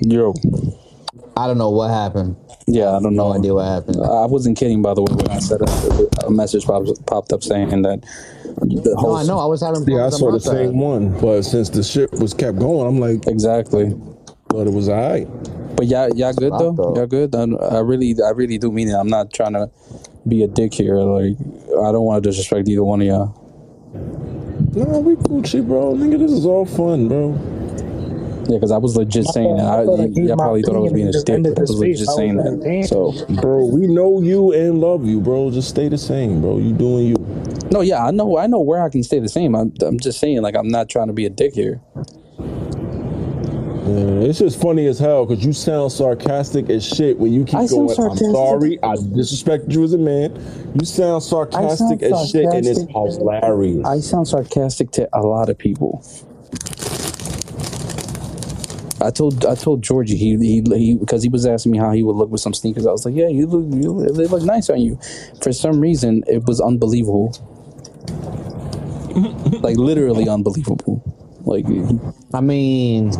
Yo, I don't know what happened. yeah, I don't know. No know. idea what happened. I wasn't kidding, by the way, when I said a, a message popped, popped up saying that the No, I host. know. I was having Yeah, I problems saw on the my side. same one, but since the shit was kept going, I'm like, Exactly. but it was alright. But y'all, y'all good Stop, though. though. Y'all good. I, I really, I really do mean it. I'm not trying to be a dick here. Like, I don't want to disrespect either one of y'all. No, we Gucci, bro. Nigga, this is all fun, bro. Yeah, because I was legit saying that. I, I like he y'all was my probably thought I was being a and just dick. but I was speech. legit was saying like, that. damn. So, Bro, we know you and love you, bro. Just stay the same, bro. You doing you. no, yeah, I know, I know where I can stay the same. I'm, I'm just saying, like, I'm not trying to be a dick here. Yeah, it's just funny as hell because you sound sarcastic as shit when you keep I going. I'm sarcastic. sorry, I disrespected you as a man. You sound sarcastic as shit, and it's sarcastic. hilarious. I sound sarcastic to a lot of people. I told I told Georgie he he he because he was asking me how he would look with some sneakers. I was like, yeah, you look you they look nice on you. For some reason, it was unbelievable, like literally unbelievable. Like I mean,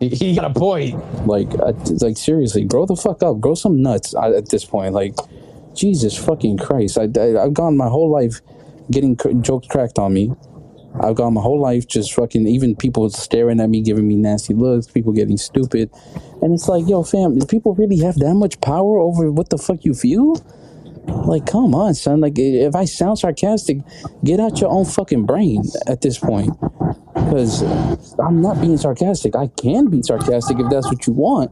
he, he got a point. like I, like seriously, grow the fuck up, grow some nuts I, at this point. Like Jesus fucking Christ, I, I I've gone my whole life getting jokes cracked on me. I've gone my whole life just fucking even people staring at me, giving me nasty looks, people getting stupid. And it's like, yo, fam, do people really have that much power over what the fuck you feel? Like, come on, son. Like, if I sound sarcastic, get out your own fucking brain at this point. Because I'm not being sarcastic. I can be sarcastic if that's what you want,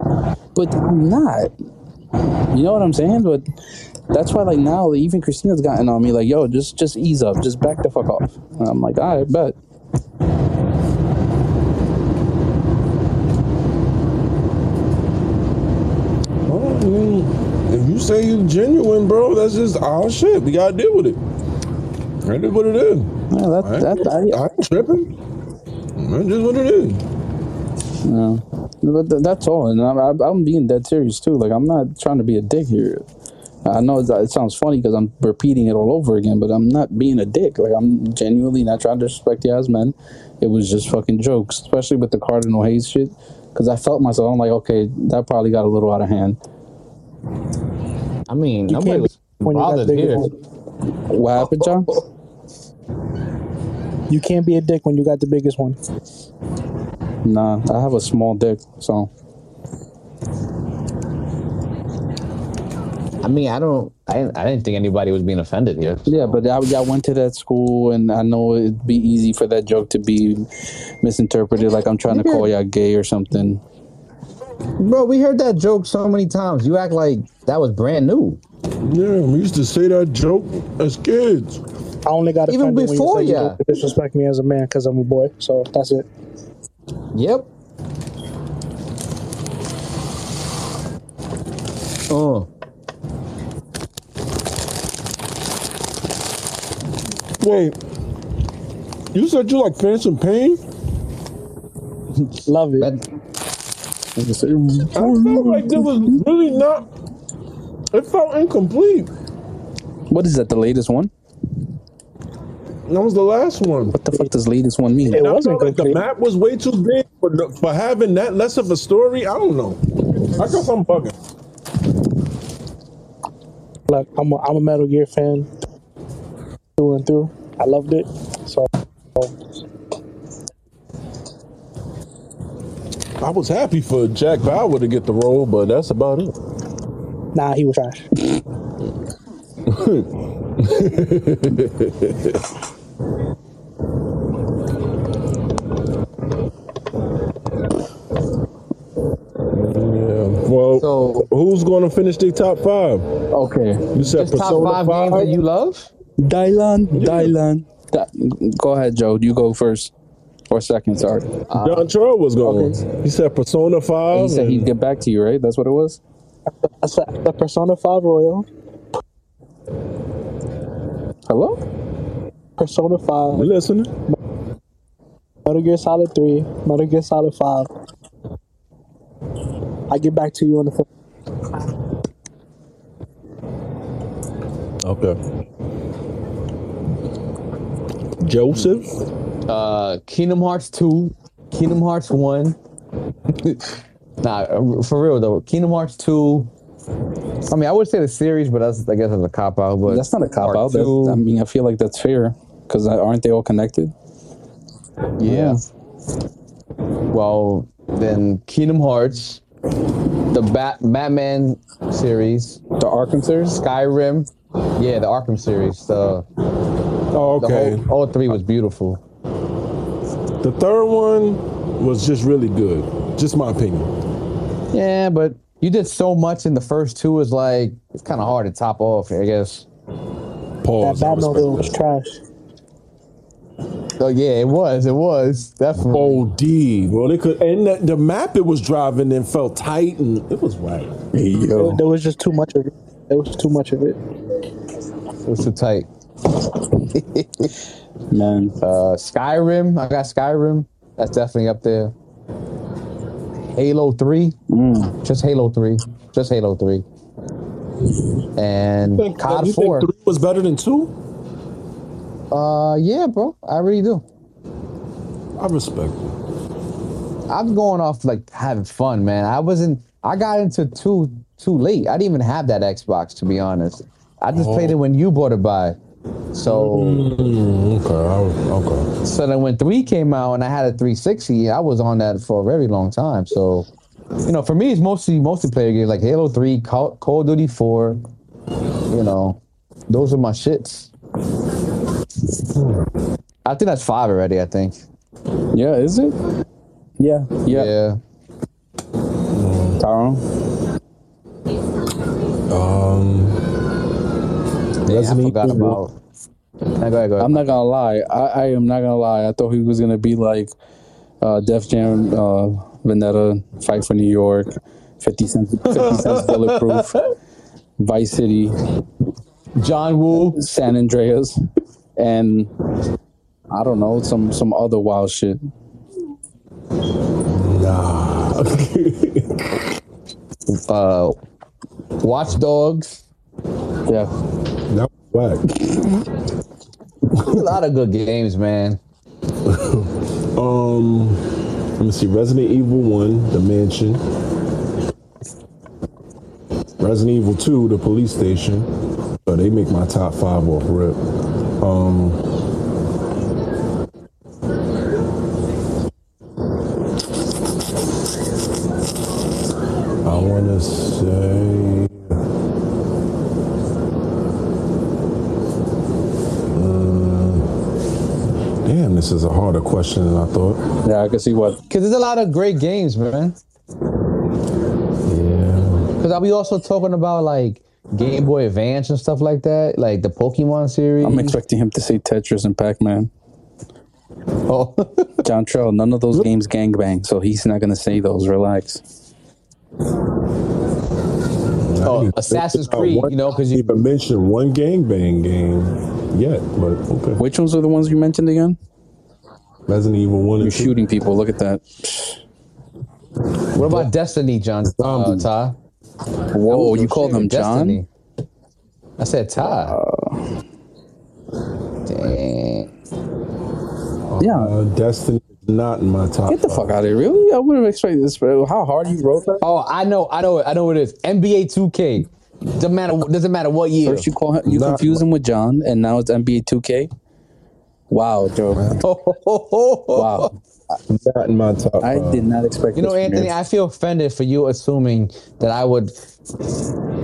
but I'm not. You know what I'm saying? But that's why, like now, even Christina's gotten on me, like, "Yo, just just ease up, just back the fuck off." And I'm like, "All right, bet." Well, I mean, if you say you're genuine, bro, that's just our shit. We gotta deal with it. That is what it is. Yeah, that I that I I, ain't tripping. That's just what it is. know, but th- that's all. And I'm I'm I'm being dead serious too. Like, I'm not trying to be a dick here. I know that it sounds funny because I'm repeating it all over again, but I'm not being a dick. Like I'm genuinely not trying to disrespect you as men. It was just fucking jokes, especially with the Cardinal Hayes shit. Because I felt myself, I'm like, okay, that probably got a little out of hand. I mean, You nobody can't be was when you got bothered big. here. What happened, John? You can't be a dick when you got the biggest one. Nah, I have a small dick, so I mean, I don't. I, didn't- I didn't think anybody was being offended here. yeah. But I, I went to that school, and I know it'd be easy for that joke to be misinterpreted, like I'm trying to call y'all gay or something. Bro, we heard that joke so many times. You act like that was brand new. Yeah, we used to say that joke as kids. I only got Even before when you said ya. you disrespect me as a man because I'm a boy. So that's it. Yep. Oh, Wait, you said you like Phantom Pain? Love it. that, I felt like there was really not. It felt incomplete. What is that? The latest one? That was the last one. What the fuck does latest one mean? It And I wasn't felt like the complete. map was way too big for the, for having that less of a story. I don't know. I guess I'm bugging. Like I'm a, I'm a Metal Gear fan through and through. I loved it. So I was happy for Jack Bauer to get the role, but that's about it. nah, he was trash. Yeah. Well, So- who's going to finish the top five? Okay, You said just top Persona five 5. games that you love. Dylan, Dylan. Da- Go ahead, Joe. You go first or second. Sorry. Uh, John Charles was going. okay. He said Persona 5. He said he'd get back to you, right? That's what it was. That's the, the Persona 5 Royal. Hello. Persona 5. You listening? Metal Gear Solid 3. Metal Gear Solid 5. I get back to you on the Phone. Okay. Joseph? Uh, Kingdom Hearts two, Kingdom Hearts one, Nah, uh, for real though, Kingdom Hearts two. I mean, I would say the series, but that's I guess that's a cop out. But That's not a cop out. Two- I mean, I feel like that's fair because aren't they all connected? Yeah. Well, then Kingdom Hearts, the Bat Batman series, The Arkham series. Skyrim, yeah, the Arkham series. The, Oh, the okay. whole, all three was beautiful. The third one was just really good. Just my opinion. Yeah, but you did so much in the first two. Is like it's kind of hard to top off. I guess. That Pause. I Batman respect was trash. Oh yeah, it was. It was definitely. OD. Well, they could, and the, the map it was driving and felt tight, and it was right. Hey, yo. There was just too much of it. There was too much of it. It was too tight. Man, Uh, Skyrim. I got Skyrim. That's definitely up there. Halo Three. Mm. Just Halo Three. Just Halo Three. And Think, COD you Four. think three was better than two? Uh, yeah, bro. I really do. I respect it. I'm going off like having fun, man. I wasn't. I got into two too late. I didn't even have that Xbox to be honest. I just played it when you bought it by. So Mm, okay, I, okay. so then when three came out and I had a 360, I was on that for a very long time. So you know, for me, it's mostly multiplayer games like Halo Three, Call, Call of Duty Four. You know, those are my shits. I think that's five already. I think. yeah, is it? Yeah, yeah. Yeah. Tyrone. Um, Yeah, I Resident forgot Evil about. Nah, go ahead, go ahead. I'm not gonna lie. I, I am not gonna lie. I thought he was gonna be like uh, Def Jam, uh, Vendetta, Fight for New York, Fifty Cent, Fifty Cent Bulletproof, Vice City, John Woo. San Andreas, and I don't know some some other wild shit. nah. uh, Watch Dogs. Yeah, that was whack. A lot of good games, man. Um, let me see. Resident Evil One, The Mansion. Resident Evil Two, The Police Station. So they make my top five off rip. Um. This is a harder question than I thought. yeah. I can see what. Because there's a lot of great games, man. Yeah. Because are we also talking about like Game Boy Advance and stuff like that? Like the Pokemon series? I'm expecting him to say Tetris and Pac Man. oh. John Trell, none of those games gangbang, so he's not gonna say those. Relax. oh, Assassin's Uh, Creed, one- you know, because you. didn't even mention one gangbang game yet, but okay. Which ones are the ones you mentioned again? Resident Evil One You're and two. shooting people. Look at that. What about Destiny, John? Uh, Ty? Whoa, you called him John? Destiny. I said Ty. Dang. Yeah. Uh, Destiny is not in my top. Get the five. fuck out of here. Really? I would have expected this. bro. How hard you wrote that? Oh, I know, I know, I know what it is. NBA 2K. Doesn't matter. Doesn't matter what year. First you call him, you Nah. confuse him with John, and now it's NBA 2K. Wow, Joe. Wow, Not in my top. I five. did not expect. You know, this from Anthony, I feel offended for you assuming that I would,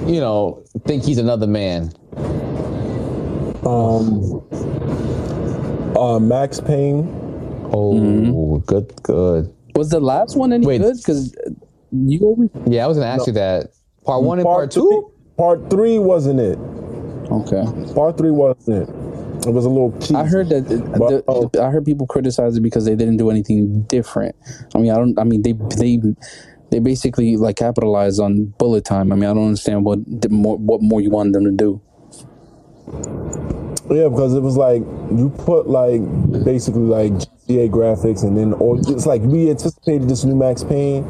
you know, think he's another man. Um. Uh, Max Payne. Oh, Mm-hmm. good, good. was the last one any Wait. good? Because you always Yeah, I was gonna ask you that. Part one and part, three, two. Part three wasn't it. okay. Part three wasn't it. It was a little cheesy. I heard that. The, uh, the- I heard people criticize it because they didn't do anything different. I mean, I don't. I mean, they they they basically like capitalized on bullet time. I mean, I don't understand what more what more you wanted them to do. Yeah, because it was like you put like basically like GTA graphics, and then or it's like we anticipated this new Max Payne.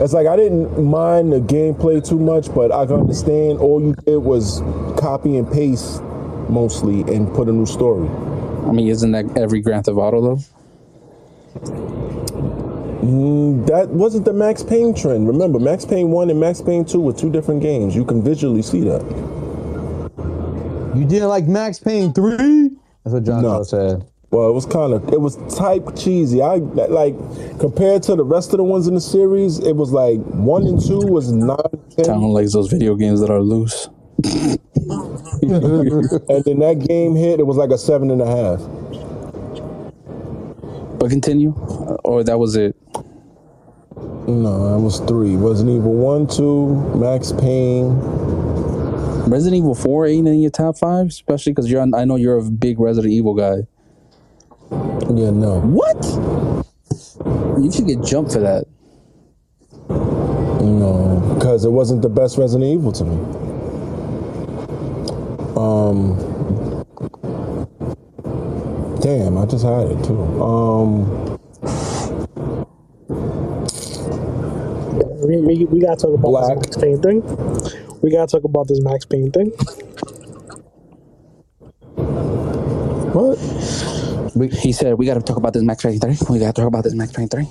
It's like I didn't mind the gameplay too much, but I can understand all you did was copy and paste mostly and put a new story. I mean, isn't that every Grand Theft Auto though? Mm, that wasn't the Max Payne trend. Remember, Max Payne 1 and Max Payne 2 were two different games. You can visually see that. You didn't like Max Payne 3? That's what John No. Doe said. Well, it was kind of it was type cheesy. I like compared to the rest of the ones in the series, it was like one and two was nine, ten, Kind of like those video games that are loose. and then that game hit, it was like a seven and a half. But continue, or that was it. No, it was three. Resident Evil one, two, Max Payne. Resident Evil 4 ain't in your top five, especially because you're. I know you're a big Resident Evil guy. Yeah, no. What? You should get jumped for that. No, because it wasn't the best Resident Evil to me. Um, damn, I just had it too. Um, We, we, we gotta talk about Black. this Max Payne thing. We gotta talk about this Max Payne thing. what? He said, "We got to talk about this Max Payne 3. We got to talk about this Max Payne 3."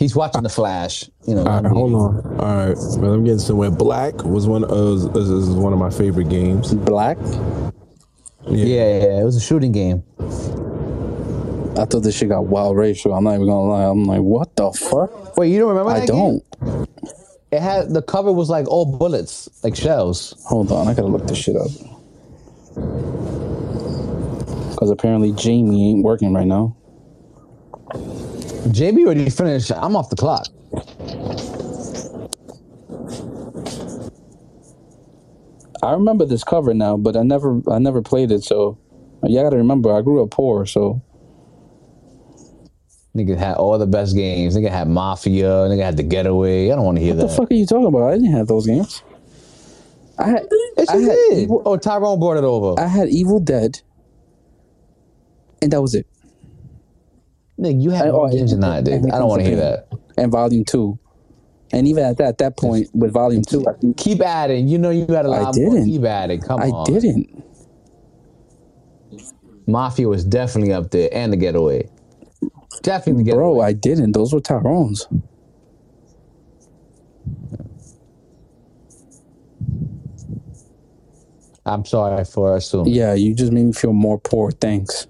He's watching The Flash. You know. All right, hold on. All right, well, I'm getting somewhere. Black was one of is, is one of my favorite games. Black. Yeah, yeah, yeah. It was a shooting game. I thought this shit got wild racial. I'm not even gonna lie. I'm like, what the fuck? Wait, you don't remember that I don't. It had the cover was like all bullets, like shells. Hold on, I gotta look this shit up. Because apparently Jamie ain't working right now. JB already finished. I'm off the clock. I remember this cover now, but I never, I never played it. So, you gotta remember, I grew up poor. So, Nigga had all the best games. Nigga had Mafia. Nigga had The Getaway. I don't want to hear that. what the fuck are you talking about? I didn't have those games. I had, Yes, I had, did. Evil, Oh, Tyrone brought it over. I had Evil Dead, and that was it. Nigga, you had I- more oh, games than I did. I don't want to hear that. And Volume Two, and even at that, at that point with Volume Two, I think Keep adding. You know you got a I lot more. didn't. Keep adding. Come I on. didn't. Mafia was definitely up there, and The Getaway. Definitely The Getaway. Bro, I didn't. Those were Tyrone's. I'm sorry for assuming. Yeah, you just made me feel more poor. Thanks.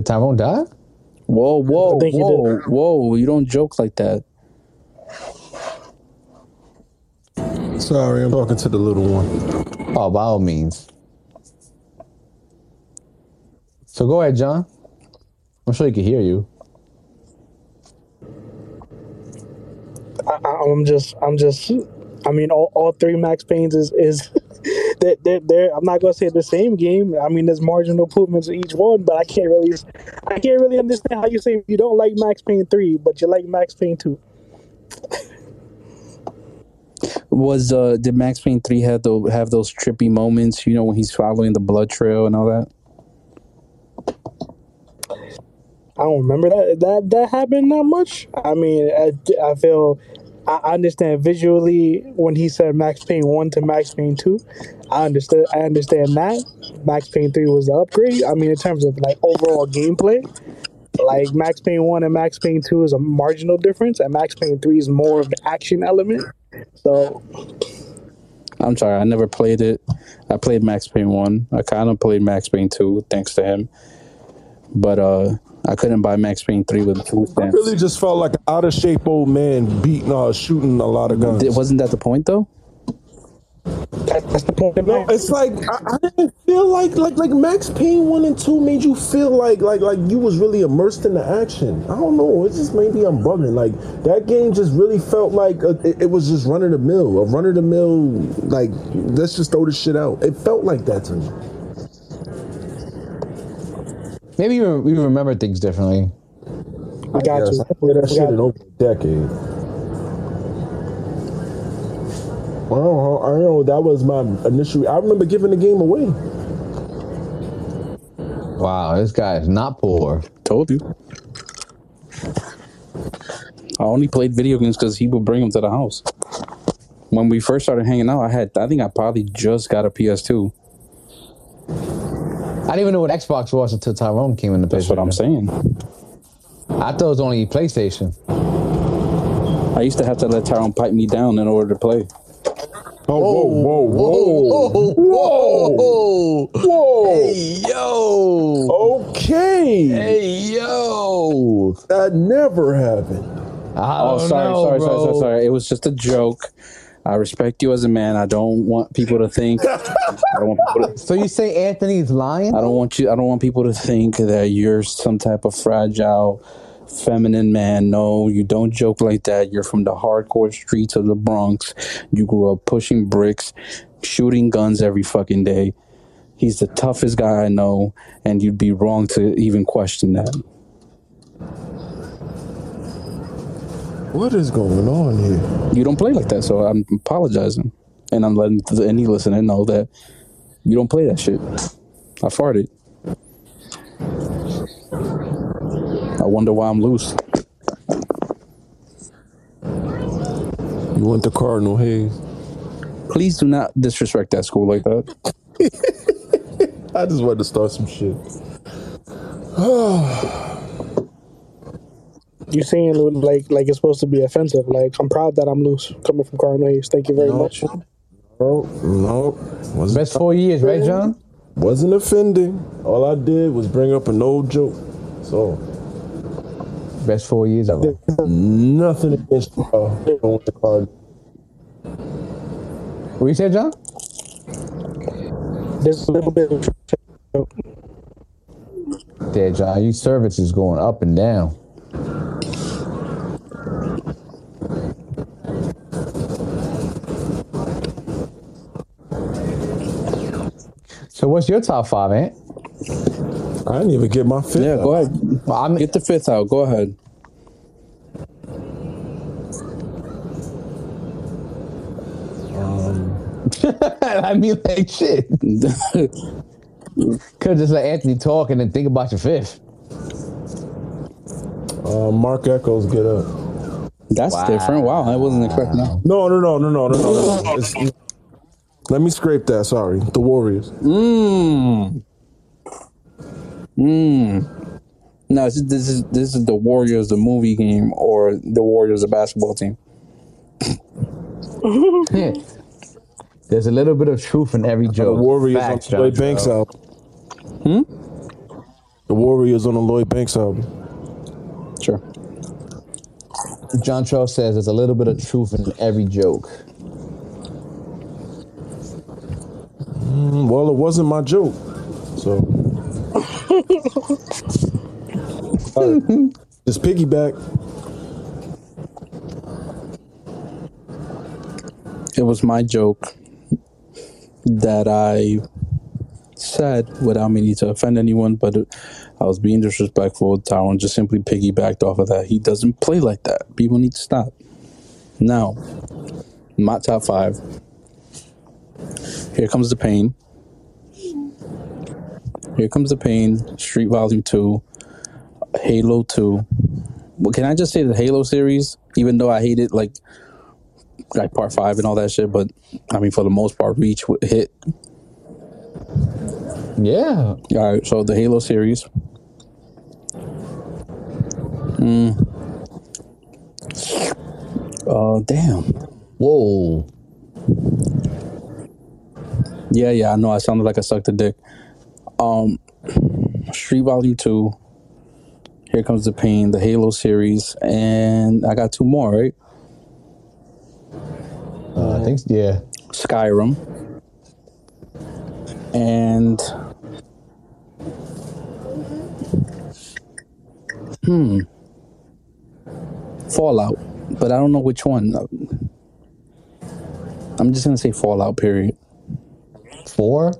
Did Tyrone die? Whoa, whoa, whoa, whoa! You don't joke like that. Sorry, I'm talking to the little one. Oh, by all means. So go ahead, John. I'm sure he can hear you. I, I- I'm just, I'm just, I mean, all, all three Max Paynes is, is they're, they're, they're, I'm not gonna say the same game. I mean, there's marginal improvements in each one, but I can't really, I can't really understand how you say you don't like Max Payne three, but you like Max Payne two. Was uh did Max Payne three have the have those trippy moments? You know when he's following the blood trail and all that. I don't remember that that that happened that much. I mean, I, I feel I understand visually when he said Max Payne one to Max Payne two. I understood. I understand that Max Payne three was the upgrade. I mean, in terms of like overall gameplay, like Max Payne one and Max Payne two is a marginal difference, and Max Payne three is more of the action element. So I'm sorry, I never played it. I played Max Payne one. I kind of played Max Payne two, thanks to him. But uh, I couldn't buy Max Payne three with food I really just felt like an out of shape old man beating or shooting a lot of guns. Th- Wasn't that the point though? that's the point. No, it's like I, I didn't feel like like like Max Payne one and two made you feel like like like you was really immersed in the action. I don't know. It's just maybe I'm bugging. Like that game just really felt like a, it, it was just run of the mill, a run of the mill. Like let's just throw this shit out. It felt like that to me. Maybe we we remember things differently. I got Yes, you. I played that We shit in over a decade. Well, I know that was my initial. I remember giving the game away. Wow, this guy is not poor. Told you. I only played video games because he would bring them to the house. When we first started hanging out, I had I think I probably just got a PS2. Didn't even know what Xbox was until Tyrone came in the That's what I'm saying. I thought it was only PlayStation. I used to have to let Tyrone pipe me down in order to play. Oh, whoa, oh, whoa, oh, whoa, whoa, whoa, whoa. Hey, yo. Okay, Hey, yo. that never happened. I Oh, don't sorry, know, sorry, bro. sorry, sorry, sorry. It was just a joke. I respect you as a man. I don't want people to think. I don't want people to, So you say Anthony's lying? I don't want you. I don't want people to think that you're some type of fragile, feminine man. No, you don't joke like that. You're from the hardcore streets of the Bronx. You grew up pushing bricks, shooting guns every fucking day. He's the toughest guy I know, and you'd be wrong to even question that. What is going on here? You don't play like that, so I'm apologizing, and I'm letting any listener know that you don't play that shit. I farted. I wonder why I'm loose. You went to Cardinal Hayes. Please do not disrespect that school like that. I just wanted to start some shit. You saying like like it's supposed to be offensive? Like I'm proud that I'm loose coming from Cardinal Hayes. Thank you very No, much. Bro, no. Wasn't, Best four years, right, John? wasn't offending. All I did was bring up an old joke. So Best four years ever. nothing against uh, going to Cardinal. What you said, John? There's a little bit of Yeah, John, your service is going up and down. So what's your top five, man? I didn't even get my fifth. Yeah, out. go ahead. Well, I'm, Get the fifth out. Go ahead. Um. I mean, like shit. Could just let Anthony talk and then think about your fifth. Uh, Marc Ecko's, get up. That's different. Wow, I wasn't expecting that. No, no, no, no, no, no, no. no. It's- let me scrape that. Sorry, the Warriors. Mmm. Mmm. No, this is, this is this is the Warriors, the movie game, or the Warriors, the basketball team. Yeah. There's a little bit of truth in every joke. The. Warriors Facts, on the Lloyd Banks album. Hmm. The Warriors on the Lloyd Banks album. Sure. John Charles says there's a little bit of truth in every joke. Mm, Well, it wasn't my joke, so. All right. Just piggyback. It was my joke that I said without meaning to offend anyone, but I was being disrespectful. With Tyrone just simply piggybacked off of that. He doesn't play like that. People need to stop. Now, my top five. Here comes the pain. Here comes the pain. Street Volume Two, Halo Two. Well, can I just say the Halo series? Even though I hate it, like like part five and all that shit, but I mean for the most part, Reach hit. Yeah. All right, so the Halo series. Mm. Oh damn. Whoa. Yeah, yeah, I know. I sounded like I sucked a dick. Um, Street Volume Two. Here comes the pain. The Halo series, and I got two more. Right, Uh, I think yeah. Skyrim, and hmm, Fallout. But I don't know which one. I'm just gonna say Fallout. Period. Four.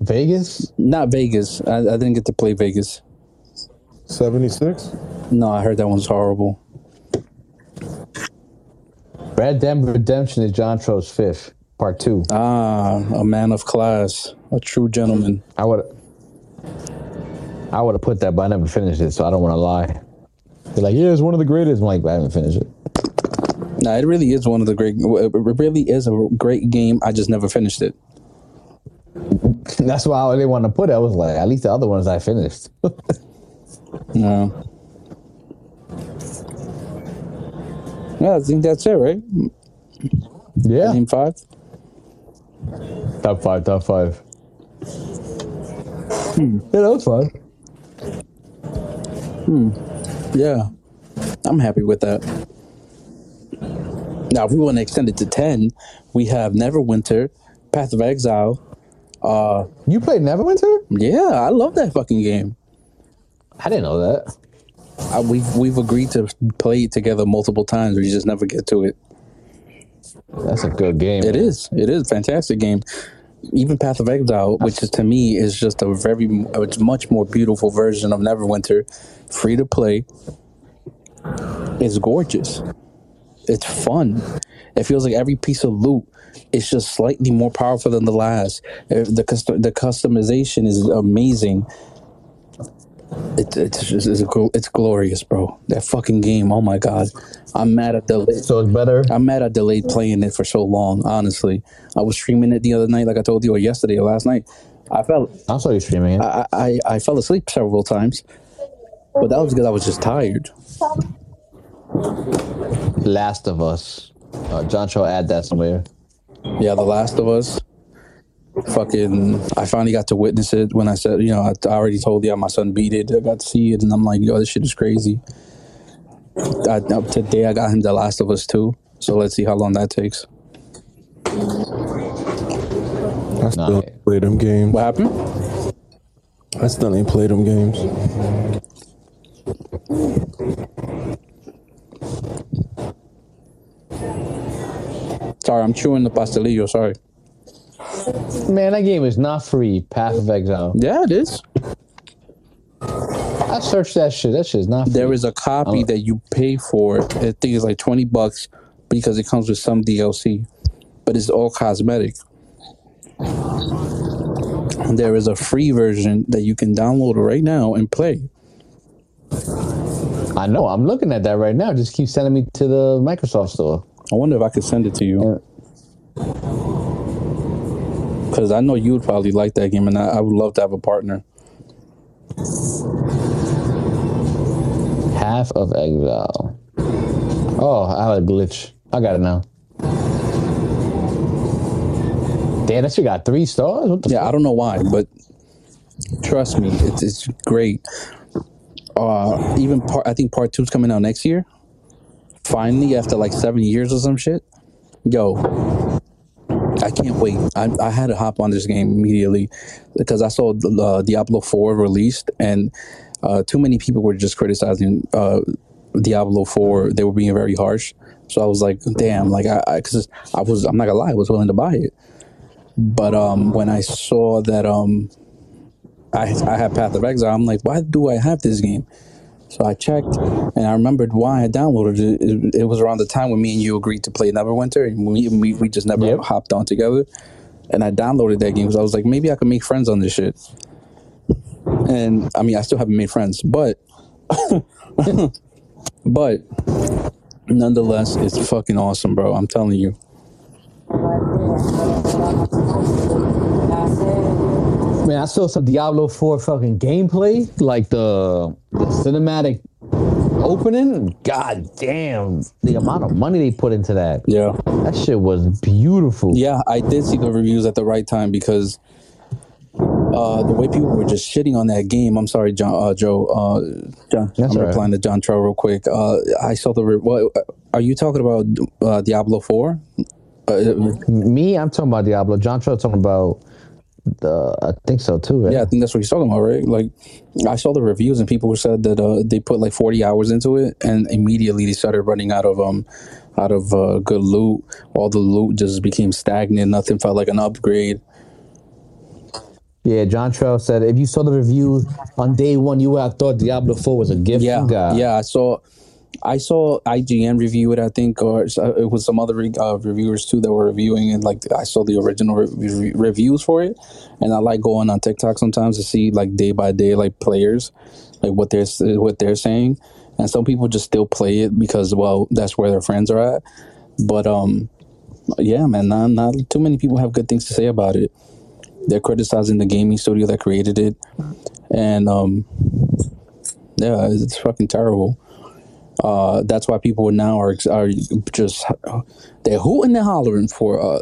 Vegas. Not Vegas. I, I didn't get to play Vegas. 76? No, I heard that one's horrible. Red Dead Redemption is John Tro's fifth, part two. Ah, a man of class, a true gentleman. I would I would have put that, but I never finished it, so I don't want to lie. They're like, yeah, it's one of the greatest. I'm like, but I haven't finished it. Nah, it really is one of the great. It really is a great game. I just never finished it. That's why I didn't want to put it. I was like, at least the other ones I finished. No. Yeah, I think that's it, right? yeah. Name five. Top five, top five. Hmm. Yeah, that was fun. Hmm. Yeah, I'm happy with that. Now, if we want to extend it to ten, we have Neverwinter, Path of Exile. Uh, You played Neverwinter? yeah, I love that fucking game. I didn't know that. I, we've we've agreed to play it together multiple times. We just never get to it. That's a good game. It is. It is a fantastic game. Even Path of Exile, which is to me is just a very, it's much more beautiful version of Neverwinter, free to play. It's gorgeous. It's fun. It feels like every piece of loot is just slightly more powerful than the last. Uh, The the customization is amazing. It, it's just it's, gl- it's glorious, bro. That fucking game. Oh my god, I'm mad at the So it's better. I'm mad at delayed playing it for so long. Honestly, I was streaming it the other night, like I told you, or yesterday or last night. I fell, I saw you streaming it. I, I, I fell asleep several times, but that was because I was just tired. Last of Us. Uh, John Cho add that somewhere. Yeah, The Last of Us. Fucking, I finally got to witness it when I said, you know, I, I already told you how my son beat it. I got to see it, and I'm like, yo, this shit is crazy. I, now, today I got him The Last of Us too, so let's see how long that takes. I still Nah. play them games. What happened? I still ain't play them games. Sorry, I'm chewing the pastelillo. Sorry. Man, that game is not free. Path of Exile. Yeah, it is. I searched that shit. That shit is not free. There is a copy Oh. that you pay for. I think it's like twenty bucks because it comes with some DLC, but it's all cosmetic. And There is a free version that you can download right now and play. I know. I'm looking at that right now. Just keep sending me to the Microsoft store. I wonder if I could send it to you because I know you would probably like that game, and I, I would love to have a partner. Half of Exile. Oh, I had a glitch. I got it now. Damn, that shit got three stars. What the Yeah, I don't know why, but trust me, it's it's great. Uh, even part, I think part two's coming out next year. Finally, after like seven years or some shit. Yo, I can't wait. I, I had to hop on this game immediately because I saw uh, Diablo Four released, and uh, too many people were just criticizing uh, Diablo Four. They were being very harsh. So I was like, damn, like I, I, cause I was, I'm not gonna lie, I was willing to buy it. But um, when I saw that um, I I had Path of Exile, I'm like, why do I have this game? So I checked, and I remembered why I downloaded it. It, it was around the time when me and you agreed to play Neverwinter, and we we, we just never Yep. hopped on together. And I downloaded that game because I was like, maybe I can make friends on this shit. And I mean, I still haven't made friends, but but nonetheless, it's fucking awesome, bro. I'm telling you. Man, I saw some Diablo 4 fucking gameplay, like the, the cinematic opening. God damn, the amount of money they put into that. Yeah. That shit was beautiful. Yeah, I did see the reviews at the right time because uh, the way people were just shitting on that game. I'm sorry, John, uh, Joe. Uh, John, That's I'm right. replying to John Trow real quick. Uh, I saw the. Re- what are you talking about? Uh, Diablo Four? Uh, Me, I'm talking about Diablo. John Trout talking about the. I think so too. Right? yeah, I think that's what he's talking about, right? Like, I saw the reviews and people said that uh, they put like 40 hours into it, and immediately they started running out of um, out of uh, good loot. All the loot just became stagnant. Nothing felt like an upgrade. Yeah, John Trout said if you saw the reviews on day one, you would have thought Diablo 4 was a gift Yeah, from God. yeah. I saw, I saw IGN review it. I think, or uh, it was some other uh, reviewers too that were reviewing it. Like I saw the original re- re- reviews for it, and I like going on TikTok sometimes to see like day by day like players, like what they're what they're saying. And some people just still play it because well that's where their friends are at. But um, yeah, man, not not too many people have good things to say about it. They're criticizing the gaming studio that created it, and um, yeah, it's fucking terrible. Uh, that's why people now are are just they're hooting and hollering for uh,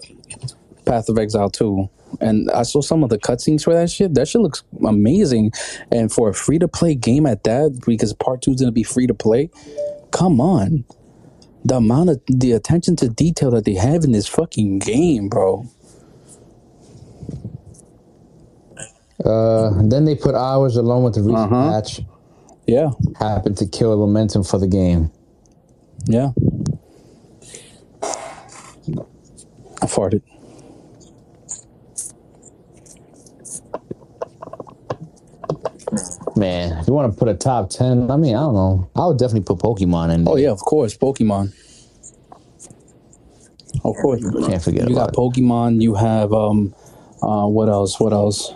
Path of Exile 2. And I saw some of the cutscenes for that shit. That shit looks amazing. And for a free to play game at that, because part two is gonna be free to play, come on. The amount of the attention to detail that they have in this fucking game, bro. Uh, then they put hours along with the recent Uh-huh. patch Yeah, happened to kill momentum for the game. yeah. I farted. Man, if you want to put a top ten, I mean, I don't know. I would definitely put Pokemon in there. Oh yeah, of course, Pokemon. Of course, Can't forget you got about it. Pokemon. You have um, uh, what else? What else?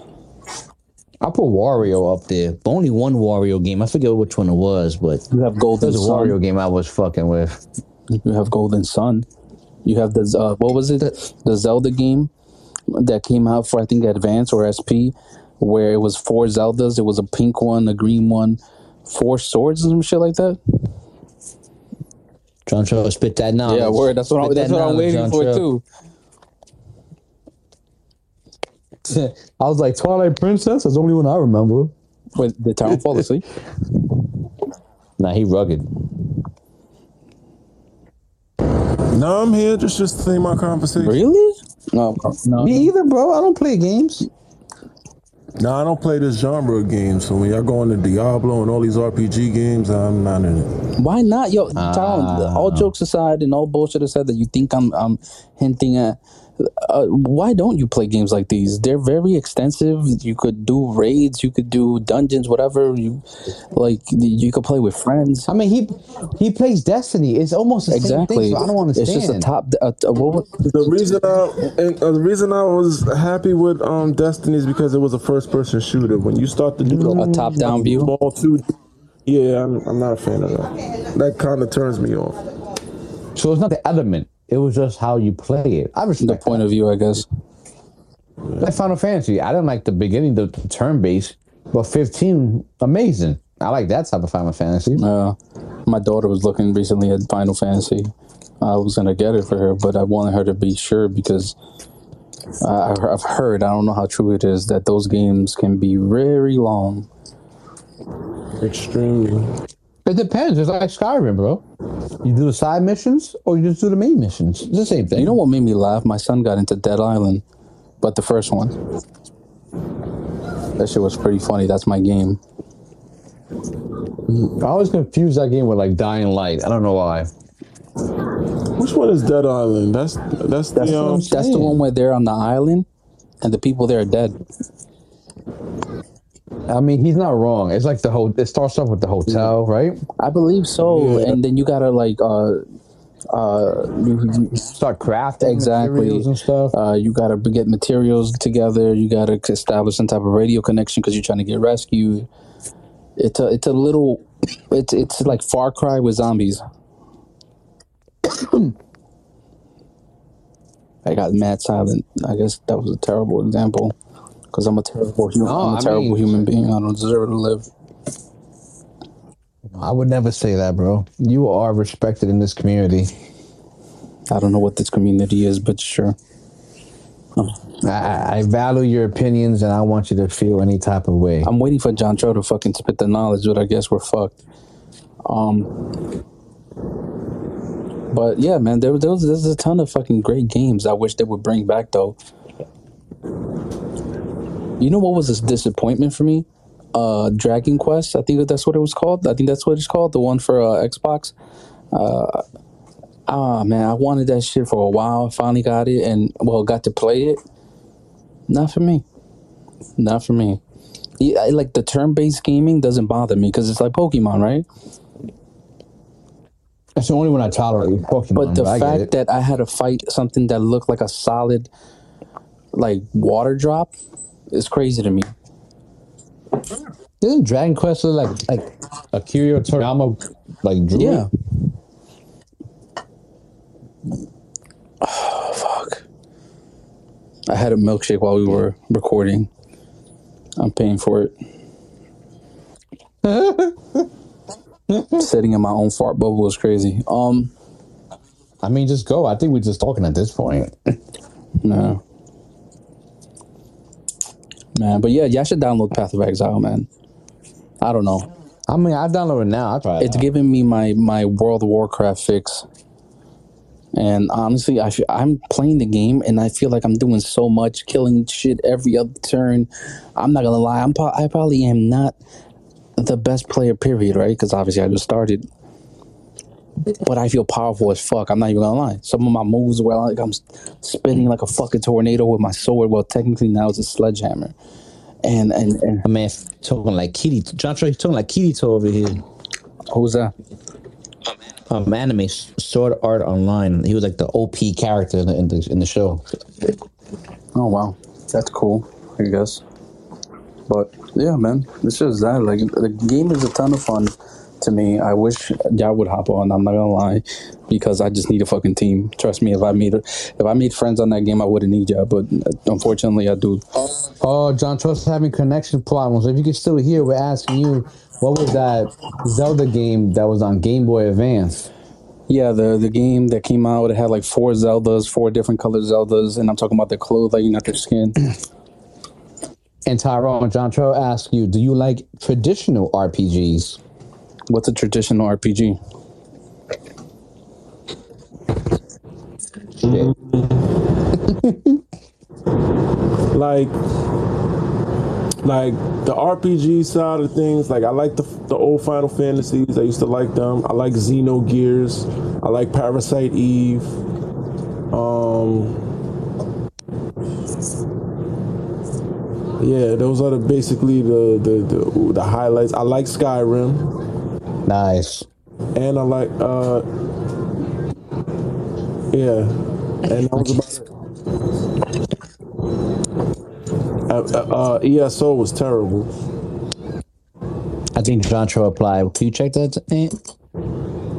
I put Wario up there. But only one Wario game. I forget which one it was, but You have Golden there's a. Wario game I was fucking with. You have Golden Sun. You have the uh, what was it? The Zelda game that came out for I think Advance or SP, where it was four Zeldas. It was a pink one, a green one, four swords and some shit like that. John Cho, spit that knowledge. yeah, word. That's what I'm, that's that what I'm waiting John for Cho. too. I was like, Twilight Princess. That's the only one I remember. When the Town fall asleep? Nah, he rugged. No, I'm here just just to think my conversation. Really? No, no. Me either, bro. I don't play games. No, I don't play this genre of games. So when y'all go into Diablo and all these RPG games, I'm not in it. Why not, yo? Ah. Town. All jokes aside and all bullshit aside, that you think I'm, I'm hinting at. Uh, why don't you play games like these? They're very extensive. You could do raids, you could do dungeons, whatever. You like, you could play with friends. I mean, he he plays Destiny. It's almost the same Exactly. thing. So I don't understand. It's just a top. Uh, what was, The reason I and, uh, the reason I was happy with um Destiny is because it was a first person shooter. When you start to do the a top-down view. small two, yeah, I'm, I'm not a fan of that. That kind of turns me off. So it's not the element. It was just how you play it. I The respect point of view, I guess. that. Like Final Fantasy. I didn't like the beginning, the, the turn base, but 15, amazing. I like that type of Final Fantasy. Uh, my daughter was looking recently at Final Fantasy. I was gonna get it for her, but I wanted her to be sure because I, I've heard. I don't know how true it is that those games can be very long. Extremely. It depends. It's like Skyrim, bro. You do the side missions or you just do the main missions. It's the same thing. You know what made me laugh? My son got into Dead Island, but the first one. That shit was pretty funny. That's my game. I always confuse that game with like Dying Light. I don't know why. Which one is Dead Island? That's that's the That's what um, That's the one where they're on the island, and the people there are dead. I mean, he's not wrong. It's like the whole. It starts off with the hotel, right? I believe so. Yeah. And then you gotta like, uh, uh, you, you- Start crafting Exactly. materials and stuff. Uh, you gotta get materials together. You gotta establish some type of radio connection because you're trying to get rescued. It's a it's a little it's it's like Far Cry with zombies. I got mad silent. I guess that was a terrible example because I'm a terrible human. No, I'm a I terrible mean- human being. I don't deserve to live. I would never say that, bro. You are respected in this community. I don't know what this community is, but sure. I- I, I value your opinions, and I want you to feel any type of way. I'm waiting for John Cho to fucking spit the knowledge, but I guess we're fucked. Um, but yeah, man, there, there was there's a ton of fucking great games. I wish they would bring back though. You know what was a disappointment for me? Uh, Dragon Quest. I think that's what it was called. I think that's what it's called. The one for uh, Xbox. Uh, ah man, I wanted that shit for a while. Finally got it, and well, got to play it. Not for me. Not for me. Yeah, I- like the turn-based gaming doesn't bother me because it's like Pokemon, right? That's the only one I tolerate. Pokemon. But the I get fact it. that I had to fight something that looked like a solid, like water drop, is crazy to me. Didn't Dragon Quest look like like Akira Toriyama like drew? Yeah. it? Oh fuck. I had a milkshake while we were recording. I'm paying for it. Sitting in my own fart bubble is crazy. Um, I mean, just go. I think we're just talking at this point. no. Man, but yeah, y'all should download Path of Exile, man. I don't know. I mean, I've downloaded it now. Try. It's giving me my my World of Warcraft fix. And honestly, I feel, I'm playing the game and I feel like I'm doing so much, killing shit every other turn. I'm not gonna lie, I'm I probably am not the best player, period, right? Because obviously I just started. But I feel powerful as fuck. I'm not even gonna lie. Some of my moves were like I'm spinning like a fucking tornado with my sword. Well, technically now it's a sledgehammer. And and, and My man talking like Kitty. John Troy talking like Kirito over here. who's that? Um, anime Sword Art Online. He was like the OP character in the in the, in the show. Oh wow, that's cool. I guess. But yeah, man, it's just that. Like the game is a ton of fun to me. I wish y'all would hop on. I'm not gonna lie, because I just need a fucking team. Trust me, if I made if I made friends on that game, I wouldn't need y'all. But unfortunately, I do. Oh, John Troy's having connection problems. If you can still hear, we're asking you, what was that Zelda game that was on Game Boy Advance? Yeah, the the game that came out, it had like four Zeldas, four different colored Zeldas, and I'm talking about their clothing, not their skin. And Tyrone, John Tro asks you, do you like traditional RPGs? What's a traditional RPG? Like like the RPG side of things, like I like the the old Final Fantasies. I used to like them. I like Xenogears. I like Parasite Eve. Um Yeah, those are the basically the the the, the highlights. I like Skyrim Nice. and I like uh yeah. And that was about it. Uh, uh, uh, ESO was terrible. I think John Tro applied. Can you check that?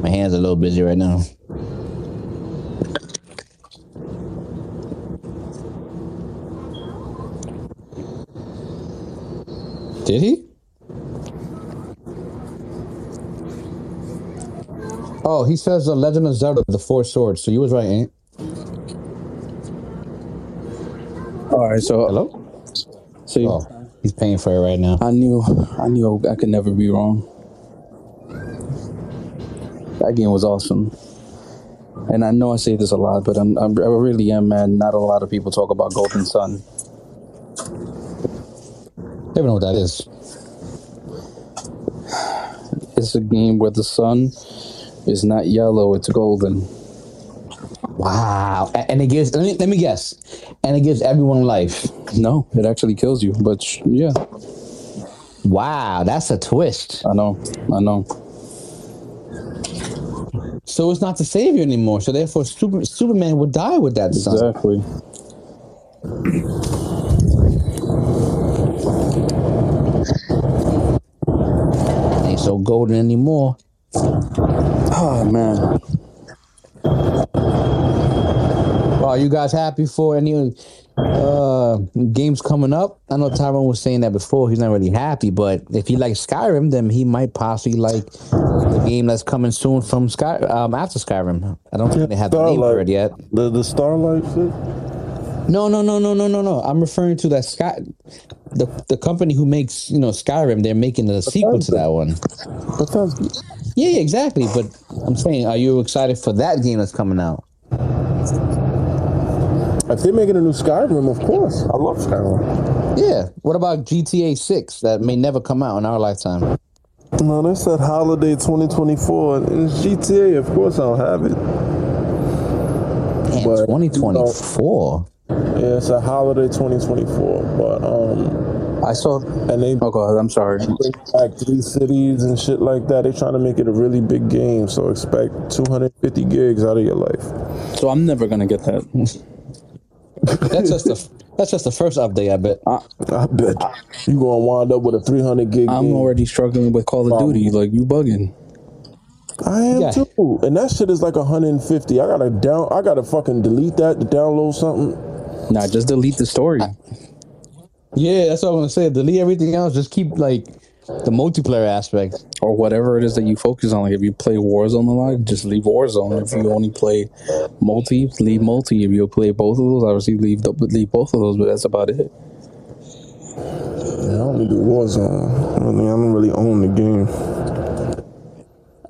My hands are a little busy right now. Did he? Oh, he says the Legend of Zelda: The Four Swords. So you was right, ain't? All right, so Hello. so you- Oh, he's paying for it right now. I knew I knew I could never be wrong. That game was awesome. And I know I say this a lot, but I'm, I'm I really am mad. Not a lot of people talk about Golden Sun. Never know what that is. It's a game where the sun is not yellow; it's golden. Wow. And it gives. Let me let me guess. And it gives everyone life. No, it actually kills you. But sh- yeah, Wow, that's a twist. I know, I know. So it's not the savior anymore. So therefore, Super, Superman would die with that sun. Exactly. Ain't so golden anymore. Oh man, Well, are you guys happy for any uh games coming up? I know Tyrone was saying that before. He's not really happy, but if he likes Skyrim, then he might possibly like the game that's coming soon from Sky um after Skyrim. I don't think they have the name for it yet. The the Starlight shit. No, no, no, no, no, no, no. I'm referring to that Sky, the the company who makes you know Skyrim. They're making a sequel to that one. Bethesda. Yeah, yeah, exactly. But I'm saying, are you excited for that game that's coming out? If they're making a new Skyrim, of course. I love Skyrim. Yeah. What about GTA Six that may never come out in our lifetime? No, they said holiday 2024. and It's GTA, of course I'll have it. Damn, But, 2024. Yeah, it's a holiday 2024. But um I saw. and they Oh god, I'm sorry. back three cities and shit like that. They're trying to make it a really big game, so expect 250 gigs out of your life. So I'm never gonna get that. That's just the that's just the first update. I bet. I bet you gonna wind up with a 300 gig I'm game. already struggling with Call of Duty. Like you bugging. I am Yeah. too, and that shit is like 150. I gotta down. I gotta fucking delete that to download something. Nah, just delete the story. Yeah, that's what I'm gonna say. Delete everything else. Just keep like the multiplayer aspect. or whatever it is that you focus on. Like if you play Warzone a lot, just leave Warzone. If you only play multi, leave multi. If you play both of those, obviously leave the, leave both of those. But that's about it. Yeah, I only do Warzone. I, mean, I don't really own the game.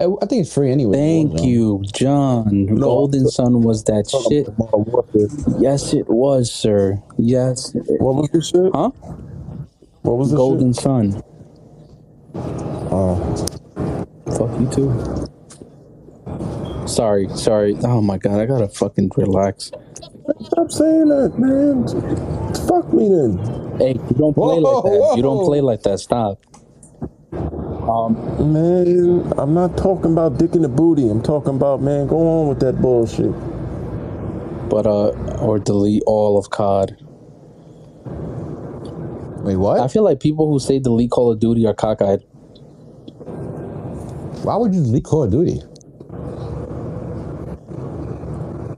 I, I think it's free anyway. Thank Warzone. you, John. Golden Sun was that shit. Yes, it was, sir. Yes, it- What was the shit? huh? What was the Golden shit? Sun. Oh, Fuck you too. Sorry, sorry. Oh my god, I gotta fucking relax. stop saying that, man. Fuck me then. Hey, you don't play Whoa, like that. You don't play like that. Stop. Um, Man, I'm not talking about dick in the booty. I'm talking about, man, go on with that bullshit. but uh, or delete all of COD. Wait, what? I feel like people who say delete Call of Duty are cockeyed. Why would you delete Call of Duty?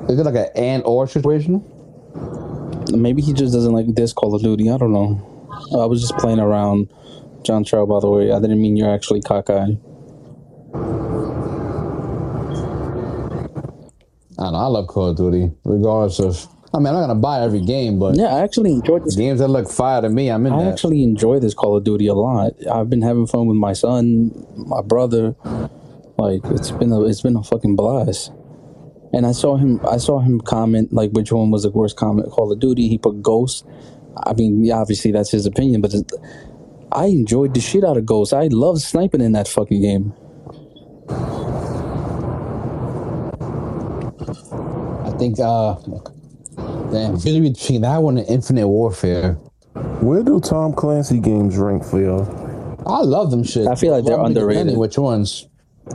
Is it like an and or situation? Maybe he just doesn't like this Call of Duty. I don't know. I was just playing around. John Trow, by the way. I didn't mean you're actually cockeyed. I don't know. I love Call of Duty, regardless of. I mean, I'm not gonna buy every game, but Yeah, I actually enjoyed this. games that look fire to me, I'm in I that. actually enjoy this Call of Duty a lot. I've been having fun with my son, my brother. Like it's been a it's been a fucking blast. And I saw him I saw him comment like which one was the worst comment Call of Duty. He put Ghost. I mean, obviously that's his opinion, but I enjoyed the shit out of Ghost. I love sniping in that fucking game. I think, uh, damn, really between that one and Infinite Warfare. Where do Tom Clancy games rank for y'all? I love them shit. I feel like they're underrated. Which ones? I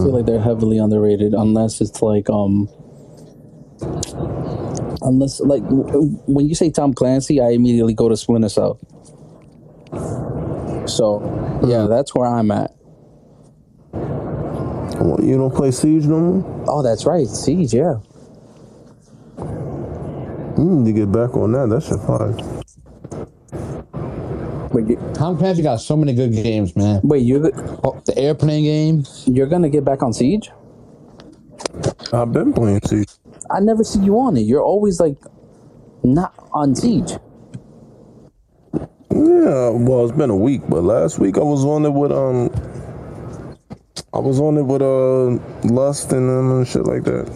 feel like they're heavily underrated unless it's like um unless like w- when you say Tom Clancy, I immediately go to Splinter Cell. So yeah, that's where I'm at. Well, You don't play Siege no more? Oh, that's right, Siege. Yeah, You need to get back on that. That shit fire. wait, you, Tom Clancy got so many good games, man. wait, you Oh, the airplane game. you're gonna get back on Siege? I've been playing Siege. I never see you on it. You're always like not on Siege. Yeah, well, it's been a week, but last week I was on it with um, I was on it with uh, Lust and them and shit like that.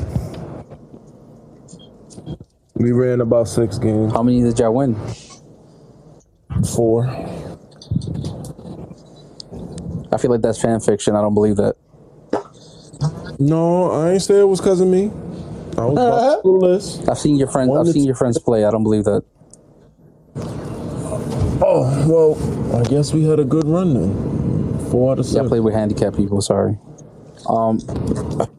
We ran about six games, How many did y'all win? four. I feel like that's fan fiction. I don't believe that. No, I ain't say it was cause of me. I was uh, the list. I've seen your friends. One I've seen your friends play. I don't believe that. Oh well, I guess we had a good run then. Four out of Yeah, I play with handicapped people. Sorry. Um,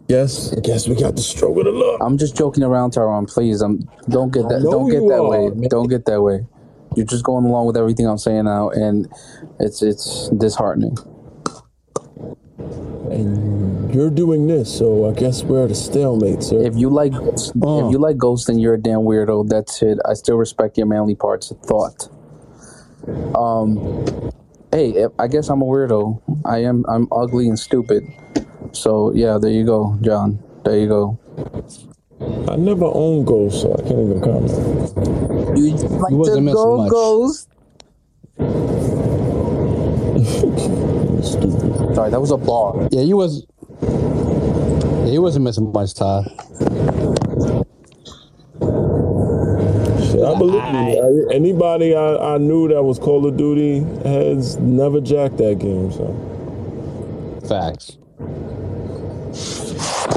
yes, I guess we got the stroke of the luck. I'm just joking around, Tyrone. Please, I'm don't get that. Don't get that are, way. man. Don't get that way. You're just going along with everything I'm saying now, and it's it's disheartening. And you're doing this, so I guess we're at a stalemate, sir. If you like, if Uh. you like Ghost, then you're a damn weirdo. That's it. I still respect your manly parts of thought. Um, hey, I guess I'm a weirdo. I am. I'm ugly and stupid. So yeah, there you go, John. There you go. I never owned Ghost, so I can't even comment. You like wasn't to missing go, much. Ghost? Stupid. Sorry, that was a bar. Yeah, he was. Yeah, he wasn't missing much time. Shit, I believe you. I- Anybody I, I knew that was Call of Duty has never jacked that game, so. Facts.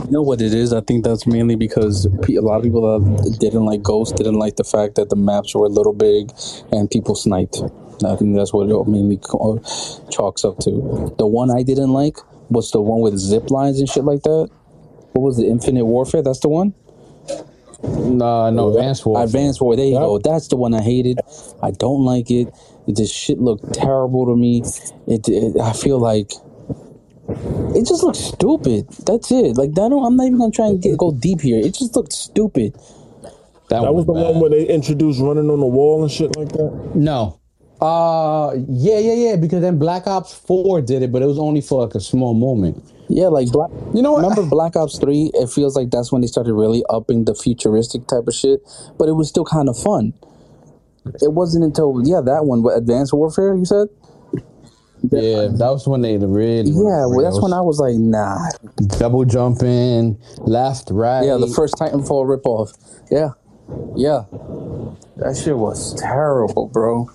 You know what it is? I think that's mainly because a lot of people that didn't like Ghost didn't like the fact that the maps were a little big and people sniped. I think that's what it mainly co- uh, chalks up to. The one I didn't like was the one with zip lines and shit like that. What was the Infinite Warfare? That's the one? No, oh, no, Advanced War. Advanced War. There you Yep. go. That's the one I hated. I don't like it. This shit looked terrible to me. It, it I feel like it just looks stupid. That's it. Like I don't. I'm not even gonna try and get, go deep here. It just looked stupid. That was the bad. one where they introduced running on the wall and shit like that. No. Uh, yeah, yeah, yeah. Because then Black Ops Four did it, but it was only for like a small moment. Yeah, like Black. You know what? Remember Black Ops Three? It feels like that's when they started really upping the futuristic type of shit, but it was still kind of fun. It wasn't until yeah that one, what, Advanced Warfare. You said Yeah, that was when they really. yeah. Well, that's when I was like, nah. double jumping left, right. Yeah, the first Titanfall ripoff. Yeah, yeah. That shit was terrible, bro.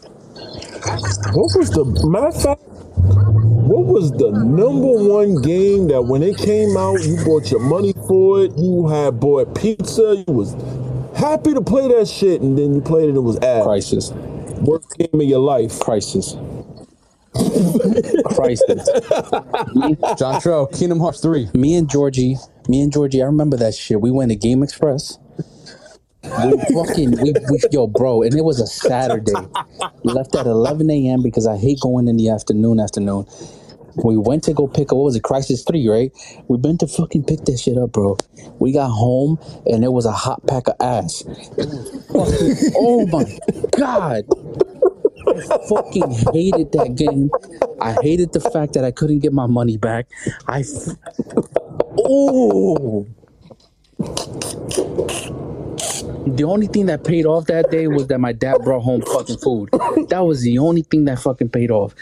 What was the matter of fact? What was the number one game that when it came out, you bought your money for it, you had bought pizza, you was happy to play that shit, and then you played it, it was ass. Crysis, Worst game of your life. Crysis, Crysis. me, John Trell, Kingdom Hearts three. me and Georgie, me and Georgie. I remember that shit. We went to Game Express. We fucking, we, we, yo, bro, and it was a Saturday. Left at 11 a.m. because I hate going in the afternoon. Afternoon. We went to go pick up what was it, Crysis Three, right? We went to fucking pick that shit up, bro. We got home and it was a hot pack of ass. Fucking, oh my god. I fucking hated that game. I hated the fact that I couldn't get my money back. I f- Oh. The only thing that paid off that day was that my dad brought home fucking food. That was the only thing that fucking paid off.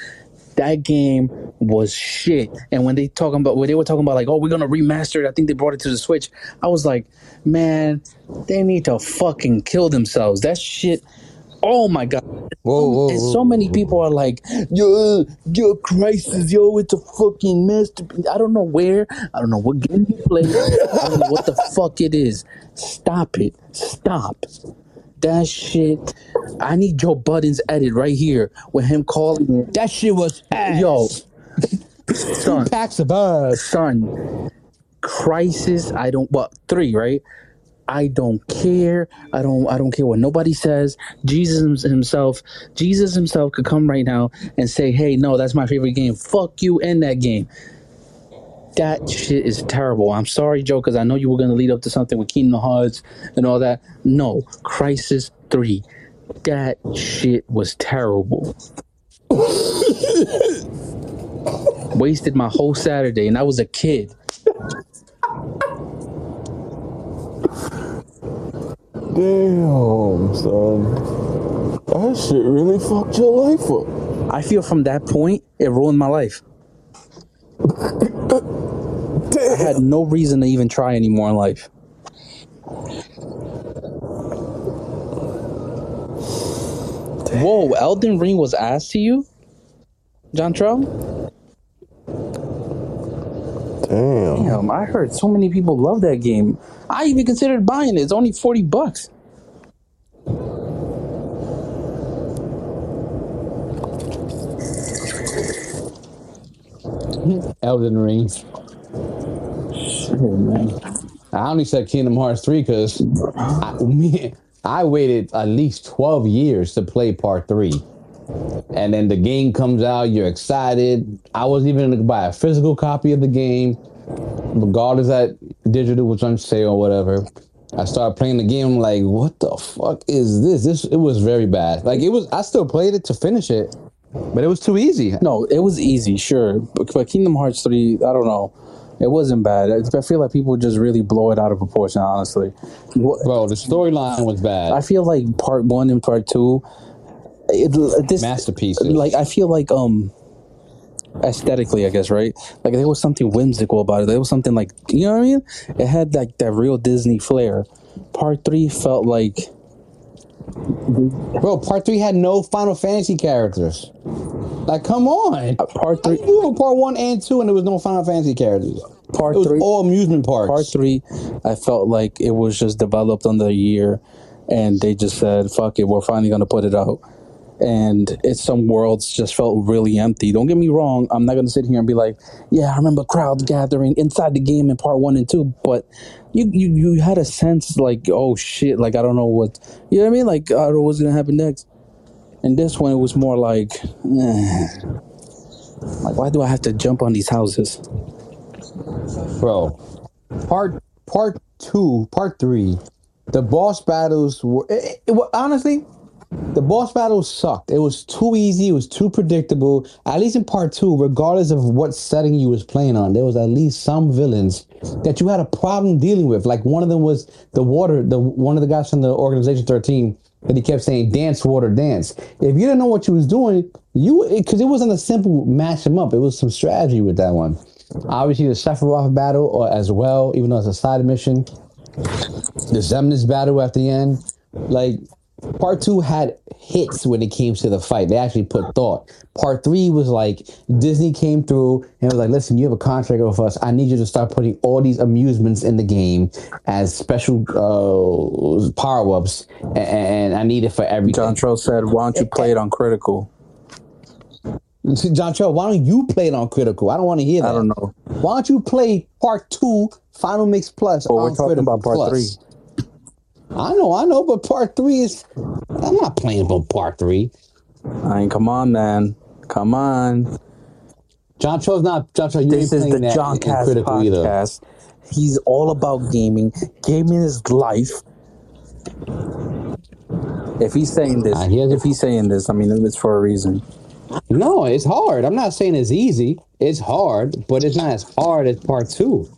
That game was shit. And when they talking about when they were talking about like, oh, we're gonna remaster it, I think they brought it to the Switch. I was like, man, they need to fucking kill themselves. That shit. Oh my god. Whoa, whoa, And so many people are like, yo, yo, Crysis, yo, it's a fucking masterpiece. I don't know where, I don't know what game you play, I don't know what the fuck it is. Stop it. Stop. That shit. I need Joe Budden's edit right here with him calling it. That shit was ass. Yo, son, packs of us. son, Crysis. I don't. What three? Right. I don't care. I don't. I don't care what nobody says. Jesus himself. Jesus himself could come right now and say, "Hey, no, that's my favorite game. Fuck you and that game." That shit is terrible. I'm sorry, Joe, because I know you were gonna lead up to something with Kingdom Hearts and all that. No, Crysis Three. That shit was terrible. Wasted my whole Saturday, and I was a kid. Damn, son. That shit really fucked your life up. I feel from that point, it ruined my life. I had no reason to even try anymore in life. Whoa, Elden Ring was asked to you? John Trell? Damn. Damn, I heard so many people love that game. I even considered buying it. It's only 40 bucks. Elden Ring. Shit, man. I only said Kingdom Hearts 3 because I, me, I waited at least 12 years to play part 3. And then the game comes out, you're excited. I wasn't even gonna buy a physical copy of the game, regardless that digital was on sale or whatever. I started playing the game, I'm like, what the fuck is this? This it was very bad. Like it was I still played it to finish it, but it was too easy. No, it was easy, sure. But, but Kingdom Hearts 3, I don't know. It wasn't bad. I I feel like people just really blow it out of proportion, honestly. What- Bro, the storyline was bad. I feel like part one and part two, it, this Masterpieces. Like I feel like um, aesthetically, I guess right. Like there was something whimsical about it. There was something like you know what I mean. It had like that real Disney flair. Part three felt like Bro, part three had no Final Fantasy characters. Like, come on. uh, part three. you doing part one and two, and there was no Final Fantasy characters. Part It was three. all amusement parks. Part three, I felt like it was just developed under a year, and they just said, "Fuck it, we're finally gonna put it out." And it's some worlds just felt really empty. Don't get me wrong. I'm not gonna sit here and be like, "Yeah, I remember crowds gathering inside the game in part one and two, but you you you had a sense like, "Oh shit!" Like I don't know what you know what I mean. Like I don't know what's gonna happen next. And this one, it was more like, eh. like why do I have to jump on these houses? Bro, part part two, part three the boss battles were it, it, it, honestly the boss battle sucked. It was too easy. It was too predictable. At least in part two, regardless of what setting you was playing on, there was at least some villains that you had a problem dealing with. Like one of them was the water. The one of the guys from the organization thirteen that he kept saying dance water dance. If you didn't know what you was doing, you because it, it wasn't a simple mash them up. It was some strategy with that one. Obviously, the Sephiroth battle or as well, even though it's a side mission. The Xemnas battle at the end, like Part two had hits when it came to the fight. They actually put thought. Part three was like Disney came through and was like, "Listen, you have a contract with us. I need you to start putting all these amusements in the game as special uh, power ups, and, and, I need it for everything." John Tro said, "Why don't you play it on critical?" John Tro, why don't you play it on critical? I don't want to hear that. I don't know. Why don't you play part two, Final Mix Plus? But we're talking about part Plus? three. I know, I know, but part three is. I'm not playing for part three. I mean, come on, man. Come on. John Cho's not. John Cho, you This is playing the that JonCast critical either. podcast. He's all about gaming. Gaming is life. If he's saying this, if he's saying this, I mean, it's for a reason. No, it's hard. I'm not saying it's easy. It's hard, but it's not as hard as part two.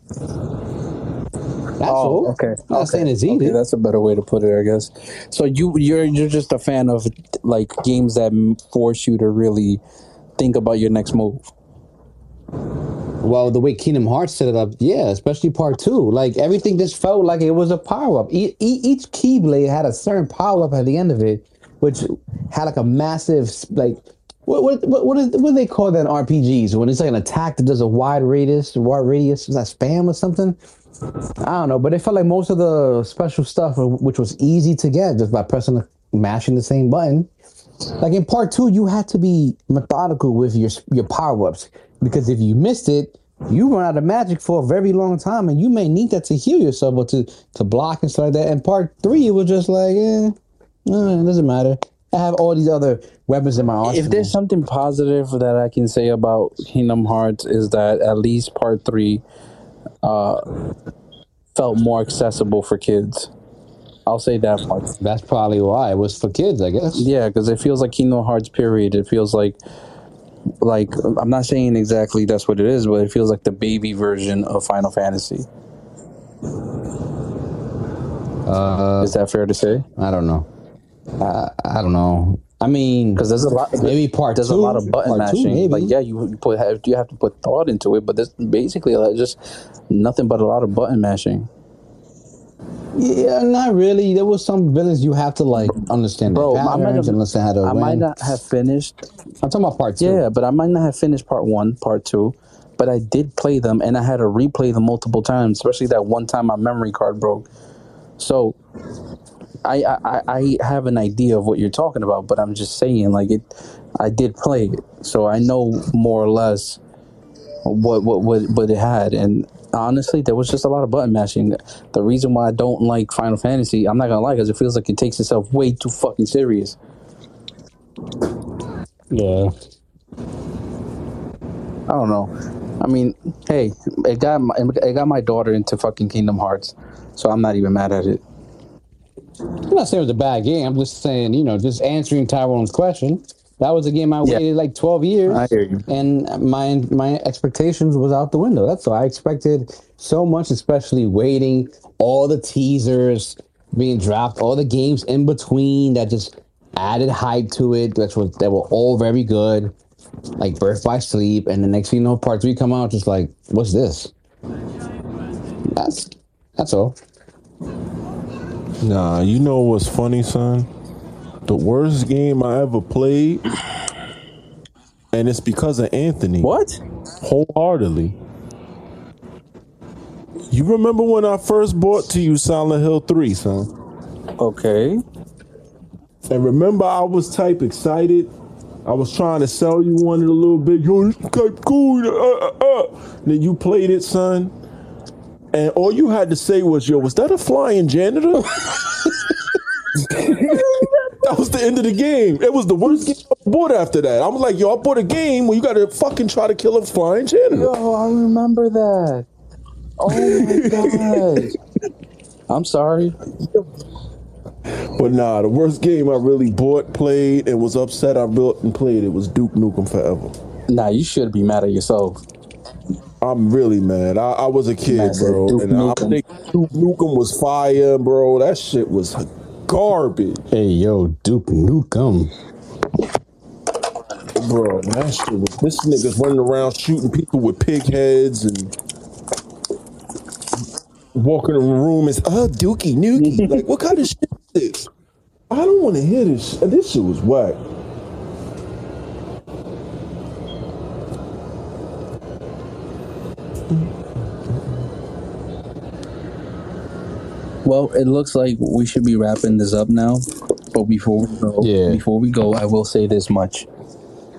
That's oh, all. Oh, okay. I'm not okay. saying it's easy. Okay, that's a better way to put it, I guess. So you you're you're just a fan of like games that force you to really think about your next move. Well, the way Kingdom Hearts set it up, yeah, especially part two. Like everything just felt like it was a power up. E- e- each Keyblade had a certain power up at the end of it, which had like a massive like. What what what what, is, what do they call that in RPGs when it's like an attack that does a wide radius, wide radius? Is that spam or something? I don't know, but it felt like most of the special stuff, which was easy to get just by pressing, mashing the same button. Like in part two, you had to be methodical with your your power ups because if you missed it, you run out of magic for a very long time, and you may need that to heal yourself or to to block and stuff like that. And part three, it was just like, eh, no, it doesn't matter. I have all these other weapons in my arsenal. If there's something positive that I can say about Kingdom Hearts is that at least part three uh, felt more accessible for kids. I'll say that part. That's probably why it was for kids, I guess. Yeah, because it feels like Kingdom Hearts. Period. It feels like, like I'm not saying exactly that's what it is, but it feels like the baby version of Final Fantasy. Uh, Is that fair to say? I don't know. I, I don't know. I mean, Because there's a lot. maybe part There's two. a lot of button part two, mashing. Like yeah, you you put have, you have to put thought into it, but there's basically like just nothing but a lot of button mashing. Yeah, not really. There was some villains you have to like understand Bro, the I might have- and understand how to I win. might not have finished. I'm talking about part two. Yeah, but I might not have finished part one, part two, but I did play them, and I had to replay them multiple times, especially that one time my memory card broke. So, I I, I- have an idea of what you're talking about, but I'm just saying, like it, I did play it, so I know more or less what what what, what it had, and honestly, there was just a lot of button mashing. The reason why I don't like Final Fantasy, I'm not gonna lie, because it feels like it takes itself way too fucking serious. Yeah. I don't know. I mean, hey, it got my, it got my daughter into fucking Kingdom Hearts, so I'm not even mad at it. I'm not saying it was a bad game. I'm just saying, you know, just answering Tyrone's question. That was a game I Yeah. waited like 12 years. I hear you. And my my expectations was out the window. That's all. I expected so much, especially waiting, all the teasers being dropped, all the games in between that just added hype to it. That's what that were all very good. Like Birth by Sleep, and the next thing you know, part three come out, just like, what's this? That's that's all. Nah, you know what's funny, son? The worst game I ever played, and it's because of Anthony. What? Wholeheartedly. You remember when I first bought to you Silent Hill 3, son? Okay. And remember I was type excited. I was trying to sell you one in a little bit. Yo, this type cool. Uh, uh, uh. Then you played it, son. And all you had to say was, yo, was that a flying janitor? that was the end of the game. It was the worst game I bought after that. I'm like, yo, I bought a game where you gotta fucking try to kill a flying janitor. Yo, I remember that. Oh my god. I'm sorry. But nah, the worst game I really bought, played, and was upset I built and played it was Duke Nukem Forever. Nah, you should be mad at yourself. I'm really mad. I, I was a kid, bro, Duke and I Nukem. think Duke Nukem was fire, bro. That shit was garbage, Hey, yo, Duke Nukem. bro. That shit was. This niggas running around shooting people with pig heads and walking in the room and oh Dookie Nukie. like, what kind of shit is this? I don't want to hear this. This shit was whack. Well, it looks like we should be wrapping this up now. But before we go, Yeah. before we go, I will say this much: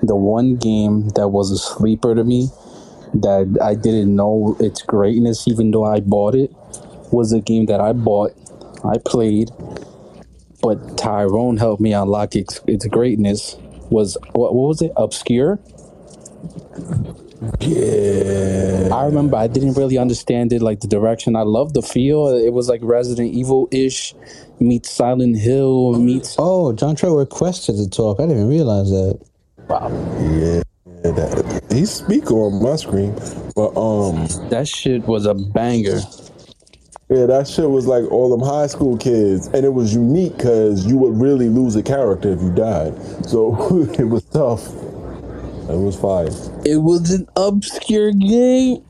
the one game that was a sleeper to me, that I didn't know its greatness, even though I bought it, was a game that I bought, I played, but Tyrone helped me unlock its, its greatness. Was what, what was it? Obscure. Yeah. I remember I didn't really understand it, like the direction. I loved the feel. It was like Resident Evil ish meets Silent Hill meets. Oh, John Trey requested to talk. I didn't even realize that. Wow, Yeah. That, he's speaking on my screen, but um, that shit was a banger. yeah, that shit was like all them high school kids, and it was unique because you would really lose a character if you died. So it was tough. It was fire. It was an obscure game.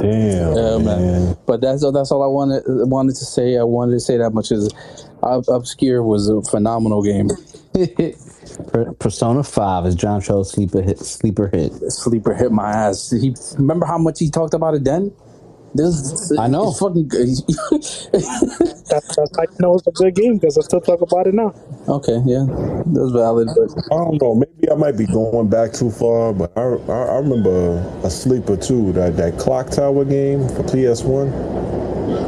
Damn, Yeah, man. man. But that's that's all I wanted wanted to say. I wanted to say that much is, Ob- obscure was a phenomenal game. Persona 5 is John Tro's sleeper hit. Sleeper hit. Sleeper hit my ass. He remember how much he talked about it then. This I know. it's fucking. That's, that's how you know it's a good game because I still talk about it now. okay, yeah, that's valid. But I don't know. Maybe I might be going back too far, but I, I, I remember a sleeper too. That that Clock Tower game for PS One.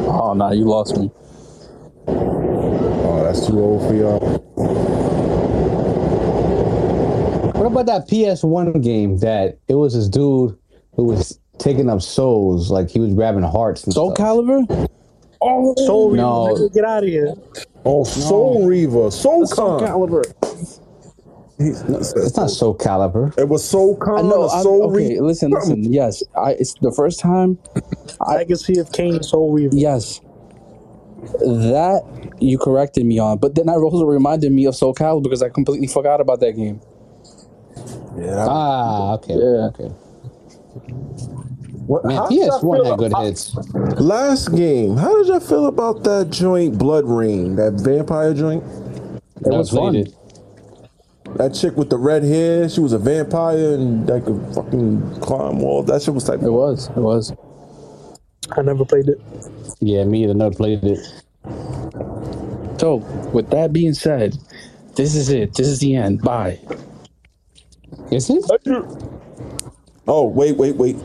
oh no, you lost me. Oh, that's too old for y'all. What about that PS1 game that it was this dude who was taking up souls? Like he was grabbing hearts and Soul stuff. Calibur. Oh, Soul Reaver, No. nigga, get out of here. oh, Soul Reaver, Soul Soul Con. Calibur. It's not Soul Calibur. It was Soul Con. I know. or I'm, Soul okay, Reaver. listen, listen. Yes, I. It's the first time. I, Legacy of Kain, Soul Reaver. Yes, that you corrected me on, but then I also reminded me of Soul Calibur because I completely forgot about that game. Yeah. Ah, okay. Yeah. Okay. What, Man, how did y'all PS1 feel had good about- hits. Last game, how did y'all feel about that joint BloodRayne, that vampire joint? It was fun. It. That chick with the red hair, she was a vampire and that could fucking climb walls. That shit was type. It was. It was. I never played it. Yeah, me either. Never played it. So, with that being said, this is it. This is the end. Bye. Is it? Oh wait, wait, wait,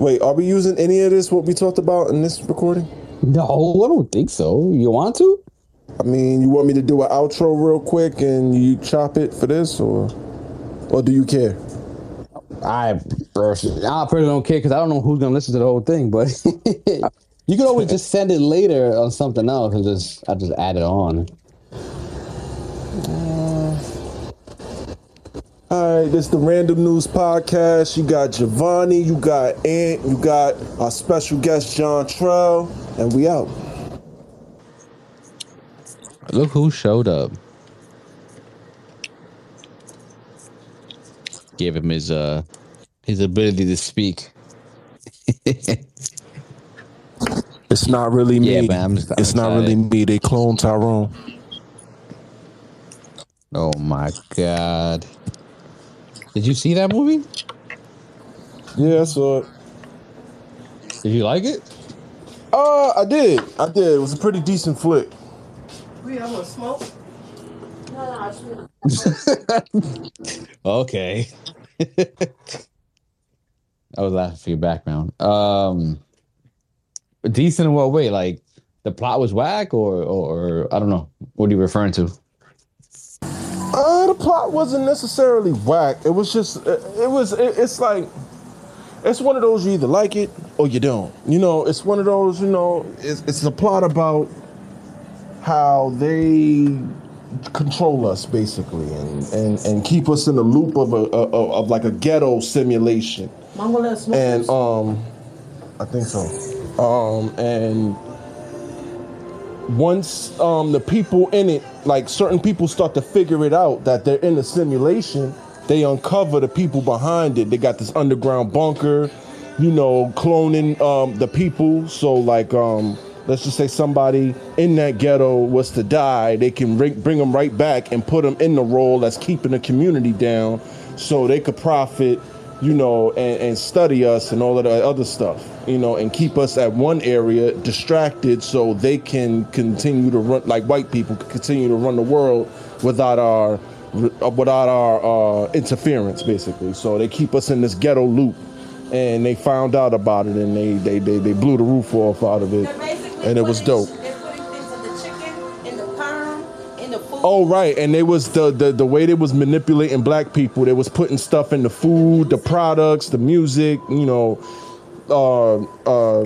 wait. Are we using any of this? What we talked about in this recording? No, I don't think so. You want to? I mean, you want me to do an outro real quick and you chop it for this, or or do you care? I personally, I personally don't care because I don't know who's gonna listen to the whole thing. But you can always just send it later on something else and just I just add it on. All right, this is the Random Noobs Podcast. You got Giovanni, you got Ant, you got our special guest John Trell, and we out. Look who showed up. Gave him his uh his ability to speak. It's not really me. Yeah, man, I'm just- I'm it's not excited. really me. They cloned Tyrone. Oh my god. Did you see that movie? Yeah, so Did you like it? uh, I did. I did. It was a pretty decent flick. We have a smoke? No, no, Okay. I was laughing for your background. Um decent in what way? Like the plot was whack or or I don't know. What are you referring to? The plot wasn't necessarily whack. It was just, it, it was, it, it's like, it's one of those you either like it or you don't. You know, it's one of those. You know, it's, it's a plot about how they control us basically and and, and keep us in the loop of a, of, of like a ghetto simulation. Mama, And um, I think so. Um, and once um, the people in it, like certain people start to figure it out that they're in a simulation, they uncover the people behind it. They got this underground bunker, you know, cloning um, the people. So like, um, let's just say somebody in that ghetto was to die, they can bring them right back and put them in the role that's keeping the community down, so they could profit you know, and, and study us and all of the other stuff, you know, and keep us at one area distracted so they can continue to run like white people can continue to run the world without our without our uh, interference, basically. So they keep us in this ghetto loop, and they found out about it and they they they, they blew the roof off out of it, and it was dope. Oh right, and they was the, the the way they was manipulating black people. They was putting stuff in the food, the products, the music. You know, uh, uh,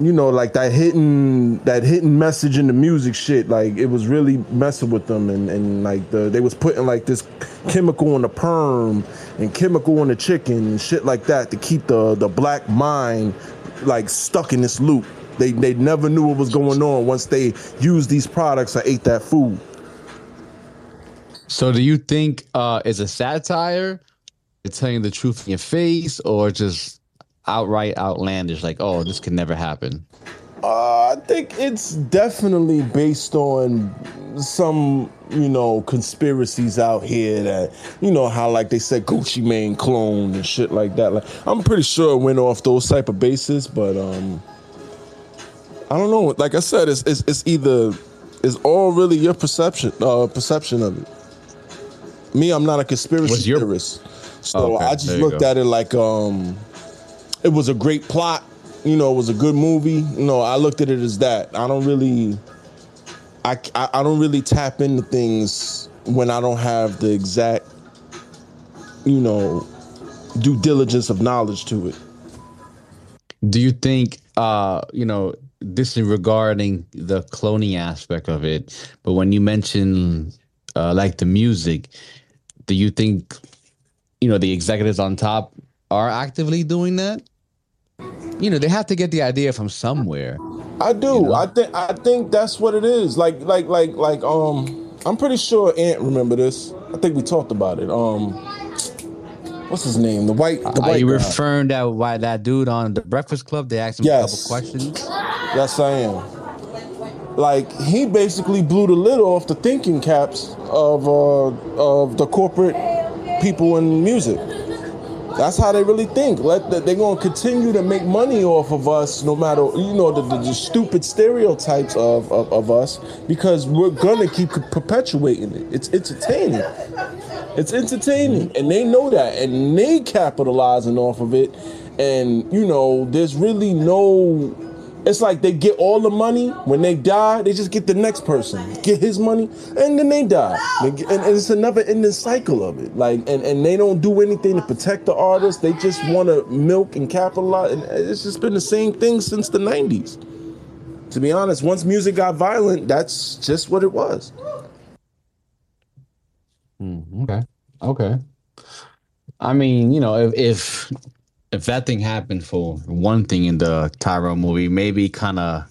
you know, like that hidden that hidden message in the music shit. Like it was really messing with them, and and like the they was putting like this chemical in the perm and chemical in the chicken and shit like that to keep the the black mind like stuck in this loop. They they never knew what was going on once they used these products or ate that food. So do you think uh it's a satire? It's telling the truth in your face, or just outright outlandish, like, oh, this could never happen? Uh, I think it's definitely based on some, you know, conspiracies out here that, you know, how like they said Gucci Mane clone and shit like that. Like, I'm pretty sure it went off those type of bases, but um, I don't know. Like I said, it's it's, it's either it's all really your perception, uh, perception of it. Me, I'm not a conspiracy your- theorist, so Okay, I just looked go. at it like um, it was a great plot. You know, it was a good movie. You know, I looked at it as that. I don't really, I, I, I don't really tap into things when I don't have the exact, you know, due diligence of knowledge to it. Do you think uh, you know, this is regarding the cloning aspect of it, but when you mention uh like the music, do you think you know the executives on top are actively doing that? You know, they have to get the idea from somewhere. I do. I think I think that's what it is. Like like like like um I'm pretty sure Ant remember this. I think we talked about it. Um what's his name? The white the Are white you guy. referring that why that dude on the Breakfast Club? They asked him Yes. a couple questions. Yes, I am. Like he basically blew the lid off the thinking caps of uh, of the corporate people in music. That's how they really think. Let the, they're gonna continue to make money off of us, no matter you know the, the, the stupid stereotypes of, of of us, because we're gonna keep perpetuating it. It's entertaining. It's entertaining, and they know that, and they capitalizing off of it. And you know, there's really no. It's like they get all the money when they die. They just get the next person, get his money, and then they die. They get- and, and it's another ending cycle of it. Like, and, and they don't do anything to protect the artist. They just want to milk and capitalize. And it's just been the same thing since the '90s. To be honest, once music got violent, that's just what it was. Hmm, okay. Okay. I mean, you know, if if if that thing happened for one thing in the Tyrone movie, maybe kind of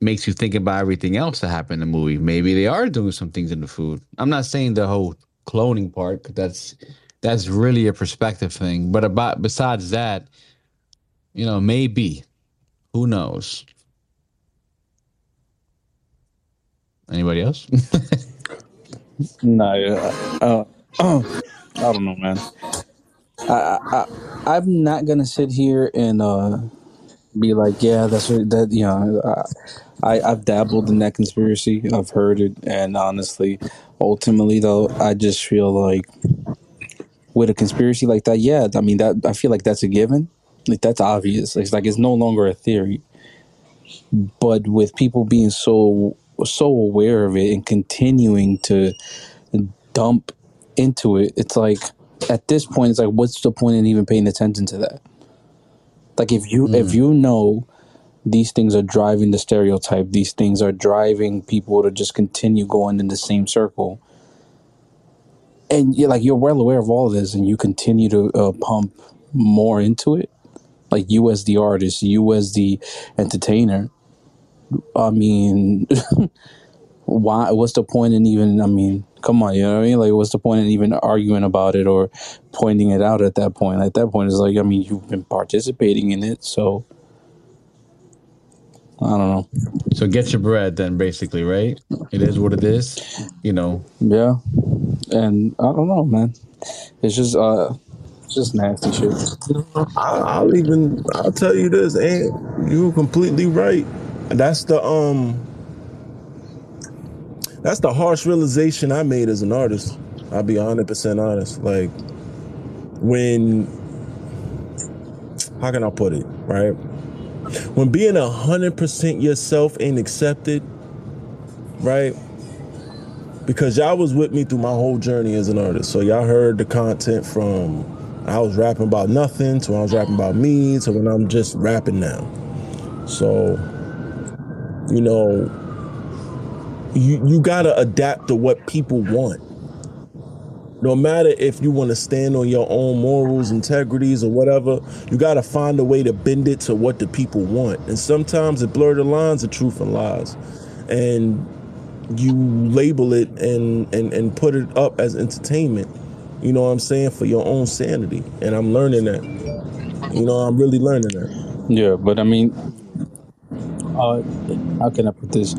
makes you think about everything else that happened in the movie. Maybe they are doing some things in the food. I'm not saying the whole cloning part 'cause that's that's really a perspective thing. But about besides that, you know, maybe who knows? Anybody else? No, uh, uh, I don't know, man. I, I, I'm not gonna sit here and uh, be like, yeah, that's what that. You know, I, I I've dabbled in that conspiracy. I've heard it, and honestly, ultimately, though, I just feel like with a conspiracy like that, yeah, I mean that I feel like that's a given. Like that's obvious. It's like it's no longer a theory. But with people being so so aware of it and continuing to dump into it, it's like at this point, it's like, what's the point in even paying attention to that? Like, if you if Mm. you know these things are driving the stereotype, these things are driving people to just continue going in the same circle, and you're like you're well aware of all of this, and you continue to uh, pump more into it. Like you as the artist, you as the entertainer. I mean, why? What's the point in even? I mean, come on, you know what I mean? Like, what's the point in even arguing about it or pointing it out at that point? At that point, it's like, I mean, you've been participating in it, so I don't know. So get your bread then, basically, right? It is what it is. You know, Yeah, and I don't know, man. It's just, uh, it's just nasty shit. I, I'll even I'll tell you this, and you're completely right. That's the um that's the harsh realization I made as an artist. I'll be hundred percent honest. Like when how can I put it, right? When being a hundred percent yourself ain't accepted, right? Because y'all was with me through my whole journey as an artist. So y'all heard the content from I was rapping about nothing to when I was rapping about me to when I'm just rapping now. So, you know, you you gotta adapt to what people want. No matter if you want to stand on your own morals, integrities, or whatever, you gotta find a way to bend it to what the people want. And sometimes it blur the lines of truth and lies. And you label it and and and put it up as entertainment. You know what I'm saying for your own sanity. And I'm learning that. You know, I'm really learning that. Yeah, but I mean, uh, how can I put this?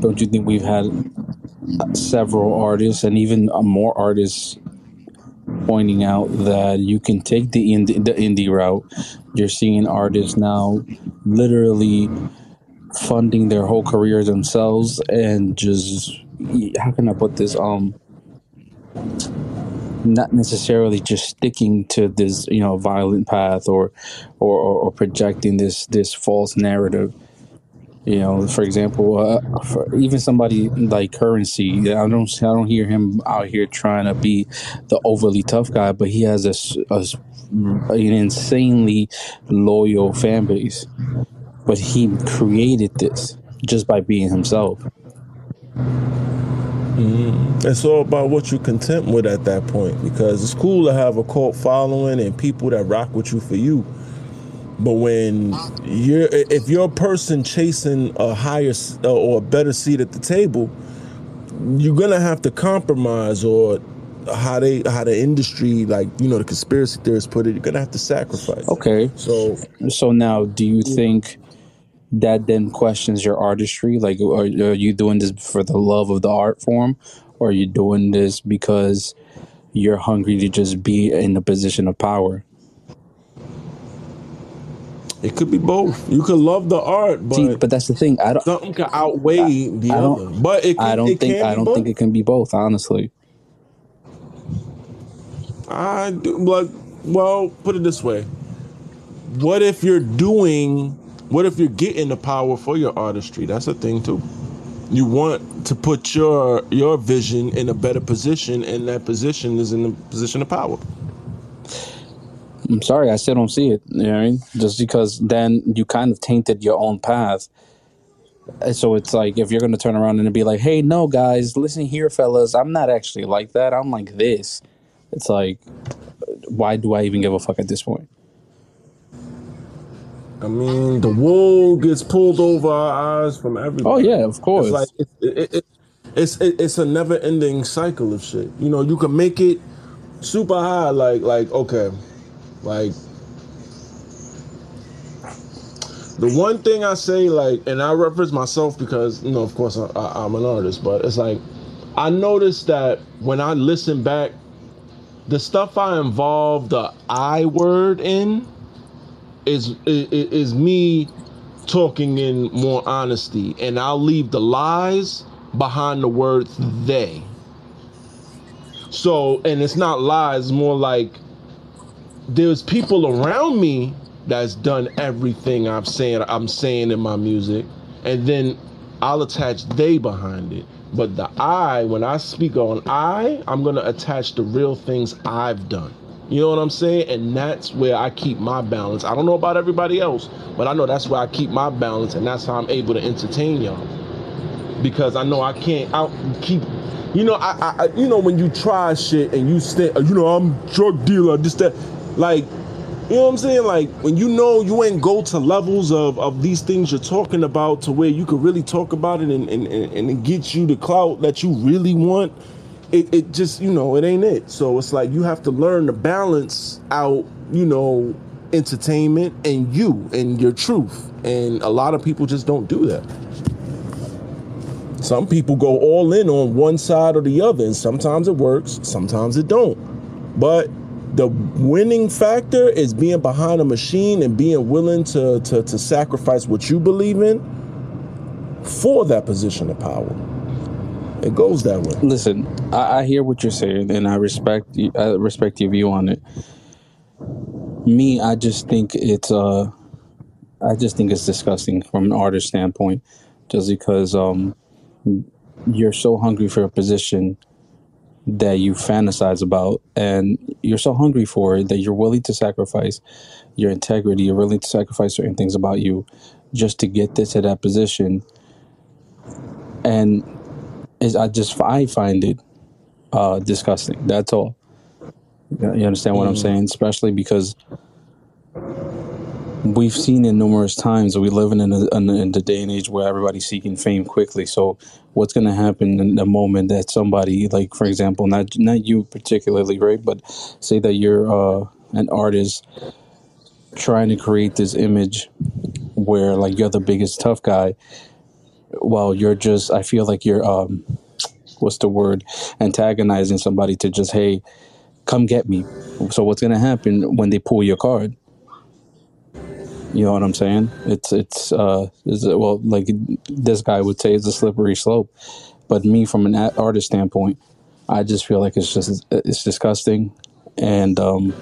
Don't you think we've had several artists and even uh, more artists pointing out that you can take the indie, the indie route? You're seeing artists now literally funding their whole career themselves and just how can I put this? Um, not necessarily just sticking to this you know violent path or or, or, or projecting this this false narrative you know for example uh, for even somebody like Curren$y i don't i don't hear him out here trying to be the overly tough guy but he has a, a an insanely loyal fan base. But he created this just by being himself. It's all about what you're content with at that point because it's cool to have a cult following and people that rock with you for you. But when you're, if you're a person chasing a higher uh, or a better seat at the table, you're gonna have to compromise or how they, how the industry, like you know, the conspiracy theorists put it, you're gonna have to sacrifice. okay. So so now do you think that then questions your artistry? Like are, are you doing this for the love of the art form? Or are you doing this because you're hungry to just be in a position of power it could be both. You could love the art, but, see but that's the thing i don't something can outweigh the i other. But it, can, i don't it think i don't both. think it can be both honestly I do like well, put it this way. What if you're doing what if you're getting the power for your artistry? That's a thing too. You want to put your your vision in a better position and that position is in the position of power. I'm sorry i still don't see it you know what i mean? Just because then you kind of tainted your own path. And so it's like if you're gonna turn around and be like hey no guys listen here fellas i'm not actually like that i'm like this it's like uh, why do i even give a fuck at this point? I mean, the wool gets pulled over our eyes from oh yeah of It's course. like it, it, it, it's it, it's a never ending cycle of shit. You know, you can make it super high, like like okay, like the one thing I say, like, and I reference myself because you know, of course, I, I, I'm an artist, but it's like I noticed that when I listen back, the stuff I involve the I word in is is, is me talking in more honesty and I'll leave the lies behind the word they. So, and it's not lies, more like there's people around me that's done everything I'm saying I'm saying in my music and then I'll attach they behind it. But the I, when I speak on I, I'm gonna attach the real things I've done. You know what I'm saying? And that's where I keep my balance. I don't know about everybody else, but I know that's where I keep my balance, and that's how I'm able to entertain y'all. Because I know I can't out keep you know, I, I, you know, when you try shit and you stay, you know, I'm drug dealer, this, that, like, you know what I'm saying? Like, when you know you ain't go to levels of, of these things you're talking about to where you could really talk about it and, and, and, and it gets you the clout that you really want, it, it just, you know, it ain't it. So it's like you have to learn to balance out, you know, entertainment and you and your truth. And a lot of people just don't do that. Some people go all in on one side or the other, and sometimes it works, sometimes it don't. But the winning factor is being behind a machine and being willing to, to, to sacrifice what you believe in for that position of power. It goes that way. Listen, I, I hear what you're saying, and I respect I respect your view on it. Me, I just think it's uh, I just think it's disgusting from an artist standpoint, just because um, you're so hungry for a position that you fantasize about and you're so hungry for it that you're willing to sacrifice your integrity you're willing to sacrifice certain things about you just to get this to that position. And is i just i find it uh disgusting. That's all. You you understand what i'm saying? Especially because we've seen it numerous times. We live in a, in, in the day and age where everybody's seeking fame quickly. So, what's going to happen in the moment that somebody, like for example, not not you particularly, right, but say that you're uh, an artist trying to create this image where like you're the biggest tough guy. Well, you're just. I feel like you're. Um, what's the word? Antagonizing somebody to just hey, come get me. So what's going to happen when they pull your card? You know what I'm saying? It's it's uh is it, well like this guy would say it's a slippery slope, but me from an a- artist standpoint, I just feel like it's just it's disgusting, and um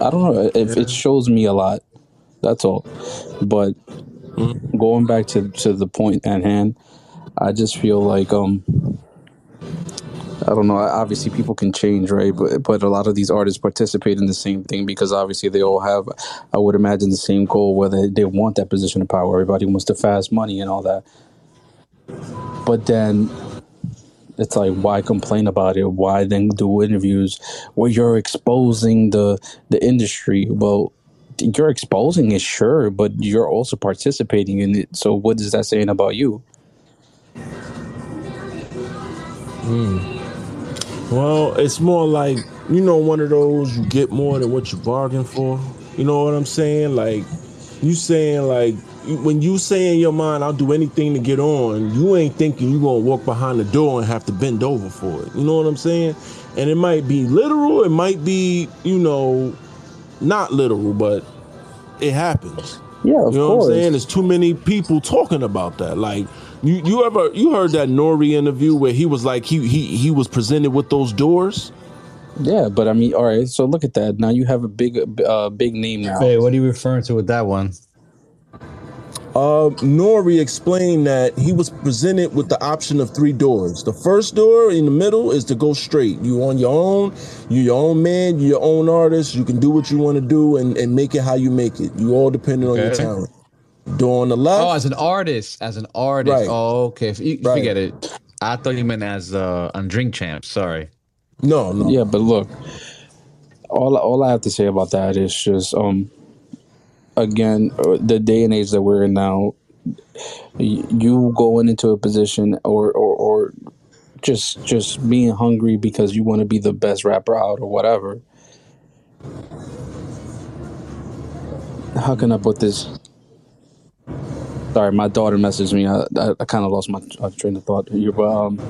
I don't know if it shows me a lot. That's all. But going back to to the point at hand, I just feel like um I don't know. Obviously, people can change, right? But but a lot of these artists participate in the same thing because obviously they all have, I would imagine, the same goal, whether they want that position of power. Everybody wants the fast money and all that. But then it's like, why complain about it? Why then do interviews where you're exposing the the industry? Well, you're exposing it, sure, but you're also participating in it. So what is that saying about you? Hmm. Well, it's more like, you know, one of those you get more than what you bargain for. You know what I'm saying? Like, you saying, like, when you say in your mind, I'll do anything to get on, you ain't thinking you going to walk behind the door and have to bend over for it. You know what I'm saying? And it might be literal, it might be, you know, not literal, but it happens. Yeah, of You know what I'm saying? There's too many people talking about that. Like you, you ever you heard that N.O.R.E. interview where he was like he he he was presented with those doors? Yeah, but I mean, all right. So look at that. Now you have a big, uh, big name now. Hey, what are you referring to with that one? Uh, N.O.R.E. explained that he was presented with the option of three doors. The first door in the middle is to go straight. You on your own. You your own man. You your own artist. You can do what you want to do and, and make it how you make it. You all dependent on your talent. Door on the left. Oh, as an artist, as an artist. Right. Oh, okay. F- You, Right. Forget it. I thought you meant as uh, on Drink Champ. Sorry. no, no. Yeah, but look, all all I have to say about that is just um, again, uh, the day and age that we're in now, you going into a position or or, or just just being hungry because you want to be the best rapper out or whatever. How can I put this? Sorry, my daughter messaged me. I, I, I kind of lost my uh, train of thought here, but um,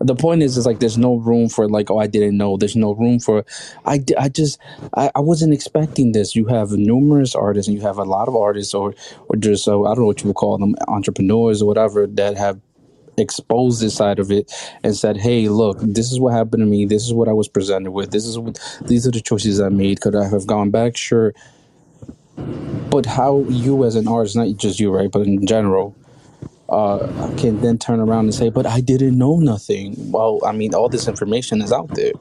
the point is, is like there's no room for like, oh, I didn't know. There's no room for, I, I just, I, I wasn't expecting this. You have numerous artists, and you have a lot of artists, or or just, uh, I don't know what you would call them, entrepreneurs or whatever, that have exposed this side of it and said, "Hey, look, this is what happened to me. This is what I was presented with. This is what these are the choices I made. Could I have gone back? Sure, but how you as an artist, not just you, right, but in general, uh, can then turn around and say, "But I didn't know nothing." Well, I mean, all this information is out there.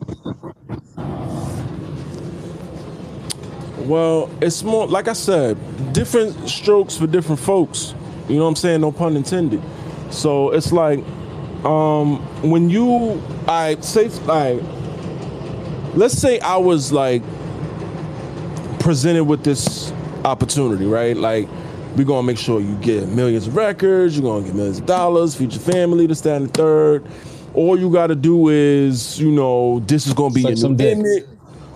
Well, it's more like I said, different strokes for different folks. You know what I'm saying? No pun intended. So it's like um when you I say like let's say I was like presented with this opportunity, right? Like we're gonna make sure you get millions of records, you're gonna get millions of dollars, feed your family, to stand and third. All you gotta do is, you know, this is gonna be Suck your new image.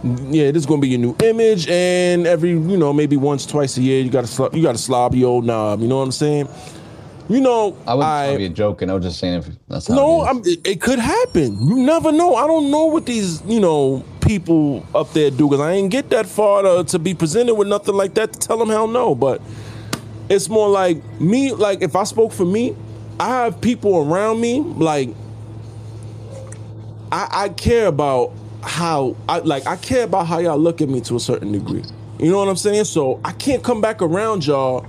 Yeah, this is gonna be your new image, and every you know maybe once twice a year you gotta sl- you gotta slob your old knob. You know what I'm saying? You know, I I be joking. I was just saying if that's how no, it is. I'm, it, it could happen. You never know. I don't know what these you know people up there do because I ain't get that far to, to be presented with nothing like that to tell them hell no. But it's more like me. Like if I spoke for me, I have people around me like I, I care about how I like I care about how y'all look at me to a certain degree. You know what I'm saying? So I can't come back around y'all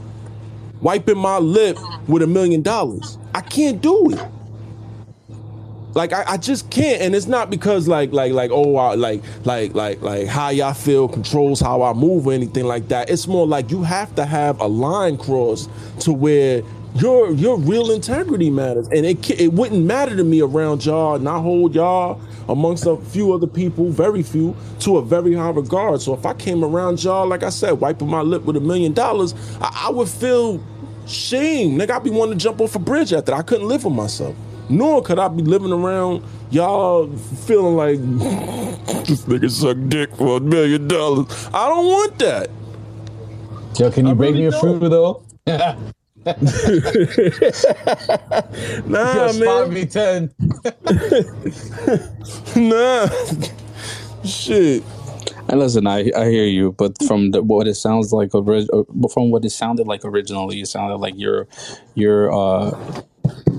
wiping my lip with a million dollars. I can't do it. Like I, I just can't, and it's not because like like like oh I, like like like like how y'all feel controls how I move or anything like that. It's more like you have to have a line crossed to where your your real integrity matters, and it it wouldn't matter to me around y'all, and I hold y'all amongst a few other people, very few, to a very high regard. So if I came around y'all, like I said, wiping my lip with a million dollars, I, I would feel shame. Nigga, I'd be wanting to jump off a bridge after. I couldn't live with myself. Nor could I be living around y'all feeling like this nigga suck dick for a million dollars. I don't want that. Yo, can you I break really me a don't. fruit though? Nah, Yo, spot man. me ten. Nah. Shit. And listen, I I hear you, but from the, what it sounds like, uh, from what it sounded like originally, it sounded like you're you're uh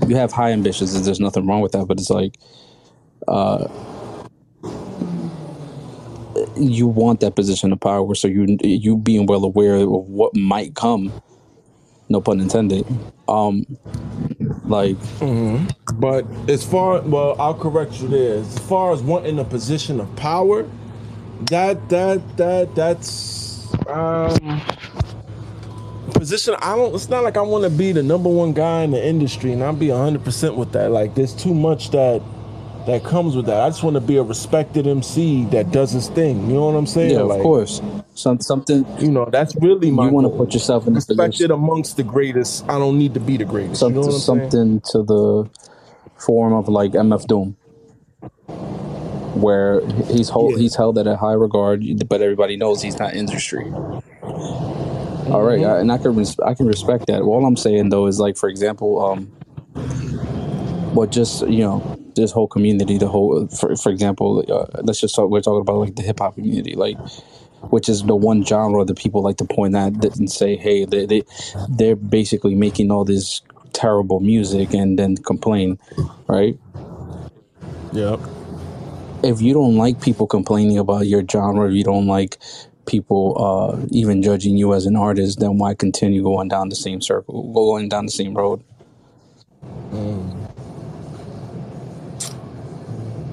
you have high ambitions, and there's nothing wrong with that. But it's like uh you want that position of power, so you you being well aware of what might come. No pun intended. Um, like But as far well, I'll correct you there. As far as wanting a position of power, that that that that's um position I don't it's not like I want to be the number one guy in the industry and I'll be 100% with that. Like there's too much that that comes with that. I just want to be a respected MC that does his thing. You know what I'm saying? yeah, like, of course, some something You know, that's really my you want to put yourself in a respected position. amongst the greatest. I don't need to be the greatest. You know something I'm saying? something to the form of like MF Doom, where he's hold, Yeah. he's held at a high regard, but everybody knows he's not industry. All right, I, and I can res- I can respect that. All I'm saying though is like, for example, um, what just you know this whole community, the whole for for example, uh, let's just talk. We're talking about like the hip hop community, like which is the one genre that people like to point at that- and say, hey, they they they're basically making all this terrible music and then complain, right? Yeah. if you don't like people complaining about your genre, if you don't like people uh, even judging you as an artist, then why continue going down the same circle, going down the same road?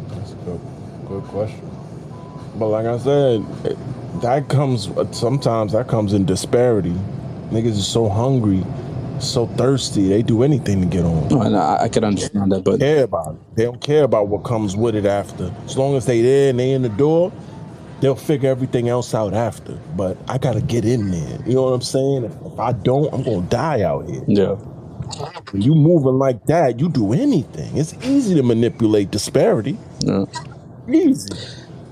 That's a good, good question. But like I said, it, that comes sometimes that comes in disparity. Niggas are so hungry, so thirsty. They do anything to get on. No, And I, I could understand that, but Care about it. They don't care about what comes with it after. As long as they there and they in the door, they'll figure everything else out after. But I gotta get in there. You know what I'm saying? If, I don't, I'm gonna die out here. yeah, When you moving like that, you do anything. It's easy to manipulate disparity. yeah. Easy.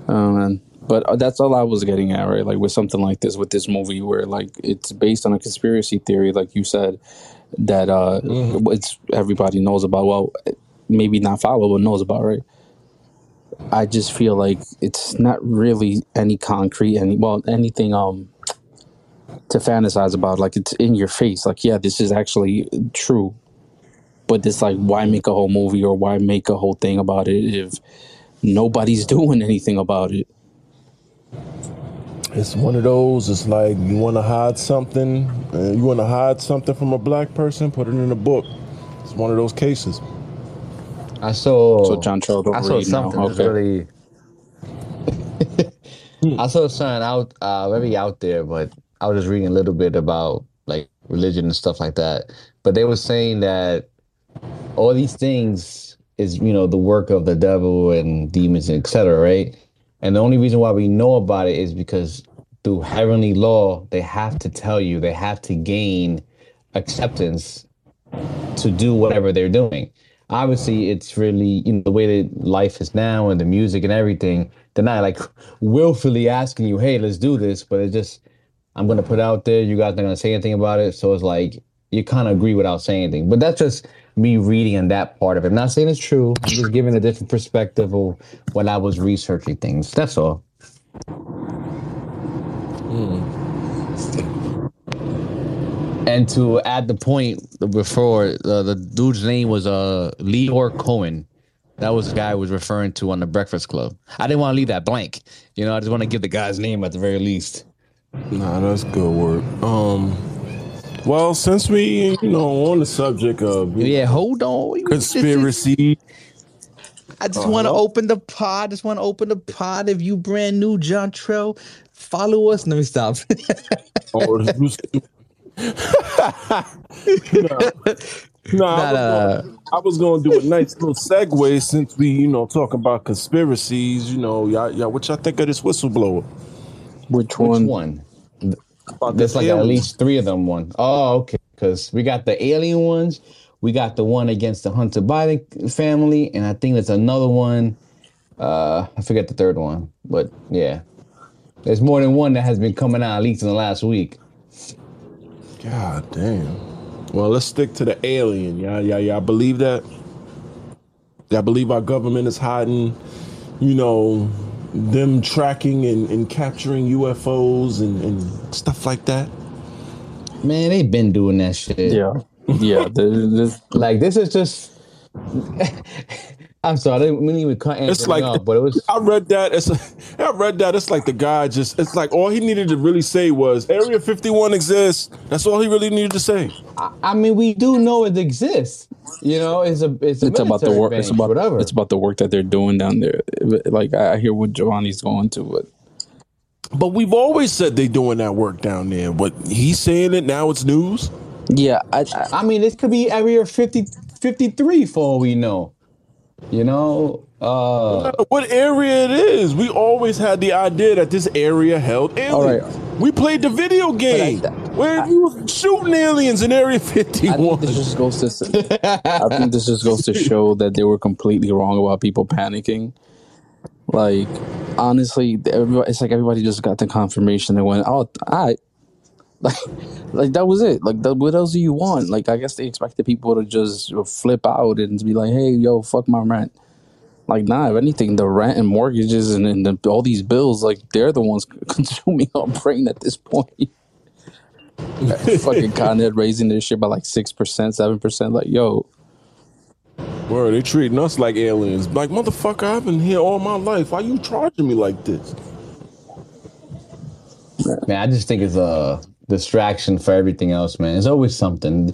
Oh man. But uh, that's all I was getting at, right? Like with something like this, with this movie, where like it's based on a conspiracy theory, like you said, that uh, it's everybody knows about. Well, maybe not follow, but knows about, right? I just feel like it's not really any concrete, any well, anything um to fantasize about. Like it's in your face. Like yeah, this is actually true. But it's like, why make a whole movie or why make a whole thing about it if nobody's doing anything about it? It's one of those. It's like you want to hide something, and you want to hide something from a black person. Put it in a book. It's one of those cases. I saw. So John Cho I saw read now. something that's really. I saw something out, uh, very out there, but I was just reading a little bit about like religion and stuff like that. But they were saying that all these things is, you know, the work of the devil and demons, and etc. Right? And the only reason why we know about it is because through heavenly law, they have to tell you, they have to gain acceptance to do whatever they're doing. Obviously, it's really you know the way that life is now and the music and everything. They're not like willfully asking you, "Hey, let's do this," but it's just I'm gonna put out there. You guys not gonna say anything about it, so it's like you kind of agree without saying anything. But that's just me reading on that part of it. I'm not saying it's true. I'm just giving a different perspective of when I was researching things. That's all. And to add the point before, uh, the dude's name was uh Lyor Cohen. That was the guy I was referring to on the Breakfast Club. I didn't want to leave that blank. You know, I just want to give the guy's name at the very least. Nah, that's good work. Um, well, since we, you know, on the subject of Yeah, hold on. conspiracy, I just want to open the pod. Just want to open the pod. If you brand new, John Trell, follow us. Let me stop. or you- nah, nah, I, was uh, gonna, I was gonna do a nice little segue since we, you know, talk about conspiracies. You know, y'all, y'all, what y'all think of this whistleblower? Which Which one? one? About There's this like at least three of them. One. Oh, okay. Because we got the alien ones. We got the one against the Hunter Biden family, and I think there's another one. Uh, I forget the third one, but yeah, there's more than one that has been coming out at least in the last week. God damn. Well, let's stick to the alien. Y'all, y'all, y'all believe that? Y'all believe our government is hiding, you know, them tracking and, and capturing UFOs and, and stuff like that? Man, they've been doing that shit. Yeah, yeah. There's, there's, Like this is just. I'm sorry, I didn't mean to even cut It's like off, but it was. I read that. It's I read that. It's like the guy just. It's like all he needed to really say was Area 51 exists. That's all he really needed to say. I mean, we do know it exists. You know, it's a it's a it's about the work. It's about whatever. It's about the work that they're doing down there. Like I I hear what Giovanni's going to, but But we've always said they're doing that work down there. But he's saying it now. It's news. yeah, I, I, I mean, this could be Area 50, 53 for all we know. You know, uh, What area it is? We always had the idea that this area held aliens. right. We played the video game where you was shooting aliens in Area I think 51. this just goes to. I think this just goes to show that they were completely wrong about people panicking. Like honestly, it's like everybody just got the confirmation and went, "Oh, I." Like, like that was it. Like, that, what else do you want? Like, I guess they expected people to just flip out and be like, "Hey, yo, fuck my rent." Like, nah. If anything, the rent and mortgages and, and the, all these bills, like, they're the ones consuming our brain at this point. Fucking Con Ed raising their shit by like six percent, seven percent. Like, yo, Bro, they treating us like aliens. Like, motherfucker, I've been here all my life. Why you charging me like this? man, I just think it's a distraction for everything else, man. It's always something.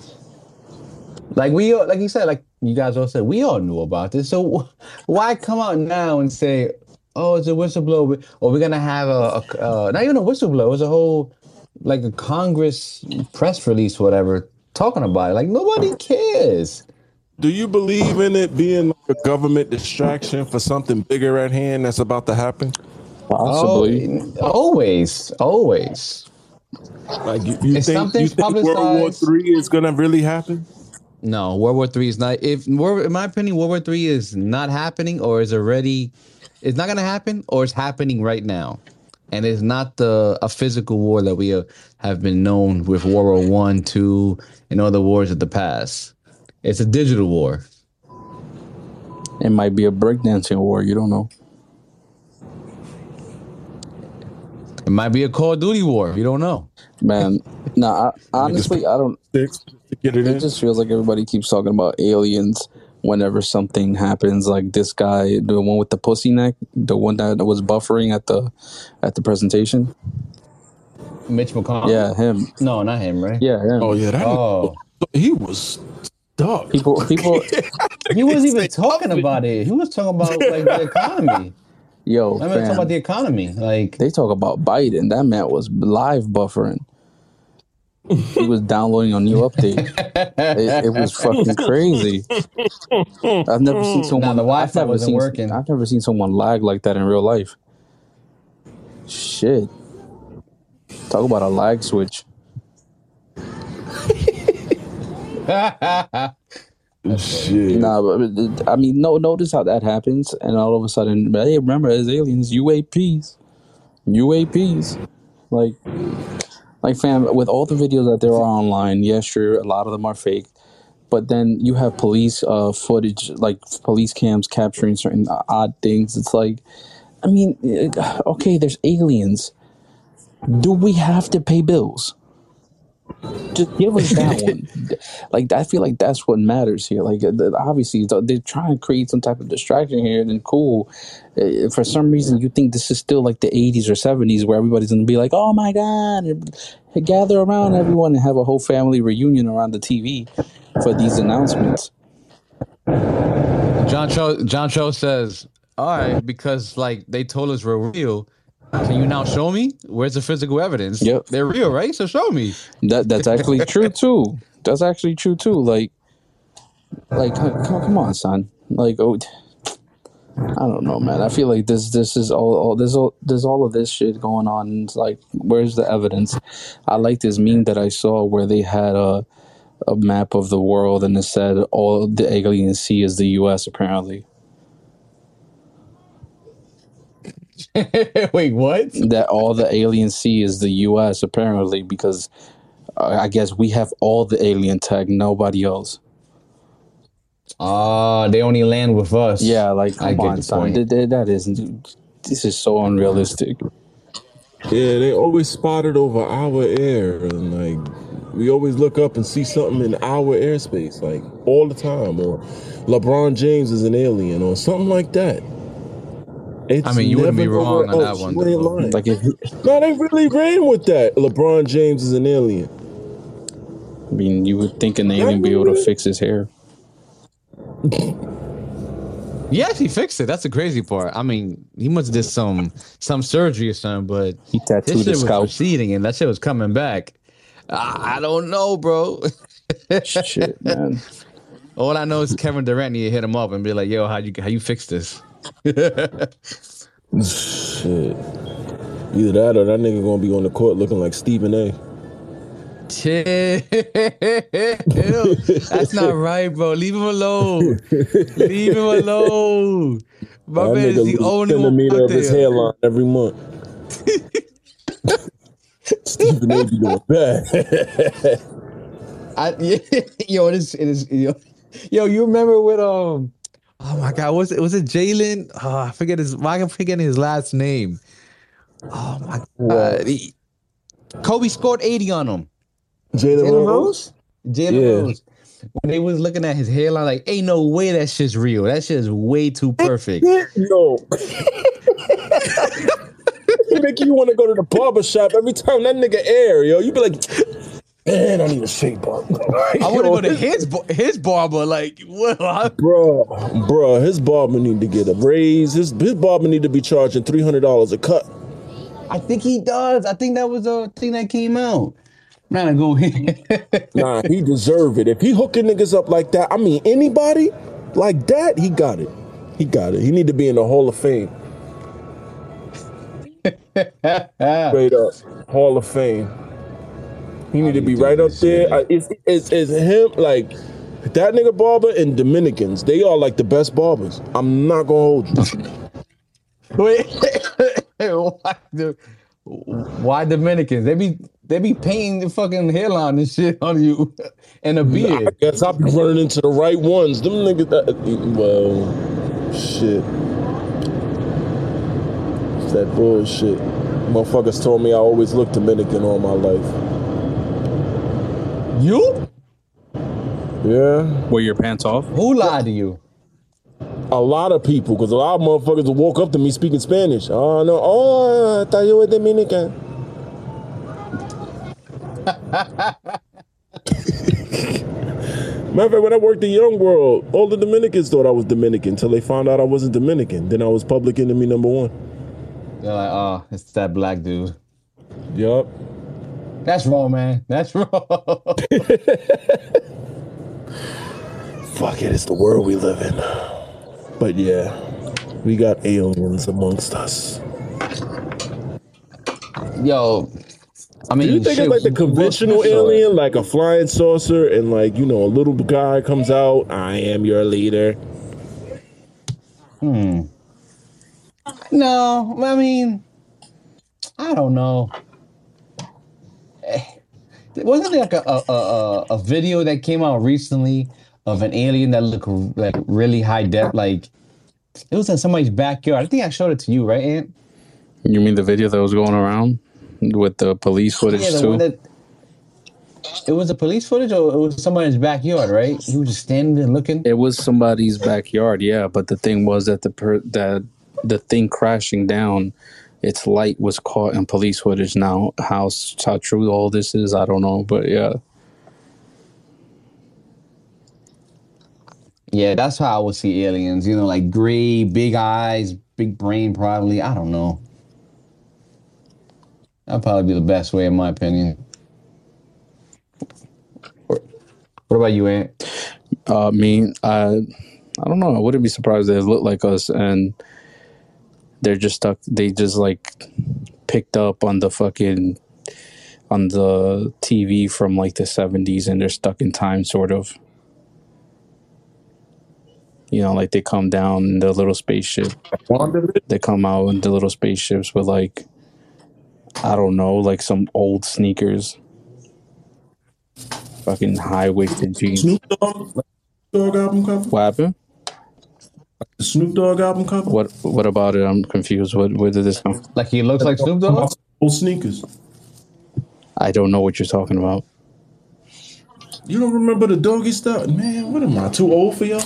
Like we, all- like you said, like you guys all said, we all knew about this. So why come out now and say, "Oh, it's a whistleblower," or we're gonna have a, a uh, not even a whistleblower, it's a whole like a Congress press release, whatever, talking about it. Like nobody cares. Do you believe in it being like a government distraction for something bigger at hand that's about to happen? possibly. Oh, always, always. Like, you, you It's think, something you think World War. Three is gonna really happen? No, World War Three is not. If World, in my opinion, World War Three is not happening, or is already, it's not going to happen, or it's happening right now, and it's not the a physical war that we have, have been known with World War One, Two, and other wars of the past. It's a digital war. It might be a breakdancing war. You don't know. It might be a Call of Duty war. You don't know. Man, nah, I, honestly, I don't. Six to get it It in. just feels like everybody keeps talking about aliens whenever something happens, like this guy, the one with the pussy neck, the one that was buffering at the at the presentation. Mitch McConnell. Yeah, him. No, not him, right? Yeah, him. Oh yeah, that Oh, he was stuck. People, people, he wasn't even talking about it. He was talking about like the economy. Yo, I mean, talking about the economy. Like, they talk about Biden. That man was live buffering. He was downloading a new update. It, it was fucking crazy. I've never seen someone. the I've Wi-Fi wasn't seen. working. I've never seen someone lag like that in real life. Shit. Talk about a lag switch. Shit. Nah, but I mean, no. Notice how that happens, and all of a sudden, hey, remember, as aliens, UAPs, UAPs, like, like, fam, with all the videos that there are online, yes, sure, a lot of them are fake, but then you have police uh footage, like police cams capturing certain odd things. It's like, I mean, okay, there's aliens. Do we have to pay bills? Just give us that one. Like I feel like that's what matters here. Like uh, the- obviously they're trying to create some type of distraction here, and then cool. Uh, For some reason, you think this is still like the '80s or '70s, where everybody's gonna be like, "Oh my god!" and gather around everyone and have a whole family reunion around the TV for these announcements. John Cho, John Cho says, "All right, because like they told us we're real. Can you now show me? Where's the physical evidence? Yep. they're real, right? So show me." That that's actually true too. That's actually true too. Like, like come, come on, son. Like, oh, I don't know, man. I feel like this this is all, all there's all there's all of this shit going on. And it's like, where's the evidence? I like this meme that I saw where they had a a map of the world and it said all the aliens Sea is the U.S. Apparently, Wait, what? that all the aliens see is the U.S. Apparently, because uh, I guess we have all the alien tech, nobody else. Ah, they only land with us. Yeah, like I come get on, the son. point. Th- th- That isn't. This is so unrealistic. Yeah, they always spotted over our air, and like we always look up and see something in our airspace, like all the time. Or LeBron James is an alien, or something like that. It's I mean, you wouldn't be never wrong on over that one, ain't though. lying. Like if no, they really ran with that. LeBron James is an alien. I mean, you would think an alien be able to fix his hair. Yes, he fixed it. That's the crazy part. I mean, he must have did some some surgery or something, but He his tattooed shit his was receding and that shit was coming back. I, I don't know, bro. Shit, man. All I know is Kevin Durant need to hit him up and be like, "Yo, how you how you fix this?" Shit. Either that or that nigga gonna be on the court looking like Stephen A. Chill. That's not right, bro. Leave him alone. Leave him alone. My that man is the only one out of his there. hairline every month. Stephen A. be doing bad. I, yeah, yo, it is, it is, yo, yo, you remember with um, oh my god, was it was it Jalen? Oh, I forget his, why am I forgetting his last name? Oh my god, he- Kobe scored eighty on him. Jalen Rose. Jalen Yeah. Rose. When they was looking at his hairline, like, ain't no way that shit's real. That shit's way too perfect. No. Make you want to go to the barber shop every time that nigga air, yo. You be like, man, I need a shape up. I want to go to his bar- his barber. Like, well, Bro, bro, his barber need to get a raise. His his barber need to be charging three hundred dollars a cut. I think he does. I think that was a thing that came out. I'm not gonna go here. Nah, he deserve it. If he hooking niggas up like that, I mean anybody like that, he got it. He got it. He need to be in the Hall of Fame. Straight up, Hall of Fame. He need to be right up there. I- It's, it's, it's him like that nigga barber and Dominicans. They are like the best barbers. I'm not gonna hold you. Wait, why, why Dominicans? They be they be painting the fucking hairline and shit on you and a beard. guess I'll be running into the right ones. Them niggas that well shit. It's that bullshit. Motherfuckers told me I always look Dominican all my life. You? Yeah, Were your pants off? Who lied to you? a lot of people, because a lot of motherfuckers will walk up to me speaking Spanish. Oh no, oh, I thought you were Dominican. Matter of fact, when I worked at Young World, all the Dominicans thought I was Dominican until they found out I wasn't Dominican. Then I was public enemy number one. They're like, oh, it's that black dude. Yup. That's wrong, man. That's wrong. Fuck it, it's the world we live in. But yeah, we got aliens amongst us. Yo, I mean, Do you think shit, it's like the conventional alien, like a flying saucer, and like you know, a little guy comes out, I am your leader. Hmm. No, I mean, I don't know. Wasn't there like a, a, a, a- video that came out recently of an alien that looked like really high depth? Like it was in somebody's backyard. I think I showed it to you, right, Ant? You mean the video that was going around with the police footage Yeah, the too? that. It was a police footage, or it was somebody's backyard, right? He was just standing there looking. It was somebody's backyard, yeah. But the thing was that the per- that the thing crashing down, its light was caught in police footage. Now, how how true all this is, I don't know. But yeah, Yeah, that's how I would see aliens. You know, like gray, big eyes, big brain, probably. I don't know. That'd probably be the best way, in my opinion. What about you, Ant? uh, me, I I don't know. I wouldn't be surprised if they look like us and they're just stuck. They just like picked up on the fucking on the TV from like the seventies, and they're stuck in time, sort of. You know, like they come down in the little spaceship. They come out in the little spaceships with like, I don't know, like some old sneakers, fucking high waisted jeans. Snoop Dogg album cover. What happened? The Snoop Dogg album cover. What What about it? I'm confused. What Where did this come? Like he looks like Snoop Dogg? Old sneakers. I don't know what you're talking about. You don't remember the doggy style? Man, what am I too old for y'all?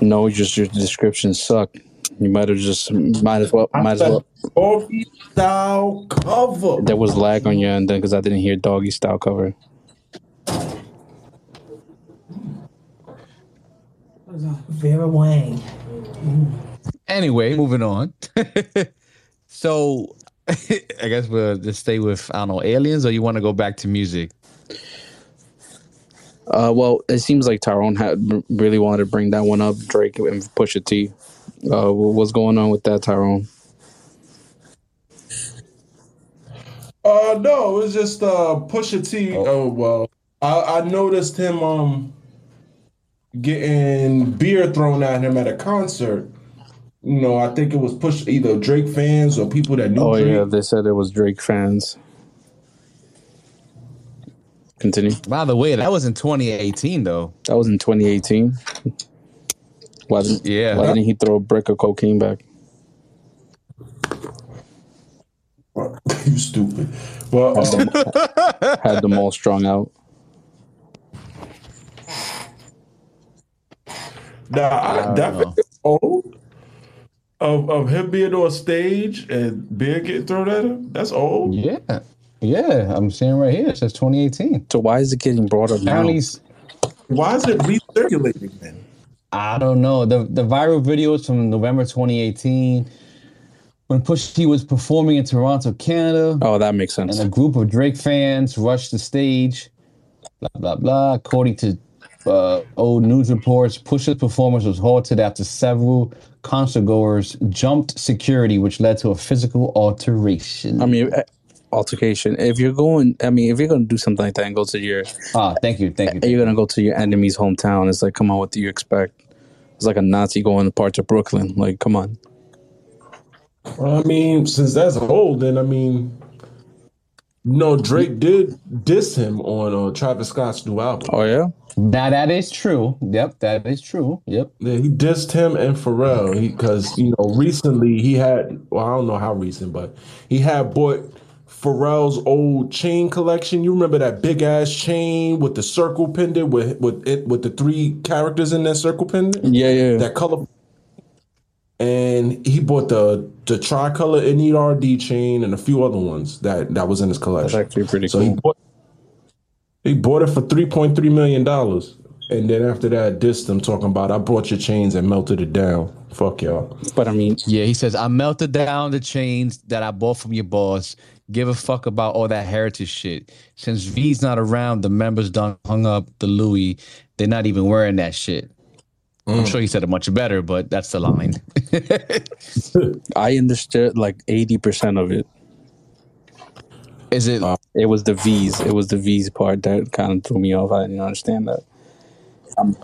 No, just your descriptions suck. You might have just might as well might as well. Doggy style cover. There was lag on your end then because I didn't hear doggy style cover. Vera Wang. Anyway, moving on. so, I guess we'll just stay with, I don't know, aliens, or you want to go back to music? Uh, well, it seems like Tyrone had really wanted to bring that one up. Drake and Pusha T. Uh, what's going on with that, Tyrone? Uh, no, it was just uh Pusha T. Oh, well, I, I noticed him um getting beer thrown at him at a concert. You know, I think it was pushed either Drake fans or people that knew Oh Drake. yeah, they said it was Drake fans. Continue. By the way, that was in 2018, though. That was in 2018. Why didn't Yeah. Why didn't he throw a brick of cocaine back? you stupid. Well, um, had them all strung out. Nah, I, don't that know. old. Of, of him being on stage and beer getting thrown at him. That's old. Yeah. Yeah, I'm seeing right here. It says 2018. So why is it getting brought up now? He's- Why is it recirculating then? I don't know. The the viral videos from November 2018 when Pusha T was performing in Toronto, Canada, Oh, that makes sense. and a group of Drake fans rushed the stage. Blah blah blah. According to uh, old news reports, Pusha's performance was halted after several concertgoers jumped security, which led to a physical alteration. I mean, eh, altercation. If you're going, I mean, if you're gonna do something like that and go to your, ah, thank you, thank you. and you're gonna go to your enemy's hometown, it's like, come on, what do you expect? It's like a Nazi going to parts of Brooklyn. Like, come on. Well, I mean, since that's old, then I mean, no, Drake did diss him on uh, Travis Scott's new album. Oh yeah. Now that is true. Yep, that is true. Yep. Yeah, he dissed him and Pharrell because you know recently he had well I don't know how recent, but he had bought Pharrell's old chain collection. You remember that big ass chain with the circle pendant with with it with the three characters in that circle pendant? Yeah, yeah. That color. And he bought the the tricolor NERD chain and a few other ones that that was in his That's collection. actually pretty So cool. Bought he bought it for three point three million dollars. And then after that, dissed him talking about I brought your chains and melted it down. Fuck y'all. But I mean, Yeah, he says, I melted down the chains that I bought from your boss. Give a fuck about all that heritage shit. Since V's not around, the members done hung up the Louis. They're not even wearing that shit. I'm Mm. sure he said it much better, but that's the line. I understood like eighty percent of it. Is it? It was the V's. It was the V's part that kind of threw me off. I didn't understand that.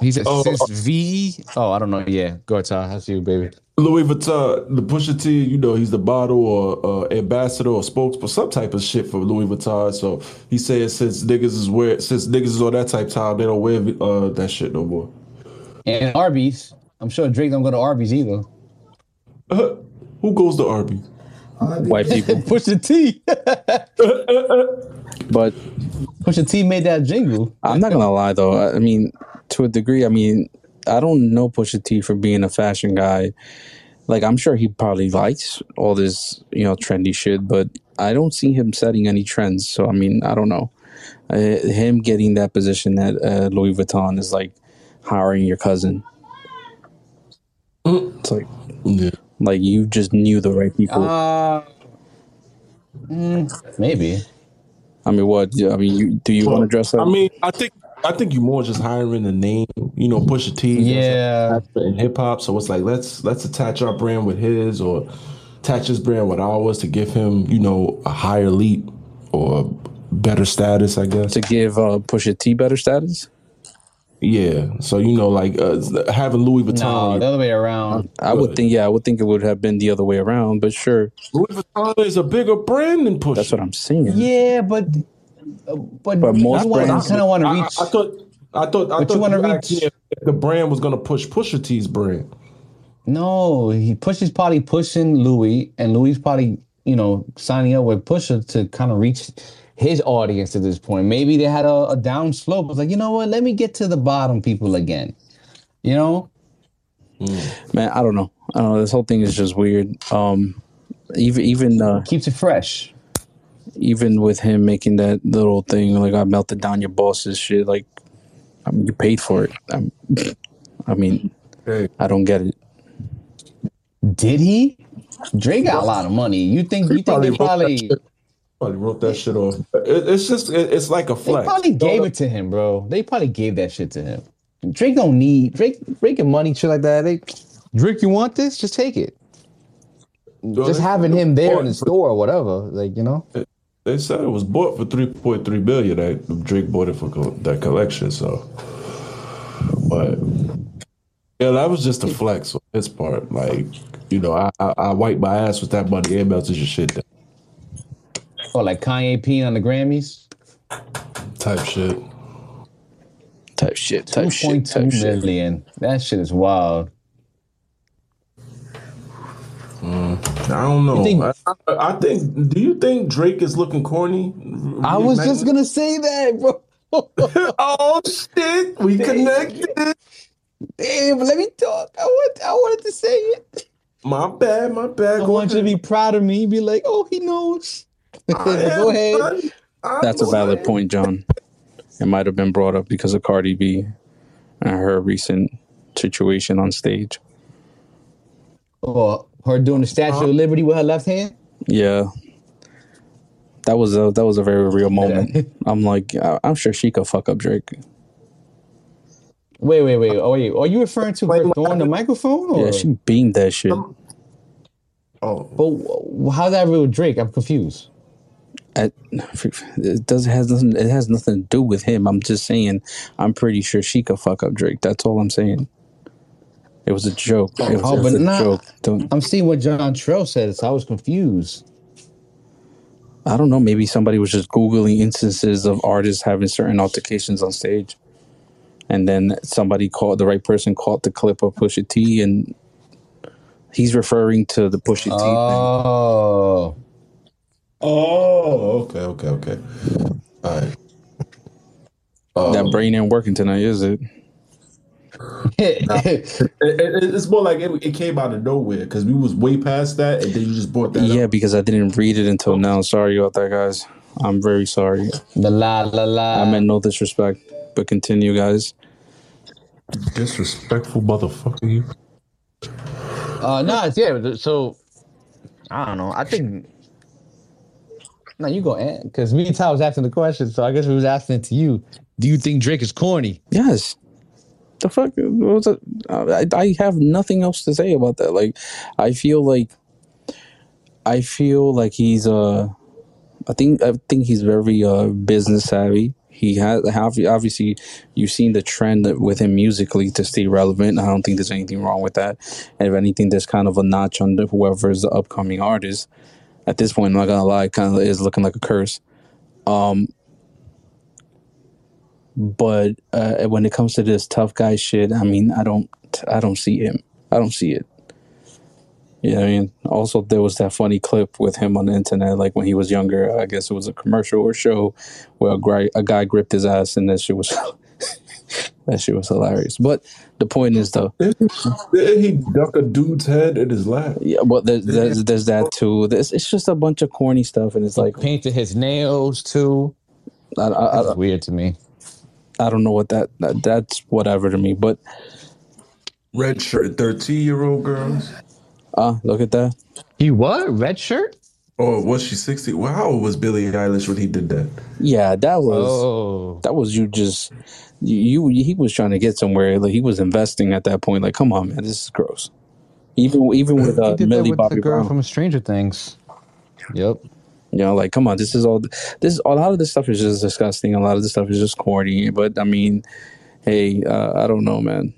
he said Oh, since V. Oh, I don't know. Yeah, go ahead, Ty. That's you, baby. Louis Vuitton, the Pusha T, you know, he's the bottle or uh, ambassador or spokesperson, some type of shit for Louis Vuitton. So he says since niggas is wear, since niggas is on that type of time, they don't wear uh, that shit no more. And Arby's. I'm sure Drake don't go to Arby's either. Who goes to Arby's? White people, Pusha T. but Pusha T made that jingle. I'm not gonna lie though. I I mean, to a degree, I mean, I don't know Pusha T for being a fashion guy. Like, I'm sure he probably likes all this, you know, trendy shit, but I don't see him setting any trends. So, I mean, I don't know. Uh, him getting that position at uh, Louis Vuitton is like hiring your cousin. It's like, Yeah. Like you just knew the right people. Uh, mm, maybe. I mean, what? I mean, you do you want to dress up? I mean, I think I think you more just hiring the name, you know, Pusha T. Yeah. in hip hop. So it's like let's let's attach our brand with his or attach his brand with ours to give him, you know, a higher leap or better status, I guess. to give uh, Pusha T better status? Yeah. So you know, like uh, having Louis No, Vuitton. the other way around. I would think, yeah, I would think it would have been the other way around, but sure, Louis Vuitton is a bigger brand than Pusha. that's what I'm saying. Yeah, but uh, but, But most you brands- I kind of want to I, I, reach. I thought. I thought. I But you wanna reach- if the brand was gonna push Pusha T's brand. no, he pushes probably pushing Louis, and Louis probably you know signing up with Pusha to kind of reach his audience at this point. Maybe they had a, a down slope. It's like you know what? Let me get to the bottom people again. You know, Man, I don't know. I don't know. This whole thing is just weird. Um, even even uh, keeps it fresh. even with him making that little thing, like I melted down your boss's shit. Like, I mean, you paid for it. I'm, I mean, Hey, I don't get it. Did he? Drake got a lot of money. You think you think probably they probably shit. probably wrote that shit off. It, it's just it, it's like a flex. they probably gave it to him, bro. They probably gave that shit to him. Drake don't need Drake Drake and money shit like that. They Drake, you want this? Just take it. Just having him there in the store or whatever, like you know. They said it was bought for three point three billion. That Drake bought it for co- that collection. So, but yeah, that was just a flex on his part. Like, you know, I I, I wipe my ass with that money and melted your shit down Or Oh, like Kanye peeing on the Grammys. type shit. Type shit. Two Type shit. point two Type shit. million. That shit is wild. Mm. I don't know. think- I, I, I think. Do you think Drake is looking corny? I was just gonna say that, bro. Oh shit! We connected. Damn, let me talk. I want I wanted to say it. My bad. My bad. I Go want you to be proud of me. Be like, oh, he knows. I Go ahead. That's a valid point, John. It might have been brought up because of Cardi B and her recent situation on stage. Or her doing the Statue of Liberty with her left hand. Yeah, that was a that was a very real moment. I'm like, I- I'm sure she could fuck up Drake. Wait, wait, wait. Oh, wait. Are you referring to her throwing the microphone? Or? Yeah, she beamed that shit. Oh, But wh- how's that real with Drake? I'm confused. At, it does has nothing. It has nothing to do with him. I'm just saying. I'm pretty sure she could fuck up Drake. That's all I'm saying. It was a joke. Oh, it was, Oh, it was but a not- joke. Don't, I'm seeing what John Trell said, so I was confused. I don't know. Maybe somebody was just googling instances of artists having certain altercations on stage, and then somebody called the right person caught the clip of Pusha T, and he's referring to the Pusha T thing. Oh. Oh, okay, okay, okay. All right. That Um, brain ain't working tonight, is it? it, it, it's more like it, it came out of nowhere because we was way past that, and then you just brought that Yeah, up. because I didn't read it until now. Sorry about that, guys. I'm very sorry. the la la la. I meant no disrespect, but continue, guys. Disrespectful motherfucker, you. Uh, no, it's yeah. So I don't know. I think. No, you go in because me and Ty was asking the question, so I guess we was asking it to you. Do you think Drake is corny? Yes. The fuck? Was it? I, I have nothing else to say about that. Like, I feel like, I feel like he's uh, I think I think he's very uh business savvy. He has obviously you've seen the trend with him musically to stay relevant. I don't think there's anything wrong with that. And if anything, there's kind of a notch on whoever is the upcoming artist. At this point, I'm not gonna lie, kind of is looking like a curse. Um, but uh, when it comes to this tough guy shit, I mean, I don't, I don't see him. I don't see it. You know what I mean? Also, there was that funny clip with him on the internet, like when he was younger. I guess it was a commercial or show where a guy, a guy gripped his ass, and that shit was that shit was hilarious. But the point is, though, Did he duck a dude's head in his lap? yeah, but there's there's, there's that too. There's, it's just a bunch of corny stuff, and it's like Painted his nails too. I, I, I, That's weird to me. I don't know what that, that that's whatever to me. But Red shirt, thirteen year old girls. uh look at that. He what? Red shirt? Oh, was she sixty? Well, how old was Billie Eilish when he did that? Yeah, that was. Oh, that was you just you, you he was trying to get somewhere like he was investing at that point like come on man this is gross even even with he uh, did that Millie with Bobby the girl Brown from Stranger Things. Yep. you know like come on this is all this a lot of this stuff is just disgusting a lot of this stuff is just corny but I mean hey uh, I don't know man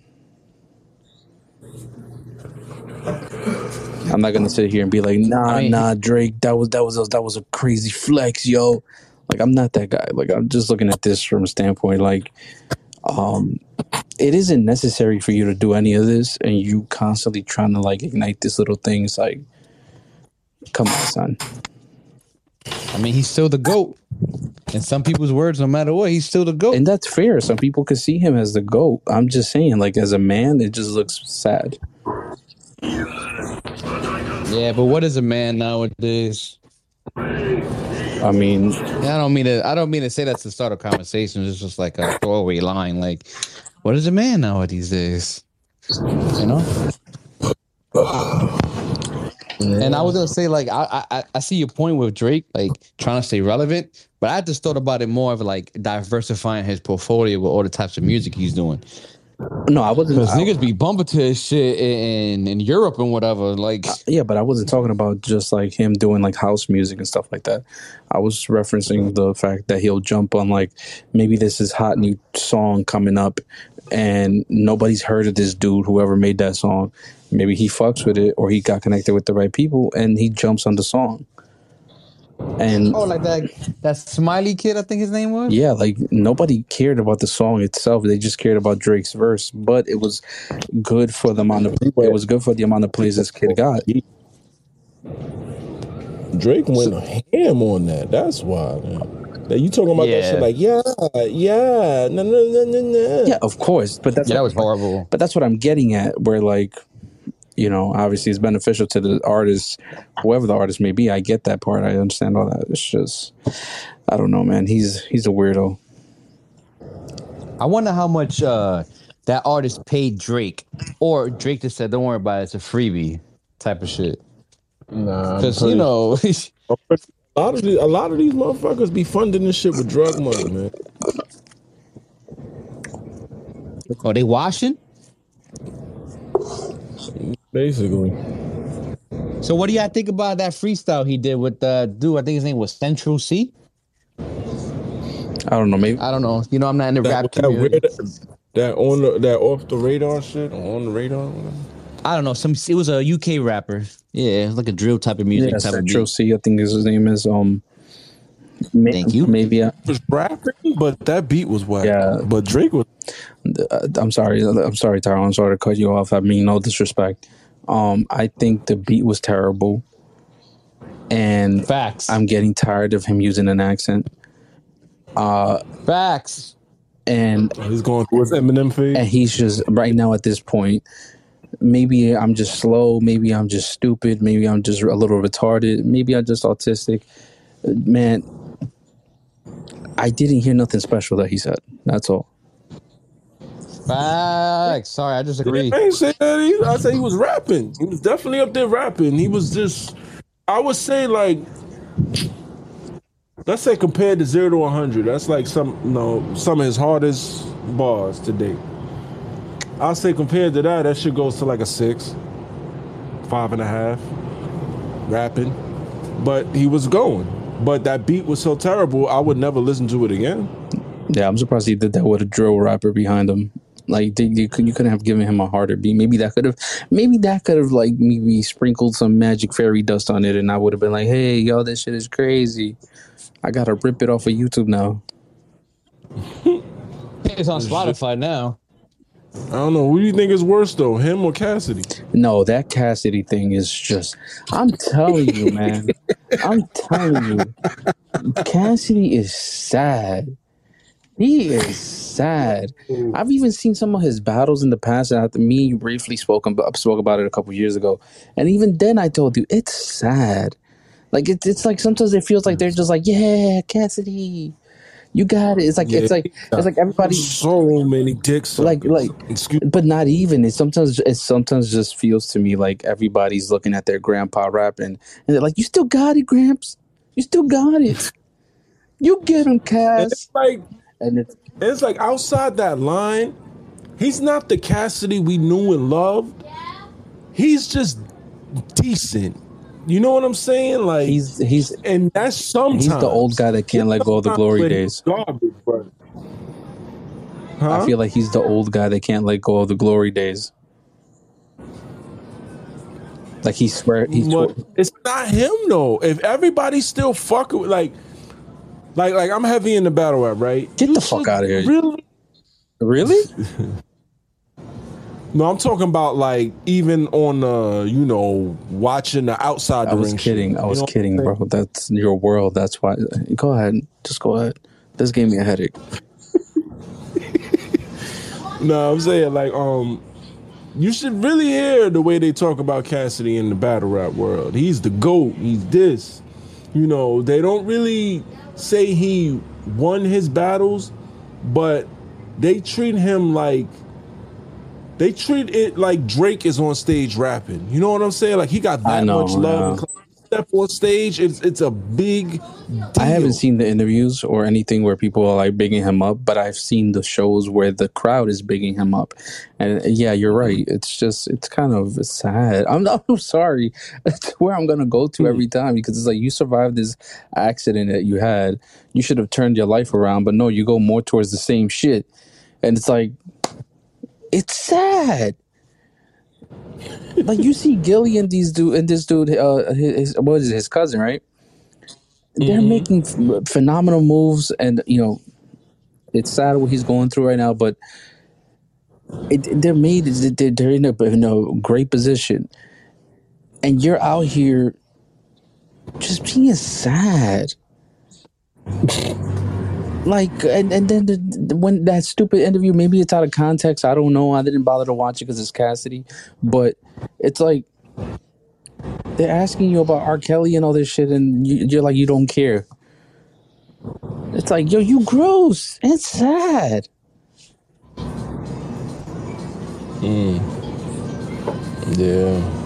I'm not gonna sit here and be like nah I mean, nah Drake that was that was a, that was a crazy flex yo. Like I'm not that guy. Like I'm just looking at this from a standpoint like um it isn't necessary for you to do any of this and you constantly trying to like ignite this little thing. It's like come on son. I mean, he's still the goat. In some people's words, no matter what, he's still the goat. and that's fair. Some people could see him as the goat. I'm just saying like as a man it just looks sad yeah, but what is a man nowadays? i mean I don't mean to. I don't mean to say that's the start of conversation. It's just like a throwaway line. Like, what is a man nowadays? Days? You know. And I was gonna say, like, I, I I see your point with Drake, like trying to stay relevant, but I just thought about it more of like diversifying his portfolio with all the types of music he's doing. No i wasn't Because niggas be bumping to his shit in in Europe and whatever. Like, yeah but i wasn't talking about just like him doing like house music and stuff like that i was referencing the fact that he'll jump on like maybe this is hot new song coming up and nobody's heard of this dude whoever made that song maybe he fucks with it or he got connected with the right people and he jumps on the song and oh, like that that Smiley kid, I think his name was. yeah like nobody cared about the song itself they just cared about drake's verse but it was good for the amount of it was good for the amount of plays this kid got Drake went ham on that. That's why. Man. Now you talking about that shit like yeah, yeah, no, no, no, no, no. yeah of course but that's Yeah, that was horrible. but that's what I'm getting at. Where like, you know, obviously it's beneficial to the artist, whoever the artist may be. I get that part. I understand all that. It's just, I don't know, man. He's he's a weirdo. I wonder how much uh, that artist paid Drake, or Drake just said, "Don't worry about it. It's a freebie," type of shit. Nah, Because you know, a lot of these, a lot of these motherfuckers be funding this shit with drug money, man. are they washing? Basically, So what do y'all think about that freestyle he did with the dude? I think his name was Central Cee. I don't know. Maybe I don't know. You know, I'm not in the that, rap that community. weird, that on the, that off the radar shit, on the radar. whatever. I don't know. Some it was a UK rapper. Yeah, like a drill type of music yeah, type Central of beat. C. I think is his name is um. ma- Thank you. Maybe uh, was rapping, but that beat was whack. Yeah. But Drake was uh, I'm sorry. I'm sorry, Tyrone. I'm sorry to cut you off. I mean no disrespect. Um, I think the beat was terrible, and Facts. I'm getting tired of him using an accent. Uh, Facts. And He's going through his Eminem phase. and he's just right now at this point. Maybe I'm just slow. Maybe I'm just stupid. Maybe I'm just a little retarded. Maybe I'm just autistic. Man, I didn't hear nothing special that he said. That's all. Facts. Sorry, I disagree. I ain't say that. He, I say he was rapping. He was definitely up there rapping. He was just, I would say like, let's say compared to zero to one hundred, that's like some, you know, some of his hardest bars to date. I'll say compared to that, that shit goes to like a six, five and a half, rapping. But he was going. But that beat was so terrible, I would never listen to it again. Yeah, I'm surprised he did that with a drill rapper behind him. Like they, you, could, you couldn't have given him a harder beat. Maybe that could have, maybe that could have like maybe sprinkled some magic fairy dust on it, and I would have been like, "Hey, yo, this shit is crazy. I gotta rip it off of YouTube now." It's on Spotify now. I don't know. Who do you think is worse though, him or Cassidy? No, that Cassidy thing is just. I'm telling you, man. I'm telling you, Cassidy is sad. He is sad. Mm. I've even seen some of his battles in the past. And after me, you briefly spoke about, spoke about it a couple years ago, and even then, I told you it's sad. Like it's it's like sometimes it feels like mm. they're just like, yeah, Cassidy, you got it. It's like it's like it's like everybody So many dicks. like like excuse but not even it sometimes it sometimes just feels to me like everybody's looking at their grandpa rapping and they're like you still got it gramps you still got it you get him cass It's like and it's it's like outside that line, he's not the Cassidy we knew and loved. He's just decent. You know what I'm saying? Like he's he's and that's sometimes he's the old guy that can't let go of the glory days Garbage, huh? i feel like he's the old guy that can't let go of the glory days like he swear he But swear, it's not him though. If everybody's still fucking with like, like, like I'm heavy in the battle rap, right? Get You the fuck out of here. Really? really No, I'm talking about like even on uh, you know, watching the outside. i the was ring shit. kidding i was know what I'm kidding bro that's your world that's why go ahead just go ahead this gave me a headache No, I'm saying like um you should really hear the way they talk about Cassidy in the battle rap world. He's the GOAT, he's this. You know, they don't really say he won his battles, but they treat him like they treat it like Drake is on stage rapping. You know what I'm saying? Like he got that know, much love step on stage. It's it's a big deal. I haven't seen the interviews or anything where people are like bigging him up, but I've seen the shows where the crowd is bigging him up. And yeah, you're right. It's just it's kind of sad. I'm I'm sorry. That's where I'm gonna go to hmm. every time because it's like you survived this accident that you had. You should have turned your life around, but no, you go more towards the same shit. And it's like it's sad. Like you see Gillie and these dude and this dude, uh, his, his what is it, his cousin, right? They're Mhm. making ph- phenomenal moves, and you know, it's sad what he's going through right now. But it, they're made, they're, they're in a, in a great position, and you're out here just being sad. Like and and then the, the- when that stupid interview, maybe it's out of context. I don't know. I didn't bother to watch it because it's Cassidy, but it's like they're asking you about R. Kelly and all this shit, and you, you're like you don't care. It's like yo, you gross and sad. Mm. Yeah.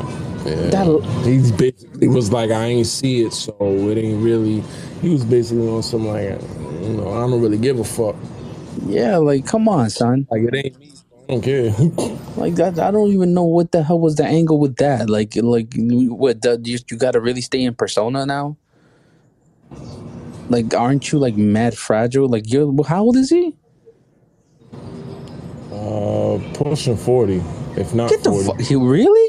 That He's basically was like, I ain't see it, so it ain't really. He was basically on some like, you know, I don't really give a fuck. yeah, like come on, son. Like it ain't me. so I don't care. Like that, I don't even know what the hell was the angle with that. Like, like what? The, you you got to really stay in persona now. Like, aren't you like mad fragile? Like, you're how old is he? uh, pushing forty, if not Get the forty. fuck. He really?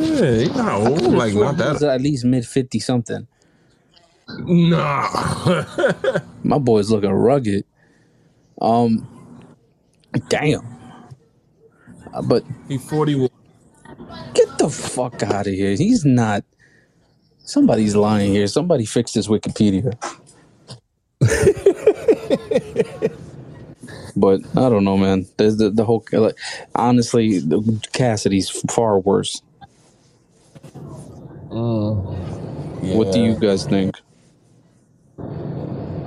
Yeah, he's not old. Like not that. at least mid fifty something. Nah. My boy's looking rugged. Um, damn. Uh, But he forty one. get the fuck out of here. He's not. Somebody's lying here. Somebody fix this Wikipedia. but I don't know, man. There's the the whole like, honestly, Cassidy's far worse. What do you guys think?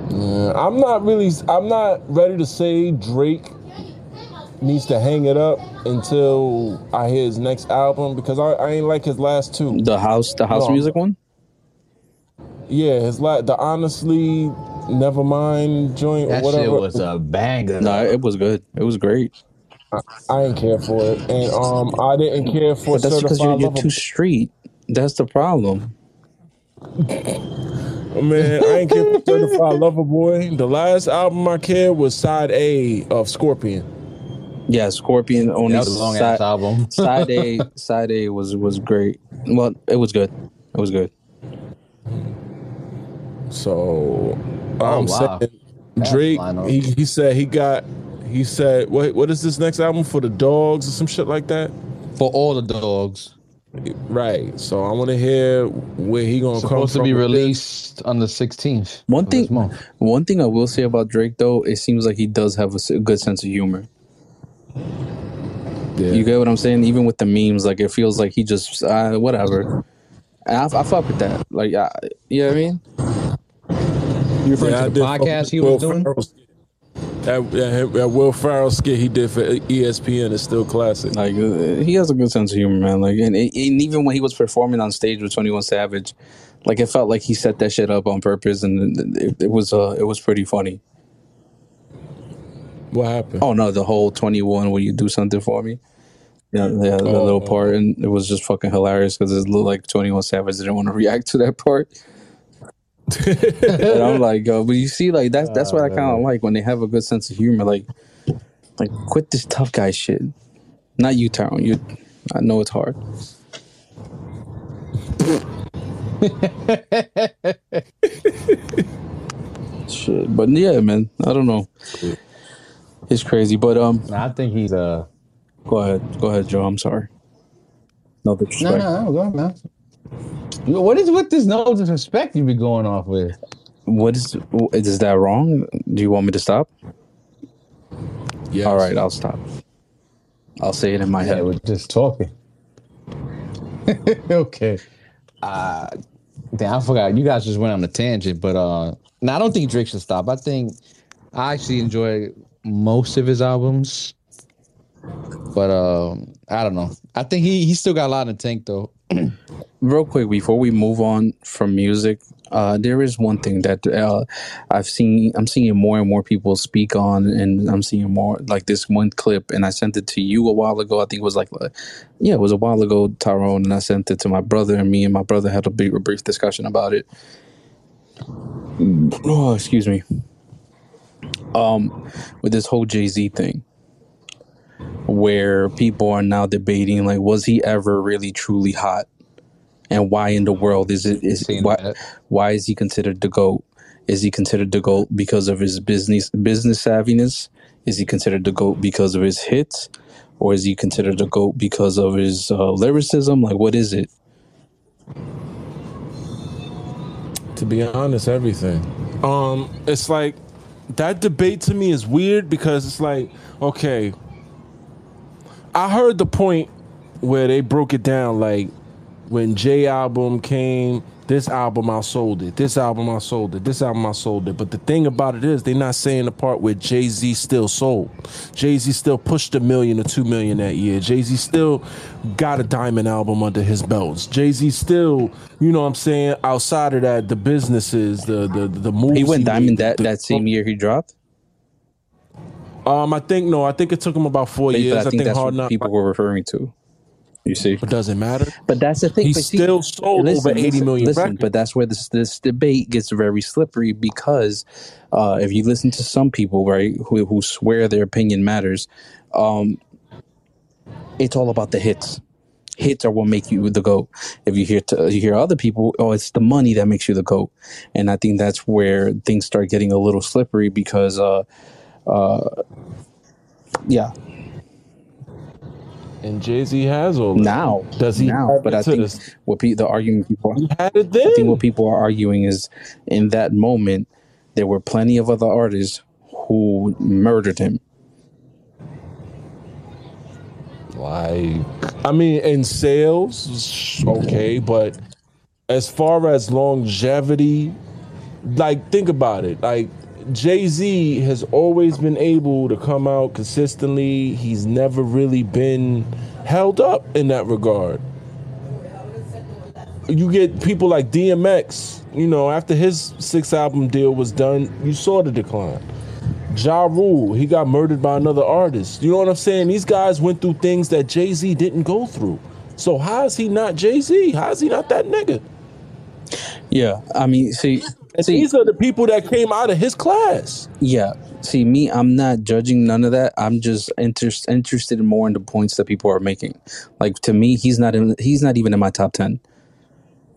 Yeah, I'm not really. I'm not ready to say Drake needs to hang it up until I hear his next album because I, I ain't like his last two. The house, the house No. music one. Yeah, his la the honestly never mind joint or That whatever. shit was a banger. No, it was good. It was great. I ain't care for it, and um, I didn't care for But that's because you're, you're too street. That's the problem. Man, I ain't care for certified lover boy. The last album I cared was side A of Scorpion. Yeah, Scorpion only that was a long ass side, album. side A. Side A was was great. Well, it was good. It was good. So Oh, I'm wow. saying That's Drake. lineup. He, he said he got. He said what? What is this next album for the dogs or some shit like that? For all the dogs. Right. So I want to hear where he gonna come Supposed to from be with this. released on the 16th. One thing, one thing I will say about Drake though, it seems like he does have a good sense of humor. Yeah. You get what I'm saying? Even with the memes, like it feels like he just uh, whatever. And I, I fuck with that. Like, I, you know what I mean? You referring Yeah, I to the did podcast with he was doing? Ferrell skit. That, that, that Will Ferrell skit he did for ESPN is still classic. Like, uh, he has a good sense of humor, man. Like, and, and even when he was performing on stage with Twenty One Savage, like it felt like he set that shit up on purpose, and it, it was uh, it was pretty funny. What happened? Oh no, the whole Twenty One, will you do something for me? Yeah, yeah, the little Oh. part, and it was just fucking hilarious because it looked like Twenty One Savage didn't want to react to that part. And I'm like, yo, but you see, like that's that's what I kind of like when they have a good sense of humor. Like, like quit this tough guy shit. Not you, Tyrone. You, I know it's hard. shit, but yeah, man, I don't know. It's crazy, but um, I think he's uh go ahead, go ahead, Joe. I'm sorry. No no disrespect. no no go on, man. Yo, What is with this no disrespect you be going off with? What is is that wrong? Do you want me to stop? Yes. All right, I'll stop. I'll say it in my Yeah, head. we're just talking. okay. Uh damn, I forgot. You guys just went on a tangent, but uh no, I don't think Drake should stop. I think I actually enjoy most of his albums. But um I don't know. I think he he still got a lot in the tank though. Real quick, before we move on from music, uh, there is one thing that uh, I've seen. I'm seeing more and more people speak on, and I'm seeing more like this one clip. And I sent it to you a while ago. I think it was like, uh, yeah, it was a while ago, Tyrone. And I sent it to my brother, and me and my brother had a big, a brief discussion about it. Oh, excuse me. Um, with this whole Jay Z thing, where people are now debating like, was he ever really truly hot? and why in the world is it is Seen why that. why is he considered the goat? Is he considered the goat because of his business business savviness? Is he considered the goat because of his hits, or is he considered the goat because of his uh, lyricism? Like, what is it? To be honest, everything. Um, it's like that debate to me is weird because it's like, okay, I heard the point where they broke it down like when J album came, this album I sold it, this album I sold it, this album I sold it. But the thing about it is they're not saying the part where Jay Z still sold. Jay Z still pushed a million or two million that year. Jay Z still got a diamond album under his belts. Jay Z still, you know what I'm saying, outside of that, the businesses, the the the moves. He went diamond made, that the- that same year he dropped. Um, I think no, I think it took him about four But years. I think that's Hard what Knock. people were referring to. You see, it doesn't matter? but that's the thing. He but see- still sold over 80 million Listen, records. but that's where this this debate gets very slippery because uh, if you listen to some people, right, who who swear their opinion matters, um, it's all about the hits. Hits are what make you the goat. If you hear to, you hear other people, oh, it's the money that makes you the goat, and I think that's where things start getting a little slippery because, uh, uh, yeah, And Jay Z has all that. now. Does he now? But I think this- what pe- the argument people had it then. I think what people are arguing is in that moment there were plenty of other artists who murdered him. Like, I mean, in sales, okay, but as far as longevity, like, think about it. Like, Jay Z has always been able to come out consistently. He's never really been held up in that regard. You get people like DMX, you know, after his six album deal was done, you saw the decline. Ja Rule, he got murdered by another artist. You know what I'm saying? These guys went through things that Jay Z didn't go through. So how is he not Jay Z? How is he not that nigga? Yeah, I mean, see, And see, these are the people that came out of his class. yeah, see, me, I'm not judging none of that. I'm just inter- interested more in the points that people are making. Like to me, he's not in. He's not even in my top ten.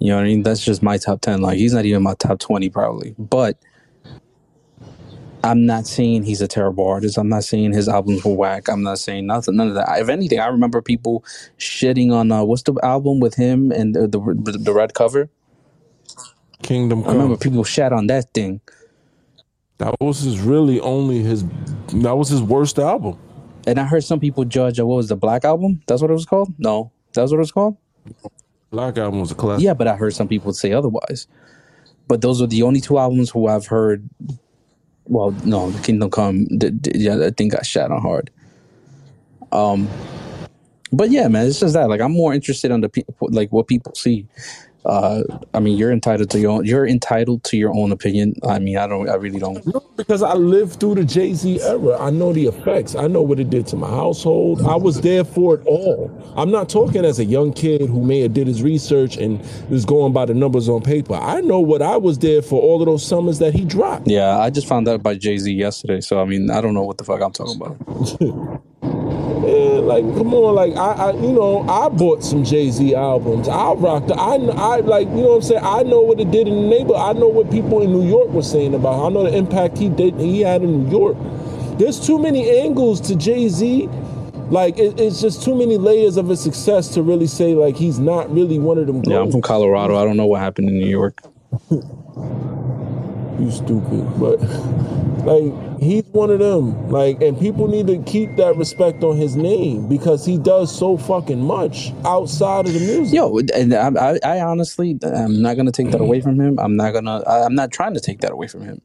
You know what I mean? That's just my top ten. Like he's not even my top twenty probably. But I'm not saying he's a terrible artist. I'm not saying his albums were whack. I'm not saying nothing, none of that. If anything, I remember people shitting on uh, what's the album with him and the the, the red cover. Kingdom I remember people shat on that thing. That was his really only his that was his worst album. And I heard some people judge what was the Black album? That's what it was called. No, that's what it was called. Black album was a classic. Yeah, but I heard some people say otherwise. But those are the only two albums who I've heard. Well, no, Kingdom Come. d- d- Yeah, I think got shot on hard. Um, but yeah, man, it's just that. Like, I'm more interested on the people, like what people see. Uh, I mean, you're entitled to your own. You're entitled to your own opinion. I mean, I don't. I really don't. No, because I lived through the Jay Z era. I know the effects. I know what it did to my household. I was there for it all. I'm not talking as a young kid who may have did his research and was going by the numbers on paper. I know what I was there for all of those summers that he dropped. Yeah, I just found out by Jay Z yesterday. So I mean, I don't know what the fuck I'm talking about. Yeah, like come on, like I, I, you know, I bought some Jay Z albums. I rocked. I, I like, you know what I'm saying. I know what it did in the neighborhood. I know what people in New York were saying about. It. I know the impact he did. He had in New York. There's too many angles to Jay Z. Like it, it's just too many layers of his success to really say like he's not really one of them. Yeah, I'm from Colorado. I don't know what happened in New York. You stupid, but like he's one of them. Like, and people need to keep that respect on his name because he does so fucking much outside of the music. Yo, and I, I, honestly, I'm not gonna take that away from him. I'm not gonna. I, I'm not trying to take that away from him.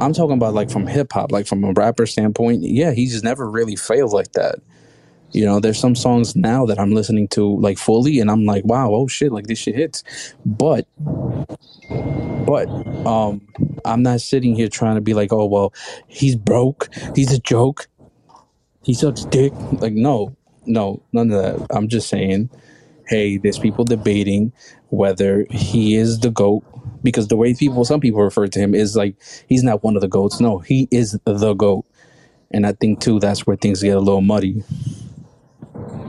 I'm talking about like from hip hop, like from a rapper standpoint. Yeah, he's just never really failed like that. You know, there's some songs now that I'm listening to like fully, and I'm like, wow, oh shit, like this shit hits. But, but, um, I'm not sitting here trying to be like, oh well, he's broke, he's a joke, he sucks dick. Like, no, no, none of that. I'm just saying hey, there's people debating whether he is the GOAT because the way people, some people refer to him is like he's not one of the GOATs. No, he is the GOAT. And I think too, that's where things get a little muddy.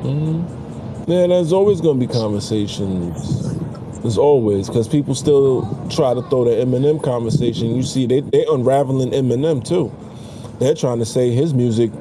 Mm-hmm. Yeah, there's always going to be conversations. There's always because people still try to throw the Eminem conversation. You see, they they unraveling Eminem too. They're trying to say his music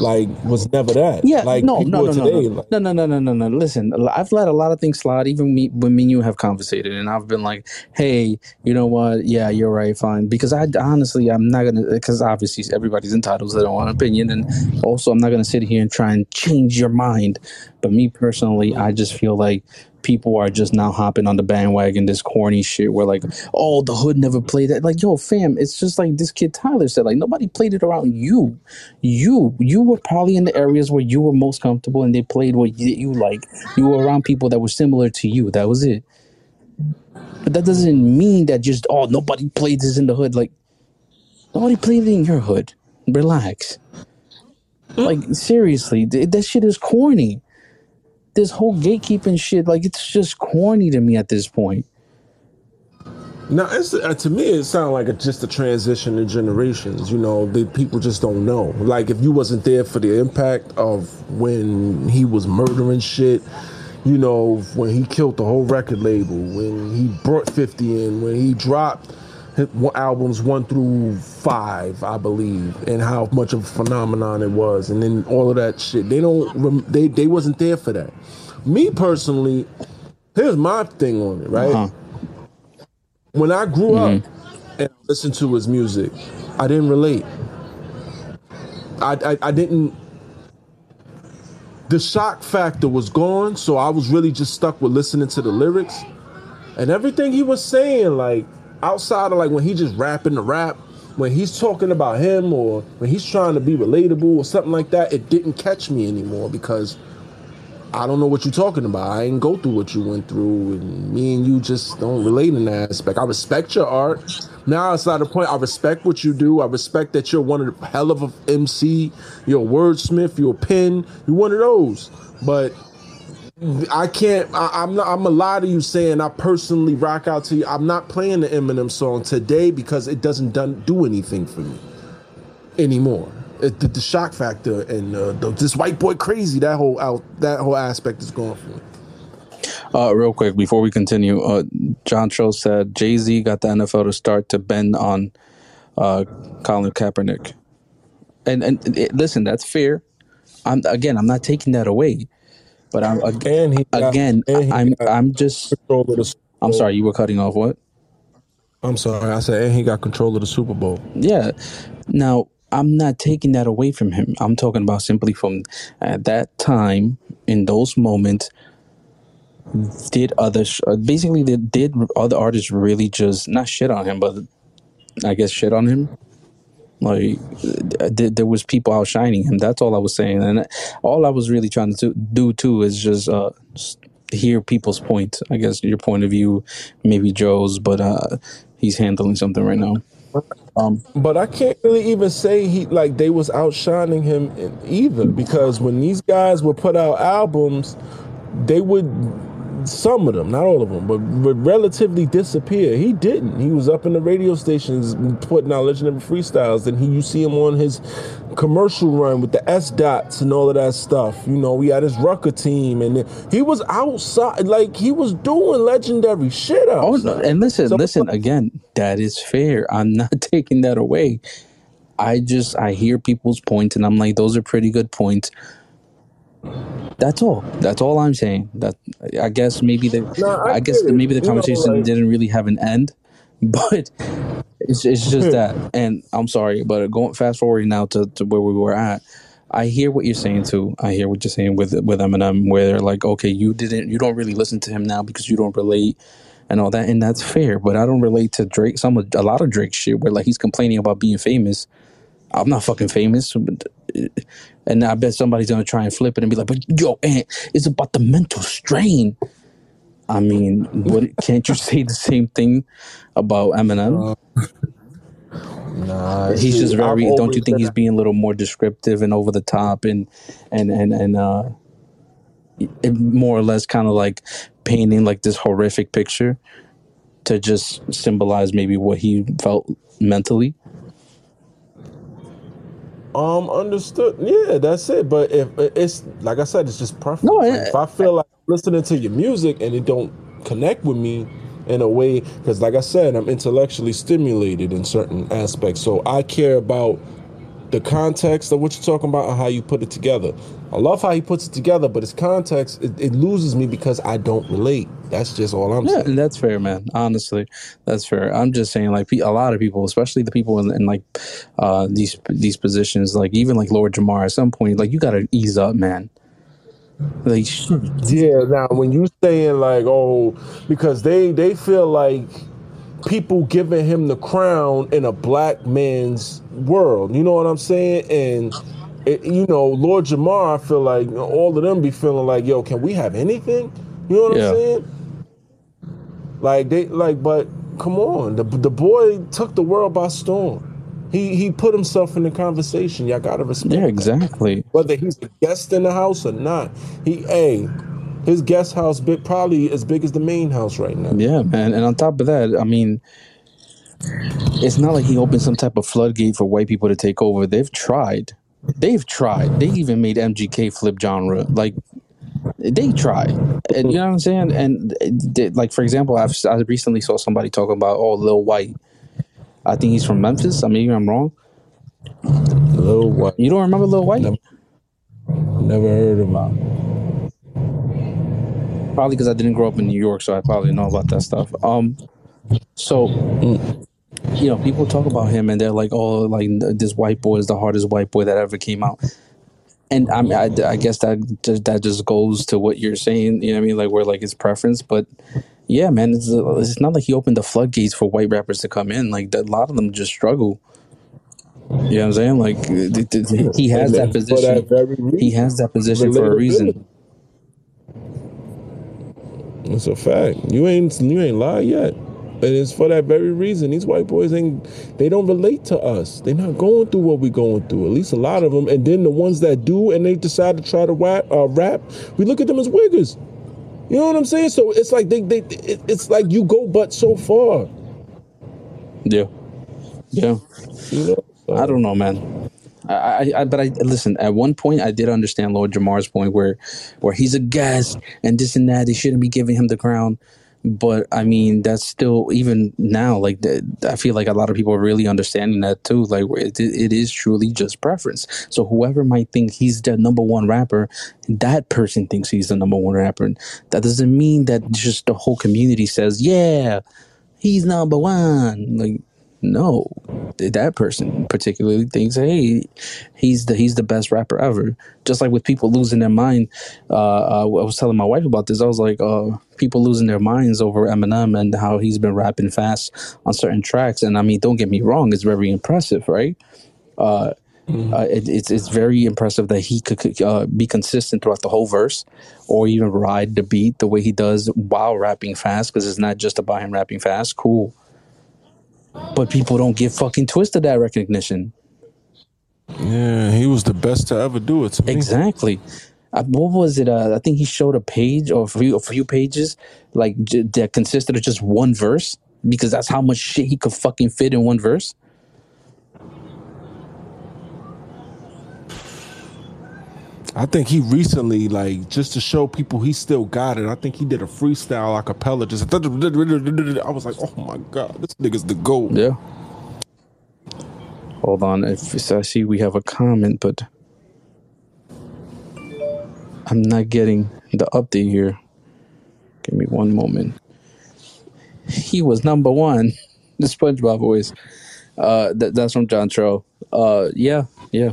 like was never that. Yeah, like no, no, no, today, no, like, no, no, no, no, no, no. Listen, I've let a lot of things slide. Even me, when me and you have conversated, and I've been like, "Hey, you know what? Yeah, you're right, fine." Because I honestly, I'm not gonna, because obviously everybody's entitled to their own opinion, and also I'm not gonna sit here and try and change your mind. But me personally, I just feel like people are just now hopping on the bandwagon, this corny shit where like, oh, the hood never played that. Like, yo, fam, it's just like this kid Tyler said, like nobody played it around you. You you were probably in the areas where you were most comfortable and they played what you, you like. You were around people that were similar to you. That was it. But that doesn't mean that just oh nobody played this in the hood. Like nobody played it in your hood. Relax. Like seriously, th- that shit is corny. This whole gatekeeping shit, like it's just corny to me at this point. Now, it's, uh, to me, it sounds like a, just a transition in generations. You know, the people just don't know. Like, if you wasn't there for the impact of when he was murdering shit, you know, when he killed the whole record label, when he brought 50 in, when he dropped albums one through five, I believe, and how much of a phenomenon it was, and then all of that shit. They don't. rem- They they wasn't there for that. Me personally, here's my thing on it. Right Uh-huh. when I grew up and listened to his music, I didn't relate. I, I I didn't. The shock factor was gone, so I was really just stuck with listening to the lyrics and everything he was saying. Like outside of like when he just rapping the rap, when he's talking about him or when he's trying to be relatable or something like that, it didn't catch me anymore because I don't know what you're talking about. I ain't go through what you went through, and me and you just don't relate in that aspect. I respect your art. Now it's not the point. I respect what you do. I respect that you're one of the hell of a MC. You're a wordsmith. You're a pen. You're one of those. But I can't. I, I'm not. I'm a lie to you saying I personally rock out to you. I'm not playing the Eminem song today because it doesn't done, do anything for me anymore. It, the, the shock factor and uh, the, this white boy crazy that whole out that whole aspect is gone for me. Uh, real quick before we continue, uh, John Cho said Jay Z got the NFL to start to bend on uh, Colin Kaepernick, and and it, listen, that's fair. I'm again, I'm not taking that away, but I'm ag- And he got, again, I'm I'm just control of the I'm sorry, you were cutting off what? I'm sorry. I said, and he got control of the Super Bowl. Yeah. Now, I'm not taking that away from him. I'm talking about simply from at that time, in those moments, did other uh, basically did other artists really just not shit on him, but I guess shit on him? Like uh, there, was people outshining him. That's all I was saying, and all I was really trying to do too is just uh hear people's point. I guess your point of view, maybe Joe's, but uh he's handling something right now. Um, But I can't really even say he like they was outshining him either because when these guys would put out albums, they would some of them, not all of them, but would relatively disappear. He didn't. He was up in the radio stations putting out legendary freestyles. Then he, you see him on his commercial run with the S dots and all of that stuff. You know, we had his Rucker team, and he was outside, like he was doing legendary shit Oh, no, and listen, So listen again. That is fair. I'm not taking that away. I just I hear people's points, and I'm like, those are pretty good points. That's all. That's all I'm saying. That I guess maybe the No, I I guess the, maybe the You know, conversation like- didn't really have an end, but it's it's just hmm. that. And I'm sorry, but going fast forward now to, to where we were at. I hear what you're saying too. I hear what you're saying with with Eminem, where they're like, okay, you didn't, you don't really listen to him now because you don't relate and all that, and that's fair. But I don't relate to Drake. Some of a lot of Drake shit where like he's complaining about being famous. I'm not fucking famous, but, and I bet somebody's gonna try and flip it and be like, "But yo, Aunt, it's about the mental strain." I mean, what can't you say the same thing about Eminem? Nah, he's just I've very. Don't you think he's being a little more descriptive and over the top and and and and uh, more or less kind of like painting like this horrific picture to just symbolize maybe what he felt mentally. Um, understood. Yeah, that's it. But if it's like I said, it's just preference. No, Like, if I feel like listening to your music and it don't connect with me in a way, because like I said, I'm intellectually stimulated in certain aspects, so I care about the context of what you're talking about and how you put it together. I love how he puts it together, but his context it, it loses me because I don't relate. That's just all I'm Yeah, saying. that's fair, man. Honestly, that's fair. I'm just saying, like, a lot of people, especially the people in, in like uh, these these positions, like even like Lord Jamar, at some point, like you gotta ease up, man. Like, shit. Yeah, now when you saying like, oh, because they they feel like people giving him the crown in a black man's world. You know what I'm saying? And it, you know, Lord Jamar, I feel like all of them be feeling like, yo, can we have anything? You know what Yeah. I'm saying? Like they like, but come on, the the boy took the world by storm. He he put himself in the conversation. Y'all gotta respect. yeah, that exactly. whether he's a guest in the house or not. He, a, his guest house big, probably as big as the main house right now. Yeah, man. And on top of that, I mean, it's not like he opened some type of floodgate for white people to take over. They've tried. They've tried. They even made MGK flip genre. Like they tried, and you know what I'm saying. And they, like for example, I've I recently saw somebody talking about oh Lil Wyte. I think he's from Memphis. I mean, I'm wrong. Lil Wyte. You don't remember Lil Wyte? Never, never heard of him. Probably because I didn't grow up in New York, so I probably know about that stuff. Um, so you know, people talk about him and they're like, "Oh, like this white boy is the hardest white boy that ever came out." And I mean, I, I guess that just, that just goes to what you're saying. You know what I mean? Like where like his preference, but yeah, man, it's it's not like he opened the floodgates for white rappers to come in. Like a lot of them just struggle. You know what I'm saying? Like he has that then for that position. He has that position for a reason. It's a fact. You ain't you ain't lie yet. And it's for that very reason. These white boys ain't they don't relate to us. They're not going through what we're going through. At least a lot of them. And then the ones that do and they decide to try to rap, uh, rap we look at them as wiggers. You know what I'm saying? So it's like they, they it, it's like you go but so far. Yeah, yeah. You know? So, I don't know, man. I, I, but I listen. At one point, I did understand Lord Jamar's point, where, where he's a guest and this and that. They shouldn't be giving him the crown. But I mean, that's still even now. Like I feel like a lot of people are really understanding that too. Like it, it is truly just preference. So whoever might think he's the number one rapper, that person thinks he's the number one rapper. That doesn't mean that just the whole community says, "Yeah, he's number one." Like no, that person particularly thinks, hey, he's the he's the best rapper ever. Just like with people losing their mind, uh, uh, I was telling my wife about this. I was like, uh, people losing their minds over Eminem and how he's been rapping fast on certain tracks. And I mean, don't get me wrong, it's very impressive, right? Uh, uh, it, it's it's very impressive that he could uh, be consistent throughout the whole verse, or even ride the beat the way he does while rapping fast. Because it's not just about him rapping fast. Cool, but people don't give fucking Twista that recognition. yeah, he was the best to ever do it to. Exactly. Uh, what was it? Uh, I think he showed a page or a few, a few pages like j- that consisted of just one verse because that's how much shit he could fucking fit in one verse. I think he recently, like, just to show people he still got it. I think he did a freestyle a cappella. Just I was like, oh my god, this nigga's the goat. Yeah. Hold on. If I see we have a comment, but I'm not getting the update here. Give me one moment. He was number one. The SpongeBob voice. Uh, that, that's from John Tro. Uh, yeah, yeah.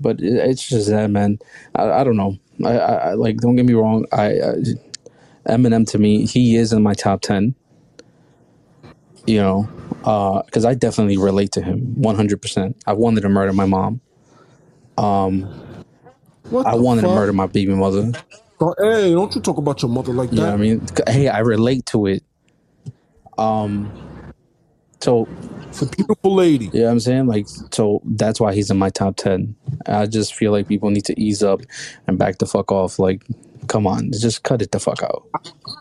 But it, it's just that man. I, I don't know. I, I, I like. Don't get me wrong. I, I Eminem to me, he is in my top ten. You know, because I definitely relate to him 100. percent I wanted to murder my mom. Um, What I wanted to murder my baby mother. Oh, Hey, don't you talk about your mother like You know what I mean? Hey, I relate to it. Um, so It's a beautiful lady. you know I'm saying? Like, so that's why he's in my top ten. I just feel like people need to ease up and back the fuck off. Like, come on, just cut it the fuck out.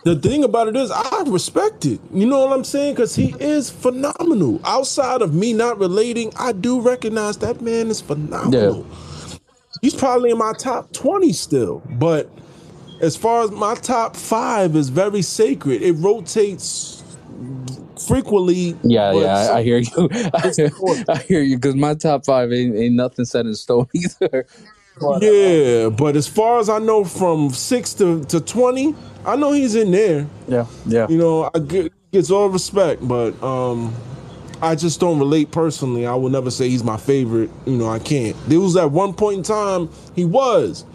The thing about it is, I respect it. You know what I'm saying? Because he is phenomenal. Outside of me not relating, I do recognize that man is phenomenal. Yeah. He's probably in my top 20 still. But as far as my top five is very sacred, it rotates frequently. Yeah, yeah, I, I hear you. I hear you because my top five ain't, ain't nothing set in stone either. But, uh, Yeah, but as far as I know, from six to, to 20, I know he's in there. yeah, yeah. you know, I get gets all respect, but um, I just don't relate personally. I will never say he's my favorite. You know, I can't. There was at one point in time he was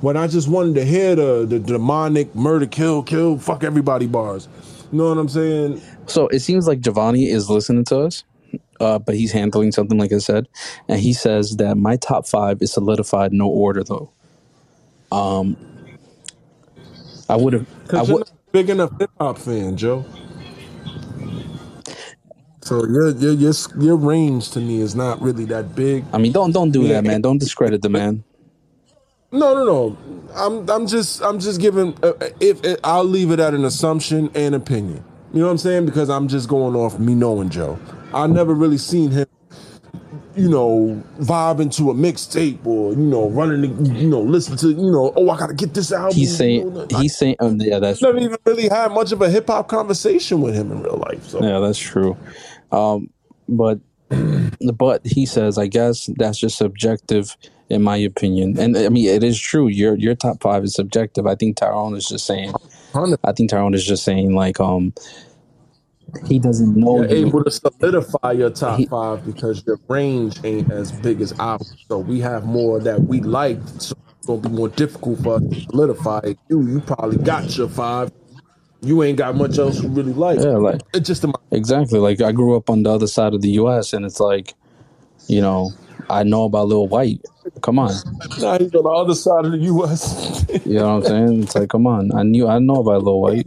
when I just wanted to hear the the demonic murder, kill, kill, fuck everybody bars. You know what I'm saying? So it seems like Giovanni is listening to us, uh, but he's handling something like I said, and he says that my top five is solidified, no order though. Um, I would have. I would. big enough hip hop fan, Joe. So your your your your range to me is not really that big. I mean, don't don't do Yeah, that, man. Don't discredit the man. No, no, no. I'm I'm just I'm just giving uh, if, if I'll leave it at an assumption and opinion. You know what I'm saying? Because I'm just going off me knowing Joe. I never really seen him, you know, vibe into a mixtape or you know running, to, you know, listen to you know, oh I gotta get this album. He's saying he's saying um, yeah, that's never even really had much of a hip hop conversation with him in real life. So yeah, that's true. Um, but but he says, I guess that's just subjective in my opinion. And I mean, it is true. Your your top five is subjective. I think Tyrone is just saying. I think Tyrone is just saying like um he doesn't know You're you. able to solidify your top He, five because your range ain't as big as ours. So we have more that we like. So it's gonna be more difficult for us to solidify. it. You you probably got your five. You ain't got much else you really like. yeah, like It's just a exactly. Like I grew up on the other side of the U.S. and it's like, you know, I know about Lil Wyte. Come on, Now he's on the other side of the U.S. you know what I'm saying? It's like, come on. I knew I know about Lil Wyte.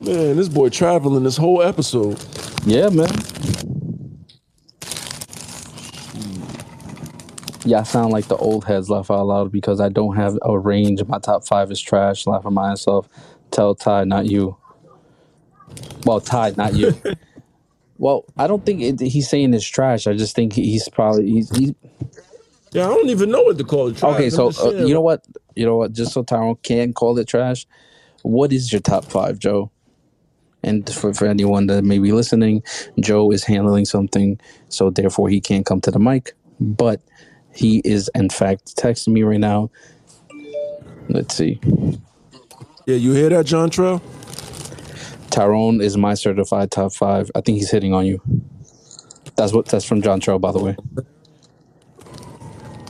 Man, this boy traveling this whole episode. Yeah, man. Yeah, I sound like the old heads laugh out loud because I don't have a range. My top five is trash. Laughing at myself. Tell Ty, not you. Well, Ty, not you. Well, I don't think it, he's saying it's trash. I just think he's probably he's, he's Yeah, I don't even know what to call it. Trash. okay. I'm So uh, you know what? You know what? Just so Tyrone can call it trash. What is your top five, Joe? And for, for anyone that may be listening, Joe is handling something, so therefore he can't come to the mic. But he is in fact texting me right now. Let's see. Yeah, you hear that, John Trail? Tyrone is my certified top five. I think he's hitting on you. That's what that's from John Trow, by the way.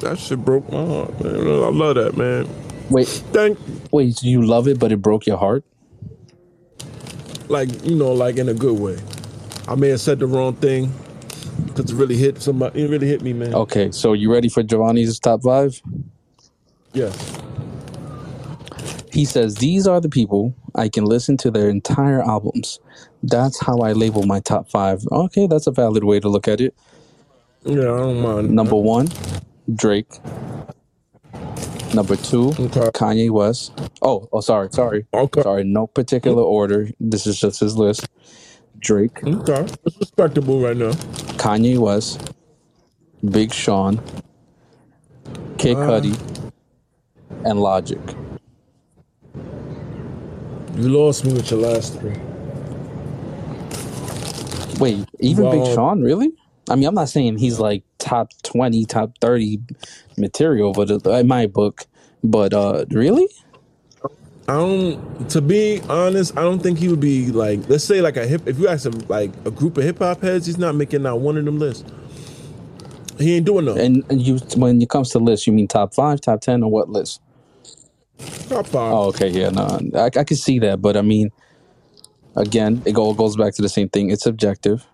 That shit broke my heart, man. I love that, man. Wait, Thank, wait, so you love it, but it broke your heart? like you know, like in a good way. I may have said the wrong thing because it really hit somebody. It really hit me, man. Okay, so you ready for Giovanni's top five? Yes. He says, These are the people I can listen to their entire albums. That's how I label my top five. Okay, that's a valid way to look at it. Yeah, I don't mind. Number one, Drake. Number two, Okay. Kanye West. Oh, oh, sorry, sorry. Okay. Sorry, no particular order. This is just his list. Drake, Okay. It's respectable right now. Kanye West, Big Sean, Kid Uh. Cudi, and Logic. You lost me with your last three. Wait, even Well- Big Sean, really? I mean, I'm not saying he's like top 20, top 30 material, but uh, in my book, but uh really? I don't. To be honest, I don't think he would be like. Let's say like a hip. If you ask him like a group of hip hop heads, he's not making out one of them lists. He ain't doing no And, and you, when it comes to lists, you mean top five, top 10, or what list? Five. Oh, okay, yeah, no, I, I can see that, but I mean, again, it all goes back to the same thing. It's subjective.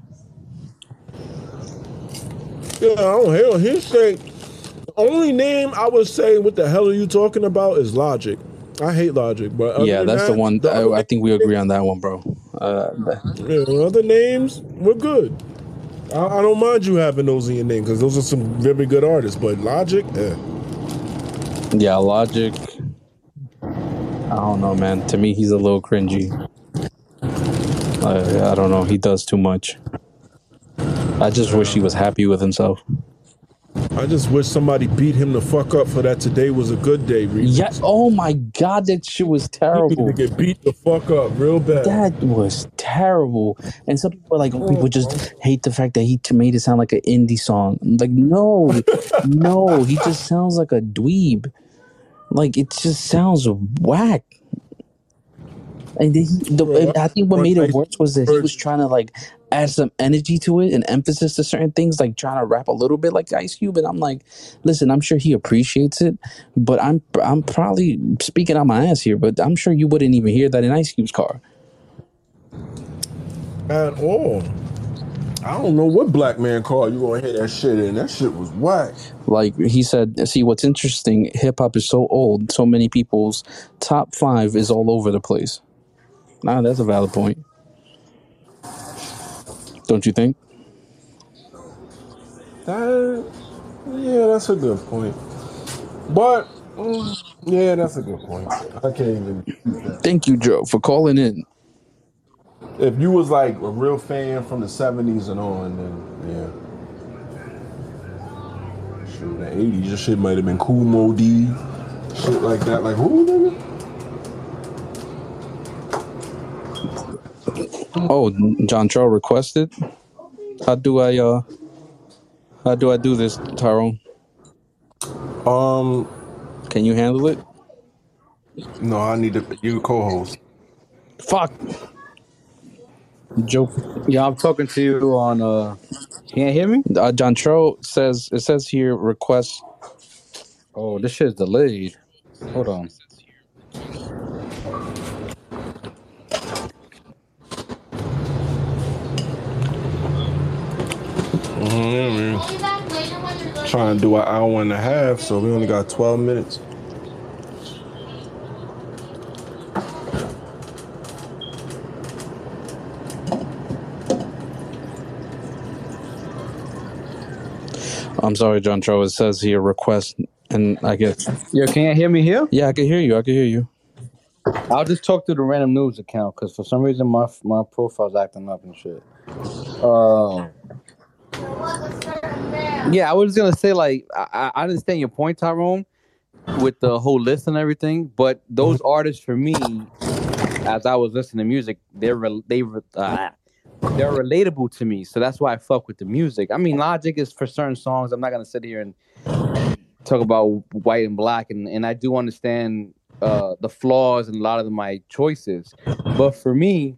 Yeah, I don't hell. He say the only name I would say, "What the hell are you talking about?" is Logic. I hate Logic, but yeah, that's the one. the I, I think we agree on that one, bro. Uh, Yeah, other names, we're good. I, I don't mind you having those in your name because those are some very good artists. But Logic, eh. yeah, Logic. I don't know, man. To me, he's a little cringy. I don't know. He does too much. I just wish he was happy with himself. I just wish somebody beat him the fuck up for that. Today was a good day. remix. Yeah. Oh my God, that shit was terrible. to get beat the fuck up real bad. That was terrible. And some people are like, oh, people just hate the fact that he made it sound like an indie song. I'm like, no, no, he just sounds like a dweeb. Like it just sounds whack. And he, the, I think what made it worse was that he was trying to like add some energy to it and emphasis to certain things, like trying to rap a little bit like Ice Cube. And I'm like, listen, I'm sure he appreciates it, but I'm I'm probably speaking out my ass here, but I'm sure you wouldn't even hear that in Ice Cube's car. at all. I don't know what black man called you gonna hear that shit in. That shit was whack. Like he said, see what's interesting, hip hop is so old, so many people's top five is all over the place. Nah, that's a valid point. Don't you think? That, yeah, that's a good point. But mm, yeah, that's a good point. I can't even. Thank you, Joe, for calling in. If you was like a real fan from the seventies and on, then yeah. Shoot, the eighties, your shit might have been Kool Moe Dee, shit like that. Like who, nigga? Oh, John Cho requested. How do I uh how do I do this, Tyrone? Um, Can you handle it? no, I need to you co-host. Fuck. Joke. Yeah, I'm talking to you on. uh Can't hear me? Uh, John Tro says it says here request. Oh, this shit's delayed. Hold on. Mhm, yeah, man. Trying to do an hour and a half, so we only got twelve minutes. I'm sorry, John Tro. It says here request, and I guess Yo, can you hear me here? yeah, I can hear you. I can hear you. I'll just talk through the Random Noobs account because for some reason my my profile's acting up and shit. Uh, yeah, I was gonna say like I, I understand your point, Tyrone, with the whole list and everything, but those artists for me, as I was listening to music, they're re- they re- uh, they're relatable to me, so that's why I fuck with the music. I mean, Logic is for certain songs. I'm not gonna sit here and talk about white and black, and and I do understand uh, the flaws in a lot of my choices, but for me,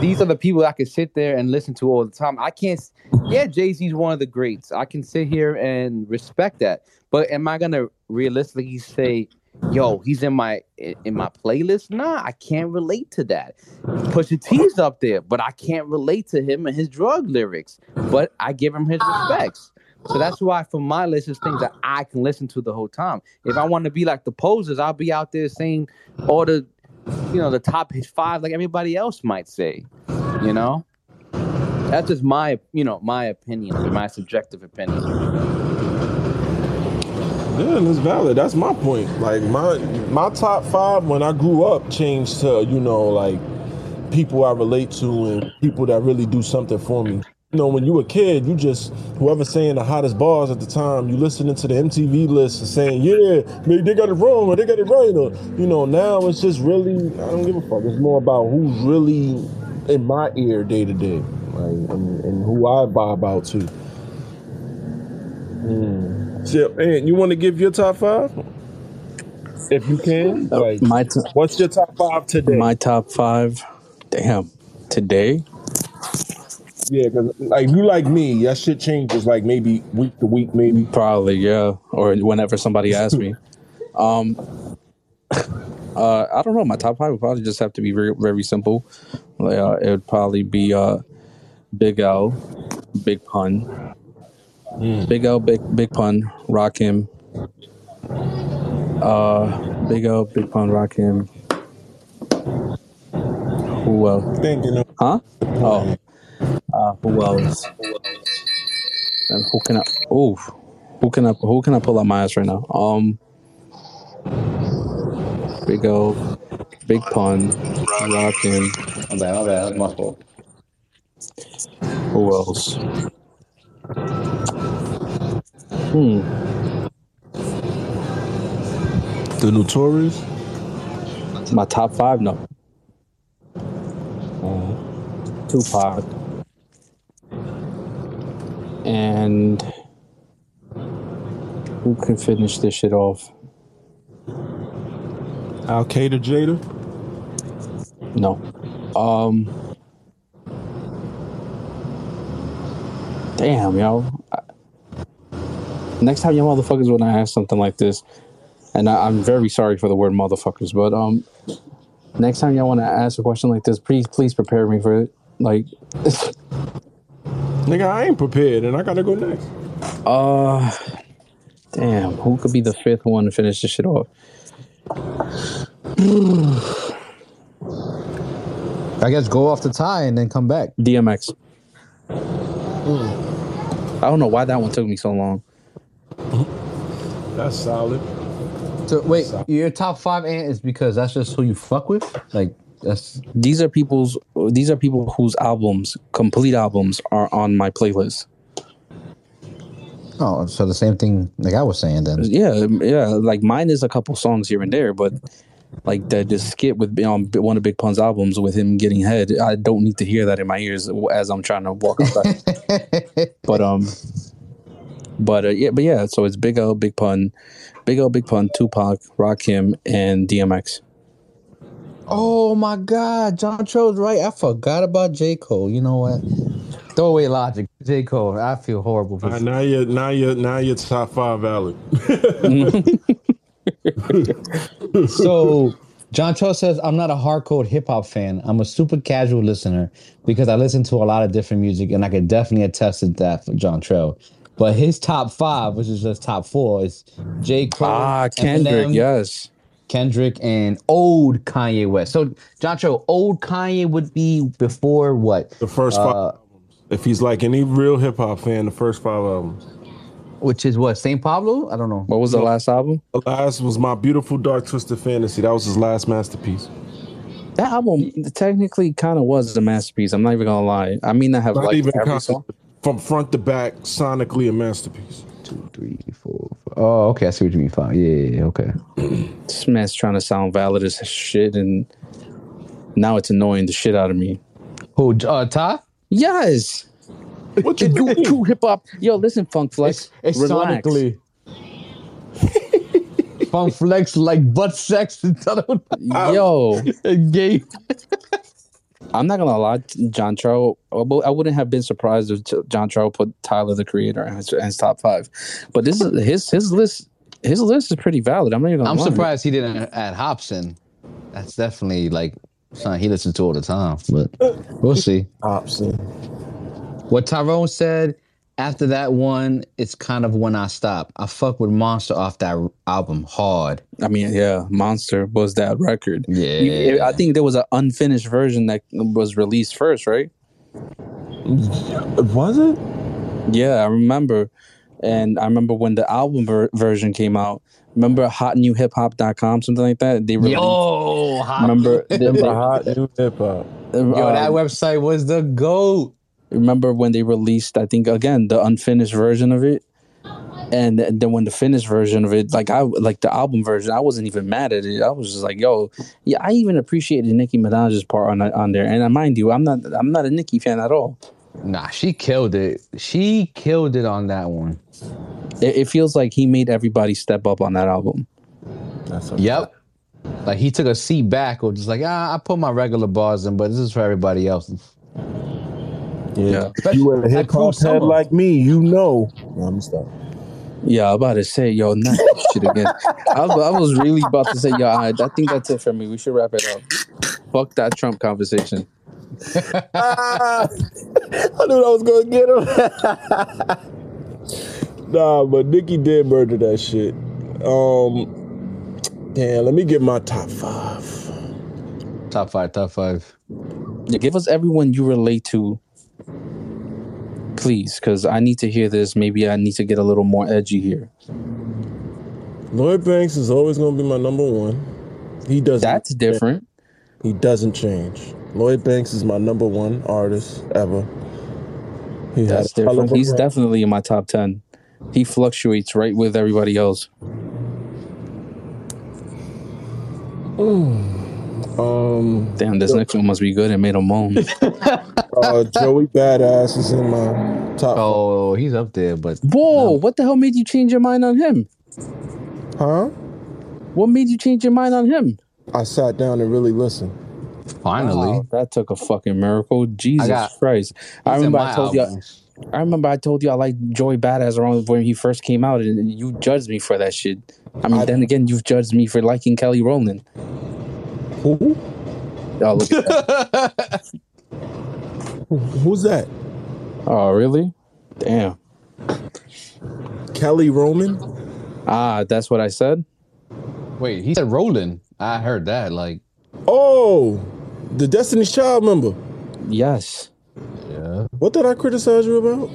these are the people I can sit there and listen to all the time. I can't. Yeah, Jay Z's one of the greats. I can sit here and respect that. But am I gonna realistically say, "Yo, he's in my in my playlist"? Nah, I can't relate to that. Pusha T's up there, but I can't relate to him and his drug lyrics. But I give him his respects. So that's why for my list is things that I can listen to the whole time. If I want to be like the posers, I'll be out there saying all the you know the top five like everybody else might say you know that's just my you know my opinion my subjective opinion Yeah, and it's valid. That's my point. Like my my top five when I grew up changed to you know like people I relate to and people that really do something for me. You know, when you were a kid, you just whoever's saying the hottest bars at the time, you listening to the MTV list and saying, yeah, maybe they got it wrong or they got it right. Or you know, now it's just really I don't give a fuck. It's more about who's really in my ear day to day, like and, who I vibe out to. Mm. So, and you want to give your top five? If you can, Uh, like, my t- what's your top five today? my top five. Damn. Today, Yeah, because like you like me, that shit changes like maybe week to week, maybe. probably yeah, or whenever somebody asks me. Um, uh, I don't know. My top five would probably just have to be very, very simple. Like, uh, it would probably be uh, Big L, Big Pun, Big L, Big Big Pun, Rakim. Uh, Big L, Big Pun, Rakim. Who else? Thinking of Huh? Oh, uh, who else? And who can I? Oh, who can I? Who can I pull out my ass right now? Um, Big O, Big Pun, Rakim. My bad, my bad. That's my fault. Who else? Hmm. the Notorious. My top five? No. Tupac. And who can finish this shit off? Al Qaeda Jada. No. Um. Damn, yo. I- Next time, you motherfuckers, when I ask something like this, and I, I'm very sorry for the word motherfuckers, but um, next time y'all want to ask a question like this, please, please prepare me for it. Like, Nigga, I ain't prepared, and I gotta go next. uh, damn, who could be the fifth one to finish this shit off? I guess go off the tie and then come back. DMX. I don't know why that one took me so long. That's solid. So wait, your top five ant is because that's just who you fuck with? Like that's these are people's these are people whose albums complete albums are on my playlist oh, so the same thing like I was saying then. yeah yeah like mine is a couple songs here and there but like that just skit with on one of Big Pun's albums with him getting head. I don't need to hear that in my ears as I'm trying to walk outside. but um, but uh, yeah, but yeah. So it's Big O, Big Pun, Big O, Big Pun, Tupac, Rakim, and DMX. Oh my God, John Tro's right. I forgot about J Cole. You know what? Throw away logic, J Cole. I feel horrible. For All right, now you're now you're now you're top five valid. so John Cho says, I'm not a hardcore hip hop fan. I'm a super casual listener because I listen to a lot of different music and I can definitely attest to that for John Cho. But his top five, which is just top four, is J. Cole, Ah, Kendrick, Eminem, yes. Kendrick, and old Kanye West. So John Cho, old Kanye would be before what? The first five Uh, albums. If he's like any real hip hop fan, the first five albums. Which is what? St. Pablo? I don't know. What was the last album? The last was my beautiful dark twisted fantasy. That was his last masterpiece. That album technically kind of was a masterpiece. I'm not even gonna lie. I mean, I have Not like even every song. From front to back, sonically a masterpiece. Two, three, four, five. Oh, okay. I see what you mean. Five. Yeah, yeah, yeah, okay. This man's trying to sound valid as shit, and now it's annoying the shit out of me. Who? Uh, Ty? Yes. What you True, mean? true hip hop. Yo, listen, Funk Flex. It's, it's relax. sonically. Funk flex like butt sex Yo, gay. I'm not gonna lie, John Cho. I wouldn't have been surprised if J- John Cho put Tyler the Creator in his, in his top five. But this is his his list. His list is pretty valid. I'm not even. Gonna I'm lie. surprised he didn't add Hobson. That's definitely like something he listens to all the time. But we'll see. Option. What Tyrone said after that one, it's kind of when I stop. I fuck with Monster off that album hard. I mean, yeah, Monster was that record. Yeah. You- I think there was an unfinished version that was released first, right? Was it? Yeah, I remember. And I remember when the album ver- version came out. Remember hotnewhiphop.com, something like that? They released. Yo, hot. Remember, Remember hot new hip hop. Yo, that uh, website was the goat. Remember when they released i think again the unfinished version of it and then when the finished version of it like i like the album version i wasn't even mad at it i was just like yo yeah i even appreciated nicki minaj's part on on there and uh, mind you i'm not i'm not a nicki fan at all Nah, she killed it. She killed it on that one. it, it feels like he made everybody step up on that album That's Yep. Like he took a seat back or just like, ah, I put my regular bars in, but this is for everybody else. Yeah. Especially You a that hip hop head like me, you know. No, I'm stop. yeah i'm about to say yo not that shit again I, was- I was really about to say yo I, I think that's it for me we should wrap it up fuck that trump conversation Ah, I knew I was gonna get him. nah, but Nicki did murder that shit. Um, damn. Let me get my top five. Top five, top five. Yeah, give us everyone you relate to, please, because I need to hear this. Maybe I need to get a little more edgy here. Lloyd Banks is always gonna be my number one. He doesn't. That's different. He doesn't change. Lloyd Banks is my number one artist ever. He That's different. He's run. definitely in my top ten. He fluctuates right with everybody else. Um, Damn, this next one must be good. It made him moan. uh, Joey Badass is in my top. Oh, he's up there, but Whoa! What the hell made you change your mind on him? Huh? What made you change your mind on him? I sat down and really listened. finally. Wow, that took a fucking miracle. Jesus got- Christ! I remember I told you. I remember I told you I liked Joey Badass around when he first came out, and you judged me for that shit. I mean, I- then again, you've judged me for liking Kelly Rowland. Who? Oh, look at that. Who's that? oh, really? Damn. Kelly Roman? Ah, that's what I said. Wait, he said Roland. I heard that. Like, Oh, the Destiny's Child member. Yes. yeah. What did I criticize you about?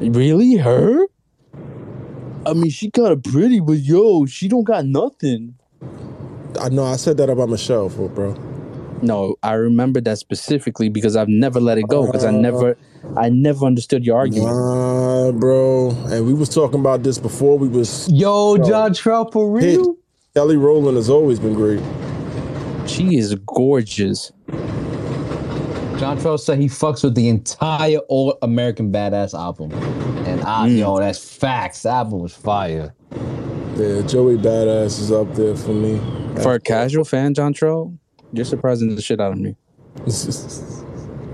Really, her? I mean, she kind of pretty, but yo, she don't got nothing. I know I said that about Michelle, for bro. No, I remember that specifically because I've never let it go because I never, I never understood your argument. Nah, bro. And we was talking about this before we was Yo, John Trout for real? Kelly Rowland has always been great. She is gorgeous. John Trell said he fucks with the entire All American Badass album, and I, Mm. yo, that's facts. That album was fire. Yeah, Joey Badass is up there for me. For a casual fan, John Trell, you're surprising the shit out of me.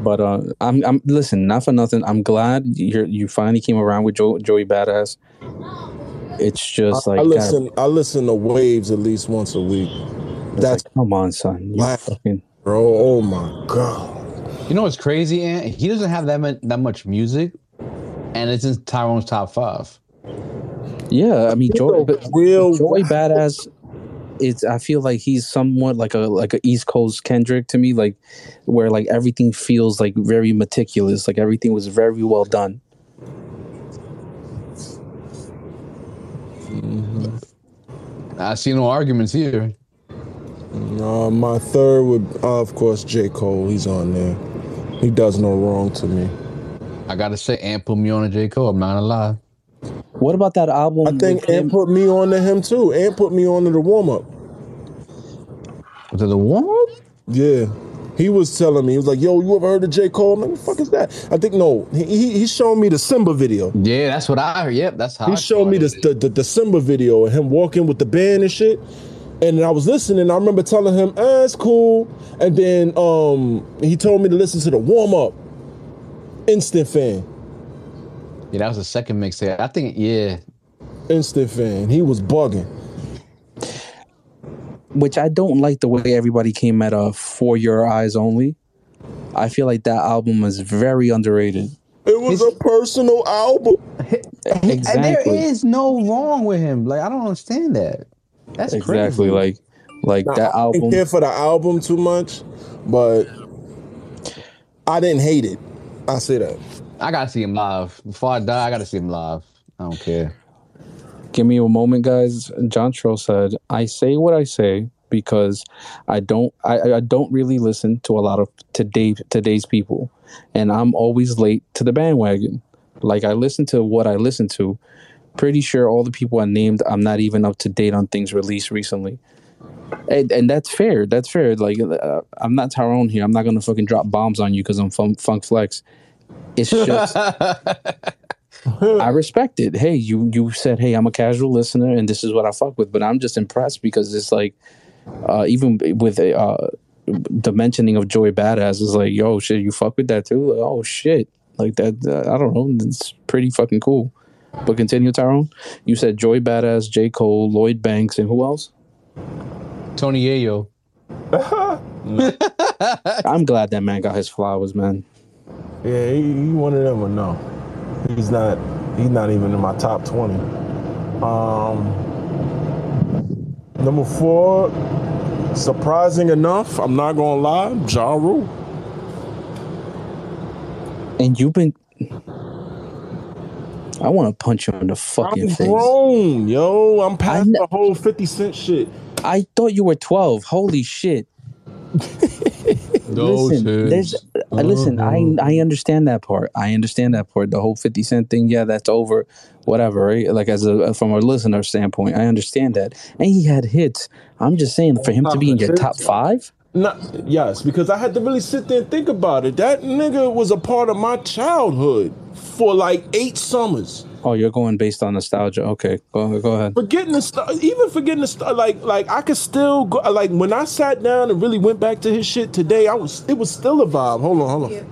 But uh, I'm I'm listen, not for nothing. I'm glad you you finally came around with Joe, Joey Badass. It's just I, like I God, listen. I listen to Waves at least once a week. it's That's like, come on, son. You fucking bro. Oh my god. You know what's crazy, Ant? He doesn't have that much, that much music, and it's in Tyrone's top five. Yeah. I mean, Joey, but Real Joey Badass. It's. I feel like he's somewhat like a like a East Coast Kendrick to me, like where like everything feels like very meticulous, like everything was very well done. I see no arguments here. Uh, my third would, uh, of course, J. Cole. He's on there. He does no wrong to me. I gotta say, Ant put me on a J. Cole. I'm not a alive. What about that album? I think with him- Ant put me on to him too. Ant put me on to the warm up. Was it the warm up? Yeah. He was telling me, he was like, yo, you ever heard of J. Cole? Man, what the fuck is that? I think, no, he, he, he showed me the Simba video. Yeah, that's what I heard. Yep, that's how. He I showed me started the, it. the, the, the Simba video and him walking with the band and shit. And I was listening. I remember telling him, eh, it's cool. And then um, he told me to listen to the warm up. Instant fan. Yeah, that was the second mixtape. I think. Yeah, Instant fan. He was bugging. which I don't like the way everybody came at a for your eyes only. I feel like that album is very underrated. It was a personal album. And there Exactly. is no wrong with him. Like I don't understand that. That's Exactly. crazy. Like like Now, that album. I didn't album. care for the album too much, but I didn't hate it. I say that. I gotta see him live. Before I die, I gotta see him live. I don't care. Give me a moment, guys. John Troll said, "I say what I say because I don't. I, I don't really listen to a lot of today today's people, and I'm always late to the bandwagon. Like I listen to what I listen to. Pretty sure all the people I named, I'm not even up to date on things released recently." And, and that's fair. That's fair. Like uh, I'm not Tyrone here. I'm not gonna fucking drop bombs on you because I'm fun, Funk Flex. It's just I respect it. Hey, you you said, hey, I'm a casual listener, and this is what I fuck with. But I'm just impressed because it's like, uh, even with uh, the mentioning of Joey Badass is like, yo, shit, you fuck with that too? Like, oh shit, like that. Uh, I don't know. It's pretty fucking cool. But continue, Tyrone. You said Joey Badass, J Cole, Lloyd Banks, and who else? Tony Yayo. I'm glad that man got his flowers, man. Yeah, he, he one of them or no? He's not. He's not even in my top twenty. Um, number four. Surprising enough, I'm not gonna lie, Ja Rule. And you've been. I want to punch you in the fucking I'm face. grown, yo. I'm past kn- the whole 50 Cent shit. I thought you were 12. Holy shit. listen, there's, uh, listen. I I understand that part. I understand that part. The whole Fifty Cent thing. Yeah, that's over. Whatever. Right? Like as a from a listener standpoint, I understand that. And he had hits. I'm just saying for him to be in your top five. Not, yes, because I had to really sit there and think about it. That nigga was a part of my childhood for like eight summers. Oh, you're going based on nostalgia. Okay, go go ahead. Forgetting the stuff, even forgetting the stuff, like like I could still go. Like when I sat down and really went back to his shit today, I was it was still a vibe. Hold on, hold on. Yeah.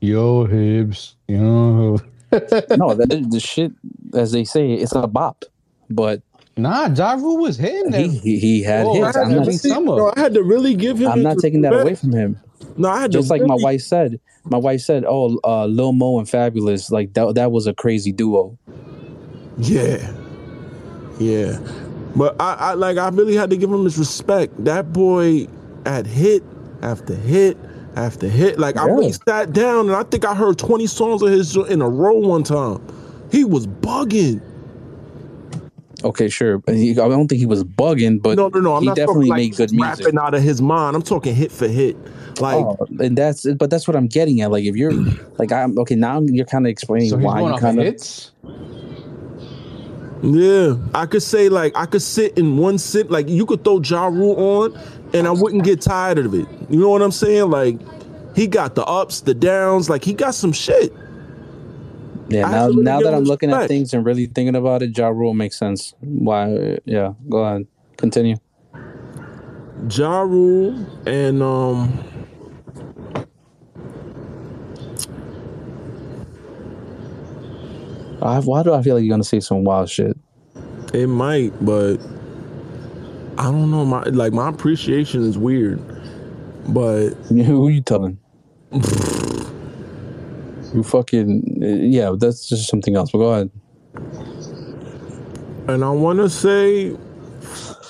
Yo, Hibbs. Yo. No, the, the shit, as they say, it's a bop. But Nah, Ja Rule was hitting he he, he had Oh, hits. I I'm had not. to see- summer. No, I had to really give him. I'm not taking that respect. away from him. No, I had Just like my wife said, my wife said, "Oh, uh, Lil Mo and Fabolous, like that. That was a crazy duo." Yeah, yeah. But I, I like I really had to give him his respect. That boy had hit after hit after hit. Like I really sat down and I think I heard 20 songs of his in a row one time. He was bugging. Okay, sure. He, I don't think he was bugging, but No, no, no. I'm he not definitely talking like made good music. rapping out of his mind. I'm talking hit for hit. Like Oh, and that's but that's what I'm getting at. Like if you're like I'm okay now, you're kind of explaining So why you kind of hits. Yeah, I could say like I could sit in one sit like you could throw Ja Rule on, and I wouldn't get tired of it. You know what I'm saying? Like he got the ups, the downs. Like he got some shit. Yeah, now have to really now that I'm looking at things and really thinking about it, Ja Rule makes sense. Why? Yeah, go ahead, continue. Ja Rule and um I, why do I feel like you're gonna say some wild shit? it might, but I don't know. My like my appreciation is weird, but Who you telling? you fucking yeah. That's just something else. But go ahead. and I want to say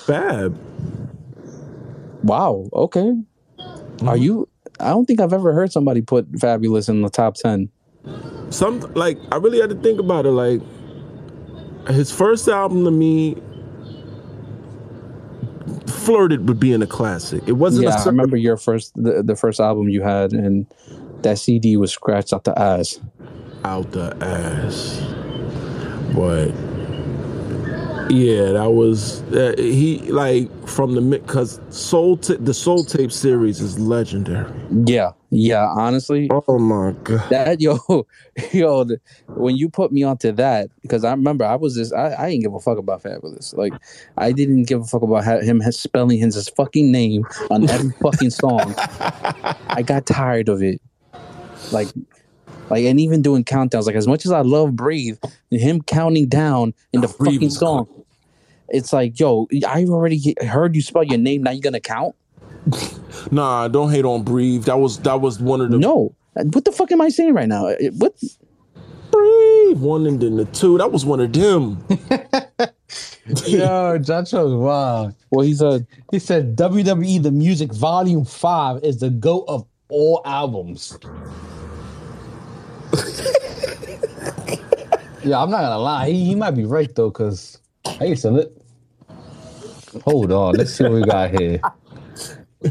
Fab. Wow. Okay. Mm-hmm. Are you? I don't think I've ever heard somebody put Fabolous in the top ten. Some like I really had to think about it. Like his first album to me flirted with being a classic. It wasn't Yeah, a I remember your first the, the first album you had, and that CD was scratched out the ass. out the ass. But yeah, that was uh, he like from the mid because soul Ta- the soul tape series is legendary. Yeah, yeah. Honestly, Oh my god. that yo, yo, the, when you put me onto that, because I remember I was just I, I didn't give a fuck about Fabolous. Like I didn't give a fuck about how, him spelling his fucking name on every fucking song. I got tired of it. Like, like, and even doing countdowns. Like as much as I love Breathe, him counting down in the oh, Breathe fucking was song. It's like, yo, I already heard you spell your name. Now you're gonna count? Nah, don't hate on Breathe. That was that was one of the No. What the fuck am I saying right now? Uh, what? Breathe one and then the two. That was one of them. Yo, Jacho's wow. Well, he's a He said WWE The Music Volume 5 is the GOAT of all albums. yeah, I'm not gonna lie. He, he might be right though, because I used to li- Hold on, let's see what we got here. I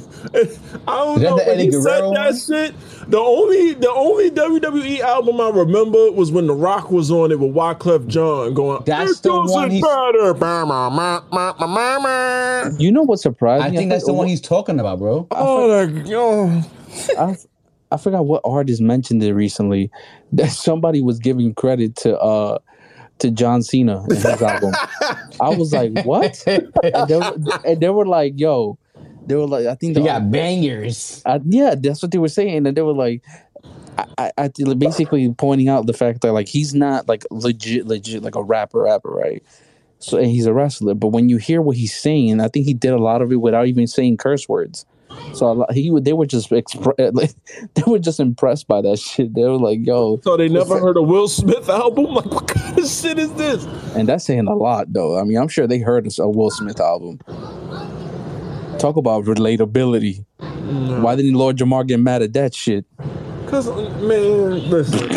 don't know. the When Eddie he said that one? shit, the only the only WWE album I remember was when The Rock was on it with Wyclef Jean going. That's the one he's- matter." Bah, bah, bah, bah, bah, bah, bah. You know what surprised me? I me? think that's the one he's talking about, bro. Oh, like, yo. I, I forgot what artist mentioned it recently that somebody was giving credit to uh to John Cena in his album. I was like, what? And they, were, and they were like, yo, they were like, I think He the- got bangers. I, yeah, that's what they were saying, and they were like, I, I, I basically pointing out the fact that like he's not like legit, legit like a rapper, rapper, right? So and he's a wrestler, but when you hear what he's saying, I think he did a lot of it without even saying curse words. So a lot, he they were just expre- like, they were just impressed by that shit. They were like, "Yo," So they never heard a Will Smith album? Like, what kind of shit is this? and that's saying a lot, though. I mean, I'm sure they heard a Will Smith album. Talk about relatability. Mm-hmm. Why didn't Lord Jamar get mad at that shit? Cause man, listen.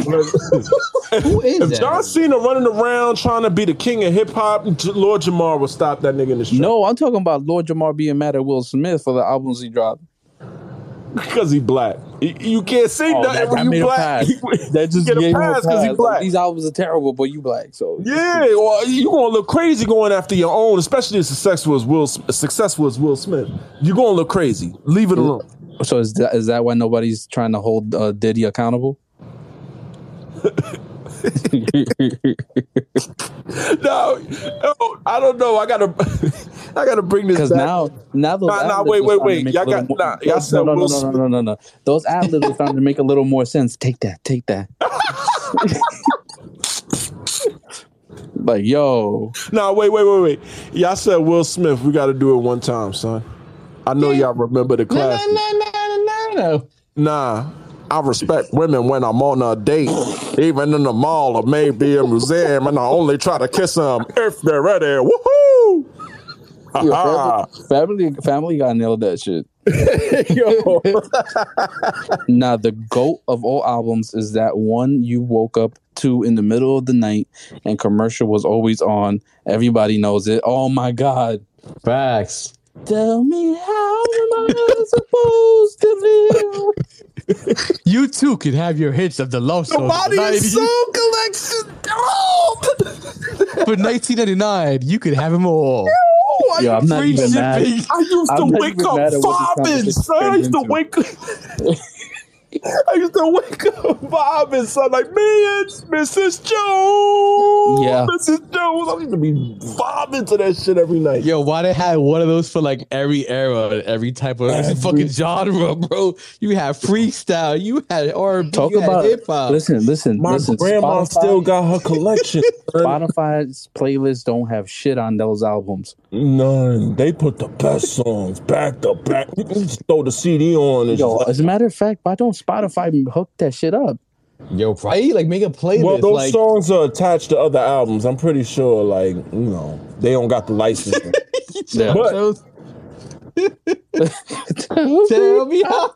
Who is if that? John Cena running around trying to be the king of hip hop, Lord Jamar will stop that nigga in the street. No, I'm talking about Lord Jamar being mad at Will Smith for the albums he dropped. because he black. You, can't say Oh, nothing that, when you black. That just get a gave him a pass because he black. Like, these albums are terrible, but you black, so Yeah, well, you gonna look crazy going after your own, especially as successful as Will, successful as Will Smith. You are gonna look crazy. Leave it alone. So is that is that why nobody's trying to hold uh, Diddy accountable? No, no, I don't know. I gotta, I gotta bring this Because now, now those Nah, nah, wait, wait, wait. Y'all got- more- nah, y'all said no, no, no, no, no, no, no, no. Those ad libs are starting to make a little more sense. Take that, take that. like, yo, Nah, wait, wait, wait, wait. Y'all said Will Smith. We got to do it one time, son. I know y'all remember the No, class. no, no, no, no, no. Nah, I respect women when I'm on a date, even in the mall or maybe a museum, and I only try to kiss them if they're ready. Woohoo! yo family, family, family guy nailed that shit. Yo. Now, the goat of all albums is that one you woke up to in the middle of the night and commercial was always on. Everybody knows it. Oh my God. Facts. Tell me how am I supposed to live? You too can have your hits of the love song. Body and Soul Collection. Oh! For 1999, you could have them all. Yo, I'm not even mad. I used I'm to not wake even up mad at what this vibing, conversation son. I used to wake up. I used to wake up vibing, son. Like, man, Mrs. Jones. Yeah. Mrs. Jones. I used to be vibing to that shit every night. Yo, why they had one of those for like every era, every type of Every- fucking genre, bro? You had freestyle, you had R&B, Talk you about had hip hop. listen, listen, My listen. grandma Spotify- still got her collection. son. Spotify's playlists don't have shit on those albums. None. They put the best songs back to back. You can just throw the CD on and Yo, just as a matter of fact, why don't Spotify and hook that shit up? Yo, right? Like make a playlist. Well, those like, songs are attached to other albums. I'm pretty sure, like, you know, they don't got the license. Yeah. But- Tell me how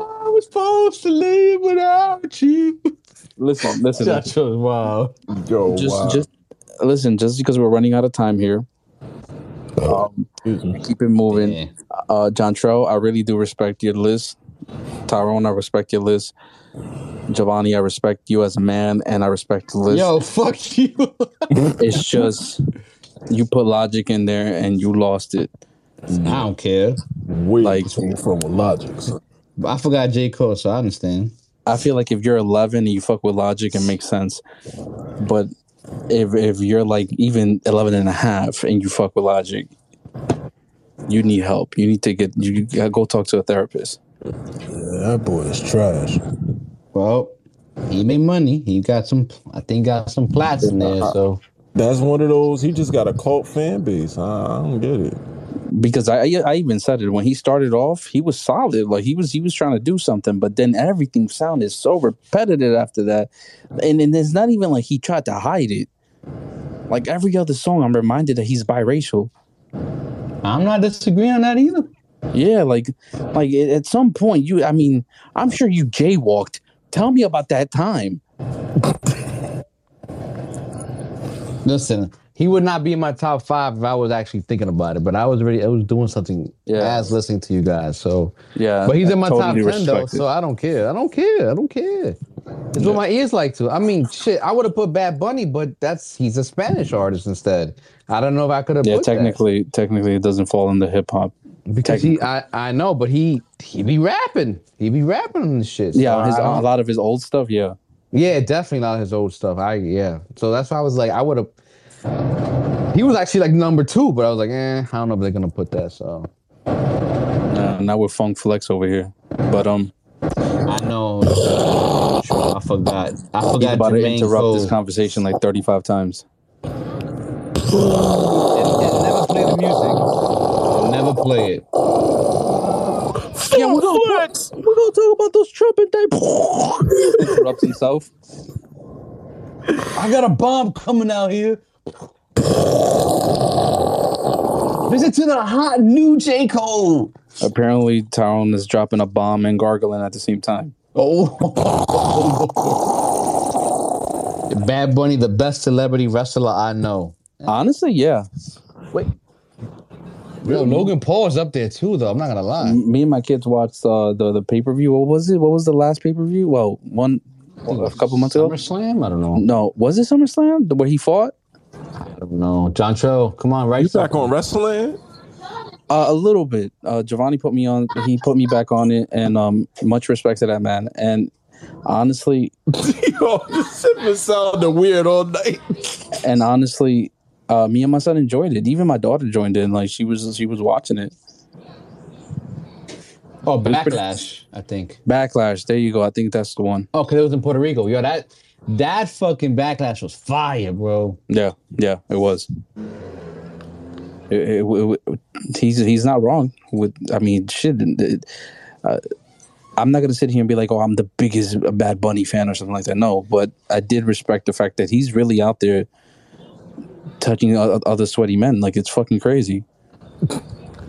I was supposed to live without you. listen, listen. That was wild. Yo, just, wow. just listen. Just because we're running out of time here, um, keep it moving. Yeah. Uh, John Tro, I really do respect your list. Tyrone, I respect your list. Giovanni, I respect you as a man, and I respect the list. Yo, fuck you. It's just you put logic in there and you lost it. I don't care. Where Like- like, from with Logic. son. I forgot J. Cole, so I understand. I feel like if you're 11 and you fuck with logic, it makes sense. But if if you're like even 11 and a half and you fuck with logic, you need help. You need to get you gotta go talk to a therapist. Yeah, that boy is trash. Well, he made money. He got some, I think, got some plats in there. So That's one of those. He just got a cult fan base. I, I don't get it. Because I I even said it when he started off, he was solid. Like he was he was trying to do something, but then everything sounded so repetitive after that. And and it's not even like he tried to hide it. Like every other song, I'm reminded that he's biracial. I'm not disagreeing on that either. Yeah, like like at some point you I mean, I'm sure you jaywalked. Tell me about that time. Listen, he would not be in my top five if I was actually thinking about it. But I was already, I was doing something Yeah. as listening to you guys. So, Yeah. but he's in my totally top ten though. it. So I don't care. I don't care. I don't care. It's what my ears like to. I mean, shit. I would have put Bad Bunny, but that's he's a Spanish artist instead. I don't know if I could have. Yeah, put that. technically technically it doesn't fall into hip hop. Because he, I, I know, but he, he be rapping. He be rapping on this shit. So Yeah, his, I a don't- lot of his old stuff, yeah. Yeah, definitely not his old stuff. I yeah. So that's why I was like, I would have. He was actually like number two, but I was like, eh, I don't know if they're gonna put that. So Uh, now we're Funk Flex over here. But um I know. I forgot. I he's forgot. about to Jermaine interrupt this conversation like 35 times. And, and never play the music. Never play it. Yeah, we're gonna, we're gonna talk about those trumpet type interrupts himself. I got a bomb coming out here. Visit to the hot new J Cole. Apparently Tyrone is dropping a bomb and gargling at the same time. Oh. Bad Bunny, the best celebrity wrestler I know. Honestly, yeah. Wait. Yo, Logan is up there too, though. I'm not gonna lie. Me and my kids watched uh, the the pay per view. What was it? What was the last pay per view? Well, one a couple months ago. SummerSlam? I don't know. No, was it SummerSlam? The where he fought? I don't know. John Cho, come on, right? You back on wrestling? Uh, a little bit. Uh, Giovanni put me on. He put me back on it, and um, much respect to that man. And honestly, Yo, this shit been sounding weird all night. and honestly, uh, me and my son enjoyed it. Even my daughter joined in. Like she was, she was watching it. Oh, Backlash, I think. Backlash. There you go. I think that's the one. Oh, because it was in Puerto Rico. Yo, that that fucking Backlash was fire, bro. Yeah, yeah, it was. It- it- it- he's he's not wrong. With I mean, shit. it- uh, I'm not gonna sit here and be like, "Oh, I'm the biggest Bad Bunny fan" or something like that. No, but I did respect the fact that he's really out there touching other sweaty men. Like it's fucking crazy.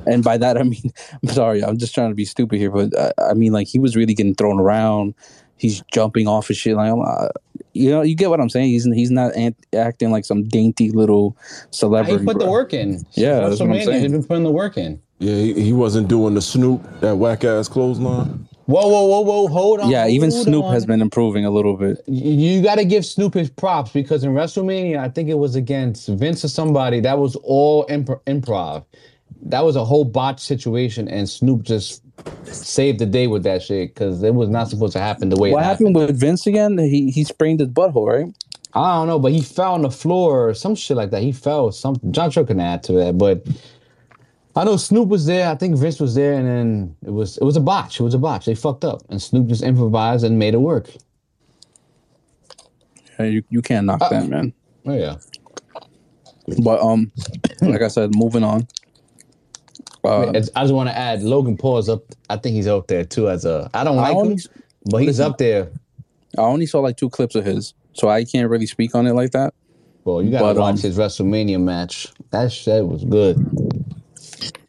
And by that I mean, I'm sorry, I'm just trying to be stupid here, but I, I mean, like he was really getting thrown around. He's jumping off of shit. Like, I'm, uh, you know, you get what I'm saying. He's he's not ant- acting like some dainty little He celebrity. put the work in. Yeah, that's what I'm saying. He's been putting the work in. Yeah, he, he wasn't doing the Snoop that whack ass clothesline. Whoa, whoa, whoa, whoa! Hold on. Yeah, even Snoop on. has been improving a little bit. You got to give Snoop his props because in WrestleMania, I think it was against Vince or somebody. That was all imp- improv. That was a whole botch situation, and Snoop just saved the day with that shit because it was not supposed to happen the way What it happened with Vince again? He he sprained his butthole, right? I don't know, but he fell on the floor or some shit like that. He fell something. John Cho can add to that, but I know Snoop was there. I think Vince was there, and then it was it was a botch. It was a botch. They fucked up, and Snoop just improvised and made it work. Yeah, you you can't knock Uh, that, man. Oh yeah. But um, like I said, moving on. Uh, It's- I just want to add Logan Paul is up. I think he's up there too as a. I don't I like only- him, but he's listen. up there. I only saw like two clips of his, so I can't really speak on it like that. Well, you gotta But, watch um, his WrestleMania match. That shit was good.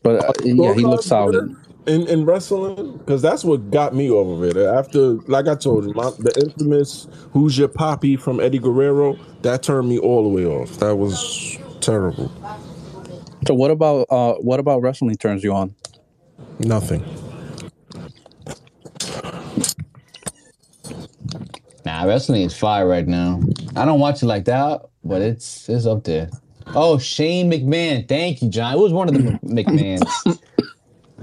But uh, yeah, he looks solid. in in wrestling because that's what got me over it. After, like I told you, my, the infamous "Who's Your Papi" from Eddie Guerrero that turned me all the way off. That was terrible. So what about uh what about wrestling turns you on? Nothing. Nah, wrestling is fire right now. I don't watch it like that, but it's it's up there. Oh, Shane McMahon. Thank you, John. It was one of the McMahons.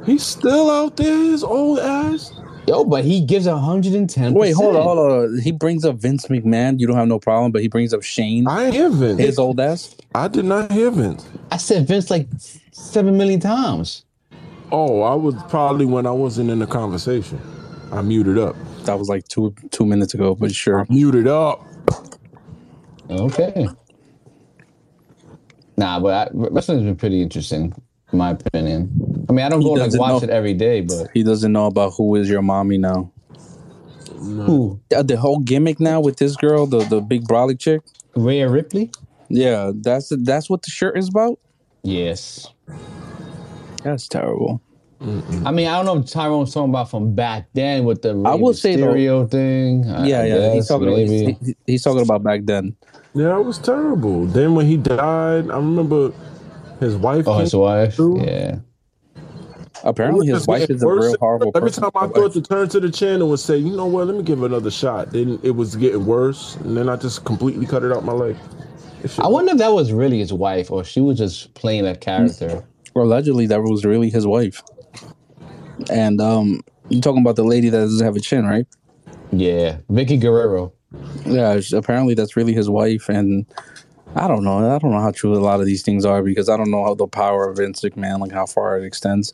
He's still out there, his old ass. Yo, but he gives 110. Wait, hold on, hold on. He brings up Vince McMahon. You don't have no problem, but he brings up Shane, I ain't hear Vince. his old ass. I did not hear Vince. I said Vince like seven million times. Oh, I was probably when I wasn't in the conversation. I muted up. That was like two two minutes ago, but sure. Muted up. Okay. Nah, but I, wrestling's been pretty interesting, in my opinion. I mean, I don't He go like watch know. it every day, but He doesn't know about who is your mommy now. who? Uh, The whole gimmick now with this girl, the the big brolic chick. Rhea Ripley? Yeah, that's that's what the shirt is about. Yes. That's terrible. I mean, I don't know if Tyrone's talking about from back then with the I Rey will say though- Mysterio thing. I- yeah, I yeah. He's talking. maybe. About, he- he's talking about back then. Yeah, it was terrible. Then when he died, I remember his wife. Oh, his wife. through. Yeah. Apparently, his wife getting is a real horrible worse. Every person. time I thought to turn to the channel and say, you know what, let me give it another shot. Then it was getting worse, and then I just completely cut it out my leg. It shit- I wonder if that was really his wife or she was just playing a character. Or allegedly, that was really his wife. And um, you talking about the lady that doesn't have a chin, right? Yeah. Vicky Guerrero. Yeah, apparently that's really his wife, and I don't know. I don't know how true a lot of these things are because I don't know how the power of Vince McMahon, like how far it extends.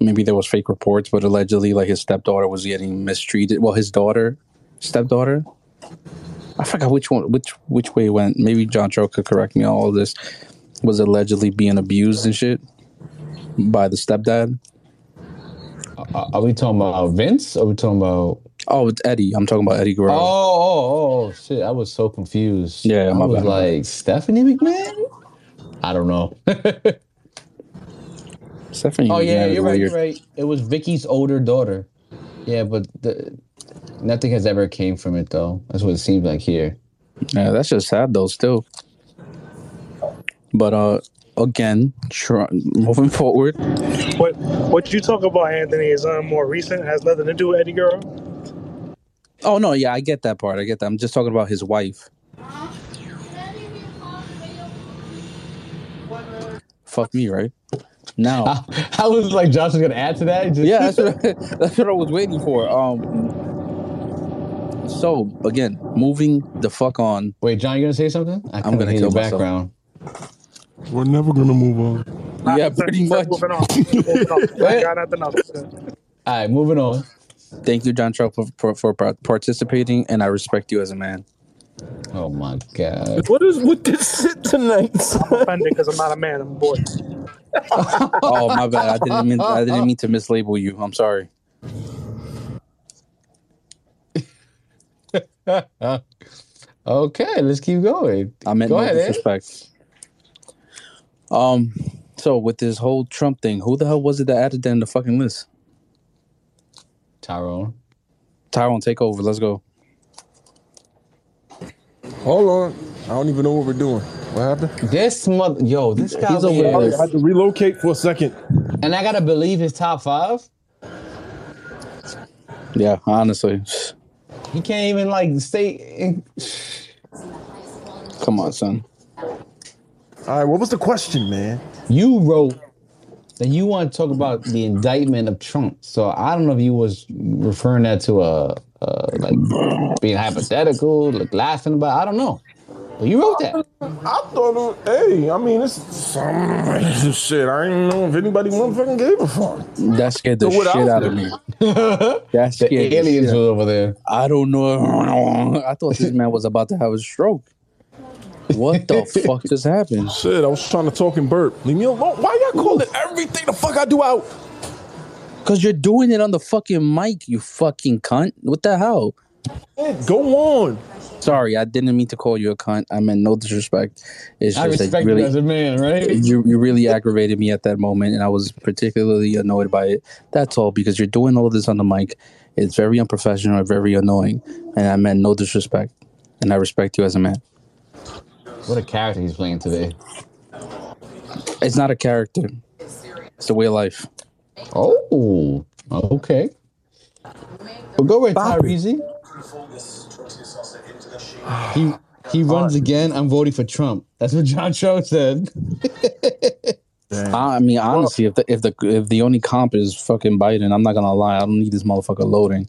Maybe there was fake reports, but allegedly, like his stepdaughter was getting mistreated. Well, his daughter, stepdaughter, I forgot which one, which which way it went. Maybe John Cho could correct me on all of this. Was allegedly being abused and shit by the stepdad. Are, are we talking about Vince? Or are we talking about? Oh, it's Eddie. I'm talking about Eddie Oh, Guerrero. oh, oh, shit! I was so confused. Yeah, I was bad. like Stephanie McMahon. I don't know. Stephanie. oh yeah, you're right. You're right. It was Vicky's older daughter. Yeah, but the, nothing has ever came from it though. That's what it seems like here. Yeah, that's just sad though. Still, but uh, again, tr- moving forward. What what you talk about, Anthony, is um, more recent. Has nothing to do with Eddie Guerrero. Oh no, yeah, I get that part. I get that. I'm just talking about his wife. Fuck me, right? Now, I was like, Josh was gonna add to that. Just- yeah, that's what, I, that's what I was waiting for. Um, so again, moving the fuck on. Wait, John, you gonna say something? I I'm gonna hear kill your myself. background. We're never gonna move on. Yeah, pretty much. Moving on. Moving on. I got nothing else. All right, moving on. Thank you, John Trump, for, for, for participating, and I respect you as a man. Oh my god. What is with this shit tonight? I'm offended because I'm not a man. I'm a boy. Oh my bad. I didn't mean I didn't mean to mislabel you. I'm sorry. Okay, let's keep going. I meant Go no ahead, Ed. disrespect. Um, so with this whole Trump thing, who the hell was it that added that in the fucking list? Tyrone. Tyrone, take over. Let's go. Hold on. I don't even know what we're doing. What happened? This mother, yo, this guy He's over over here, there. I had to relocate for a second. and I gotta believe his top five. Yeah, honestly. He can't even like stay. In... Come on, son. All right, what was the question, man? You wrote that you want to talk about the indictment of Trump. So I don't know if you was referring that to a, a like being hypothetical, like laughing about. I don't know. But you wrote that. I thought, it, hey, I mean, it's some shit. I didn't know if anybody motherfucking gave a fuck. That scared the So shit else out of me. That The scared the aliens shit were over there. I don't know. I thought this man was about to have a stroke. What the fuck just happened? Shit, I was trying to talk and burp. Leave me alone. Why y'all calling everything the fuck I do out? Cause you're doing it on the fucking mic, you fucking cunt. What the hell? Shit, go on. Sorry, I didn't mean to call you a cunt. I meant no disrespect. It's I just that respect you you as really, a man, right? you, you really aggravated me at that moment, and I was particularly annoyed by it. That's all because you're doing all this on the mic. It's very unprofessional very annoying, and I meant no disrespect. And I respect you as a man. What a character he's playing today. It's not a character. It's the way of life. Oh, okay. Well, go it. Tyrese. He he runs again. I'm voting for Trump. That's what John Cho said. I mean, honestly, if the if the if the only comp is fucking Biden, I'm not gonna lie. I don't need this motherfucker loading.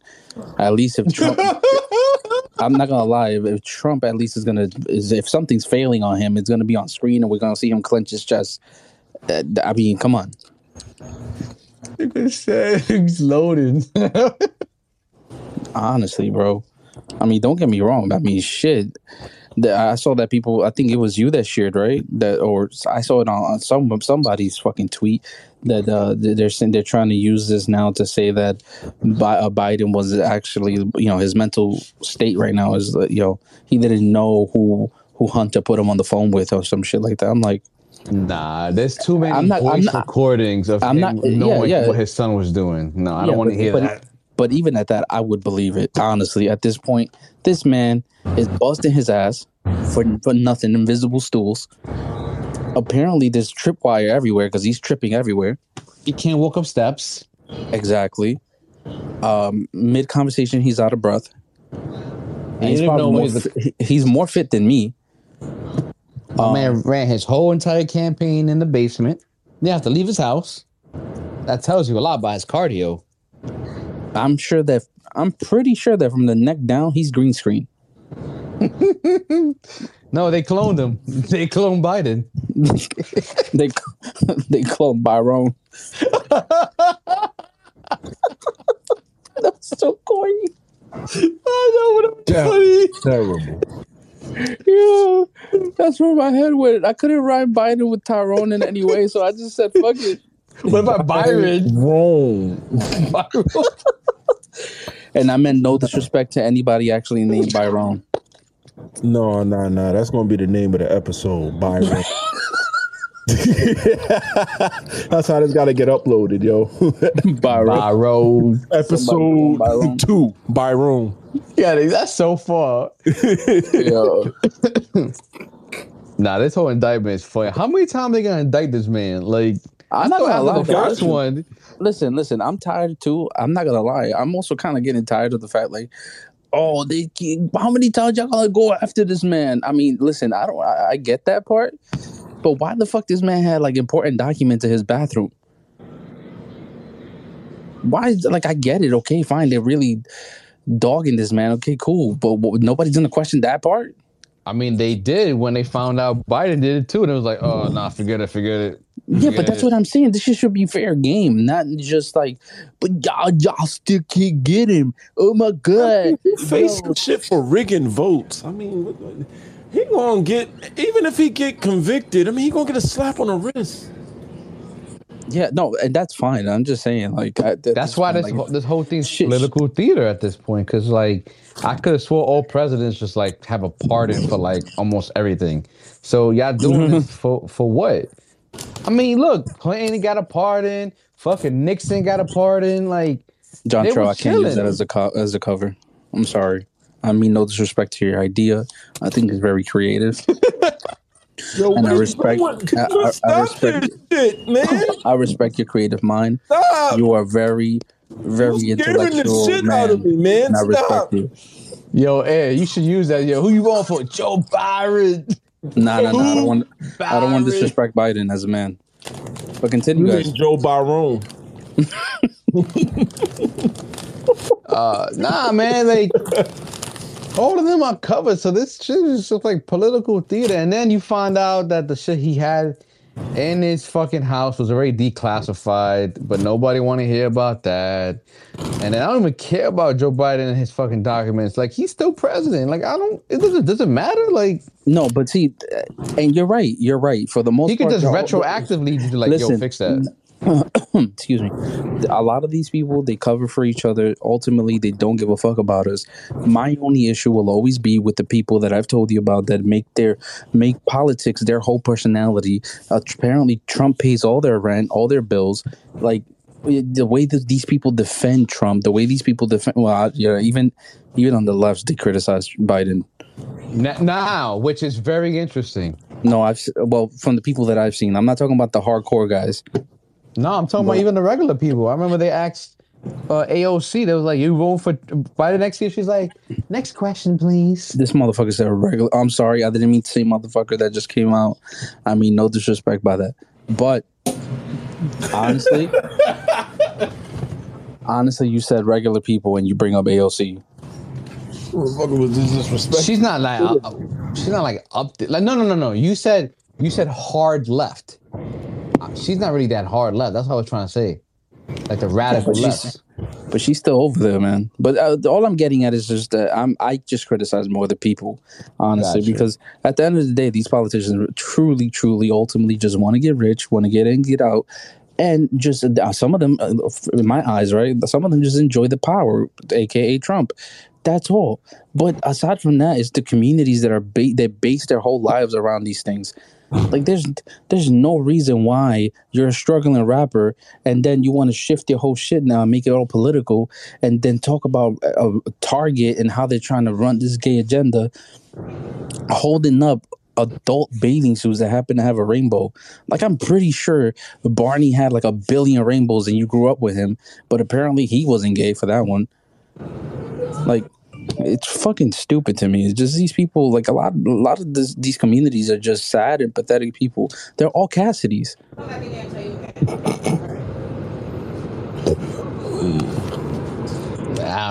At least if Trump, I'm not gonna lie. If, if Trump at least is gonna is if something's failing on him, it's gonna be on screen, and we're gonna see him clench his chest. Uh, I mean, come on. He's loaded. Honestly, bro. I mean, don't get me wrong. I mean, shit. The, I saw that people. I think it was you that shared, right? That or I saw it on, on some somebody's fucking tweet that uh, they're saying they're trying to use this now to say that uh, Biden was actually, you know, his mental state right now is, uh, you know, he didn't know who who Hunter put him on the phone with or some shit like that. I'm like, nah, there's too many I'm not- I'm voice not- recordings of I'm him not- knowing yeah. what his son was doing. No, I Yeah, don't want to hear but- that. But even at that, I would believe it. Honestly, at this point, this man is busting his ass for for nothing. Invisible stools. Apparently, there's tripwire everywhere because he's tripping everywhere. He can't walk up steps. Exactly. Um, Mid conversation, he's out of breath. And he's, probably more he's fi- he's more fit than me. My Um, man ran his whole entire campaign in the basement. They have to leave his house. That tells you a lot about his cardio. I'm sure that I'm pretty sure that from the neck down, he's green screen. No, they cloned him. They cloned Biden. they they cloned Byron. That's so corny. I know what I'm Yeah. Terrible. Yeah, that's where my head went. I couldn't rhyme Biden with Tyrone in any way, so I just said fuck it. What about Byron? Wrong. And I meant no disrespect to anybody actually named Byron. No, no, no. That's gonna be the name of the episode. Byron. That's how this got to get uploaded, yo. Byron. Byron. episode Byron. two. Byron. Yeah, that's so far. Yeah. Nah, this whole indictment is funny. How many times they gonna indict this man? Like, I'm I not thought gonna lie. the though. first one, Listen, listen. I'm tired too. I'm not gonna lie. I'm also kind of getting tired of the fact, like, oh, they. How many times y'all gonna go after this man? I mean, listen. I don't. I, I get that part, but why the fuck this man had like important documents in his bathroom? Why? Like, I get it. Okay, fine. They're really dogging this man. Okay, cool. But nobody's gonna question that part. I mean, they did when they found out Biden did it too, and it was like, oh, nah, forget it, forget it. Yeah, but that's what I'm saying. This shit should be fair game, not just like, but y'all, y'all still can't get him. Oh my god. He facing shit for rigging votes. I mean, what- what- he gonna get even if he get convicted. I mean, he gonna get a slap on the wrist. Yeah, no, and that's fine. I'm just saying, like, I, that- That's why this like, whole this whole thing's Shit. political theater at this point. Because like, I could have swore all presidents just like have a pardon for like almost everything. So y'all doing this for for what? I mean, look, Clinton got a pardon. Fucking Nixon got a pardon. Like, John Tro, I can't use that as a co- as a cover. I'm sorry. I mean, no disrespect to your idea. I think it's very creative. Yo, And I respect- I- I- I respect- shit, man. I respect your creative mind. Stop. You are very, very the intellectual shit man. out of me, man. and I respect Stop. you. Yo, Ed, you should use that. Yo, who you going for? Joe Byron. Nah, no, no. I don't want. I don't want to disrespect Biden as a man. But continue, guys. Joe Byron? Uh, nah, man, like all of them are covered. So this shit is just like political theater. And then you find out that the shit he had in his fucking house was already declassified, but nobody want to hear about that. And then I don't even care about Joe Biden and his fucking documents. Like he's still president. Like I don't. It doesn't. Does it matter? Like No, but see, and you're right. You're right. For the most he could part, just retroactively like, yo, fix that. excuse me. A lot of these people they cover for each other. Ultimately they don't give a fuck about us. My only issue will always be with the people that i've told you about that make their make politics their whole personality. Uh, apparently trump pays all their rent all their bills. Like the way that these people defend trump the way these people defend well yeah even even on the left they criticize biden. Now, which is very interesting. no i've well from the people that i've seen i'm not talking about the hardcore guys No, I'm talking about even the regular people. I remember they asked uh, AOC, they was like, "You vote for by the next year?" She's like, "Next question, please." This motherfucker said regular. I'm sorry, I didn't mean to say motherfucker that just came out. I mean, no disrespect by that. But honestly, honestly, you said regular people and you bring up AOC. Motherfucker was disrespectful. She's not like uh, uh, she's not like up there. Like no, no, no, no. You said you said hard left. She's not really that hard left. That's what I was trying to say. Like the radical but she's- left. But she's still over there, man. But uh, all I'm getting at is just that I'm I just criticize more the people, honestly, Gotcha. because at the end of the day, these politicians truly, truly, ultimately just want to get rich, want to get in, get out, and just uh, some of them, uh, in my eyes, right? Some of them just enjoy the power, aka Trump. That's all. But aside from that, it's the communities that are ba- that base their whole lives around these things. Like there's there's no reason why you're a struggling rapper and then you want to shift your whole shit now and make it all political and then talk about a, a Target and how they're trying to run this gay agenda, holding up adult bathing suits that happen to have a rainbow. Like I'm pretty sure Barney had like a billion rainbows and you grew up with him, but apparently he wasn't gay for that one. Like it's fucking stupid to me. It's just these people, like a lot, a lot of this, these communities are just sad and pathetic people. They're all Cassidy's. I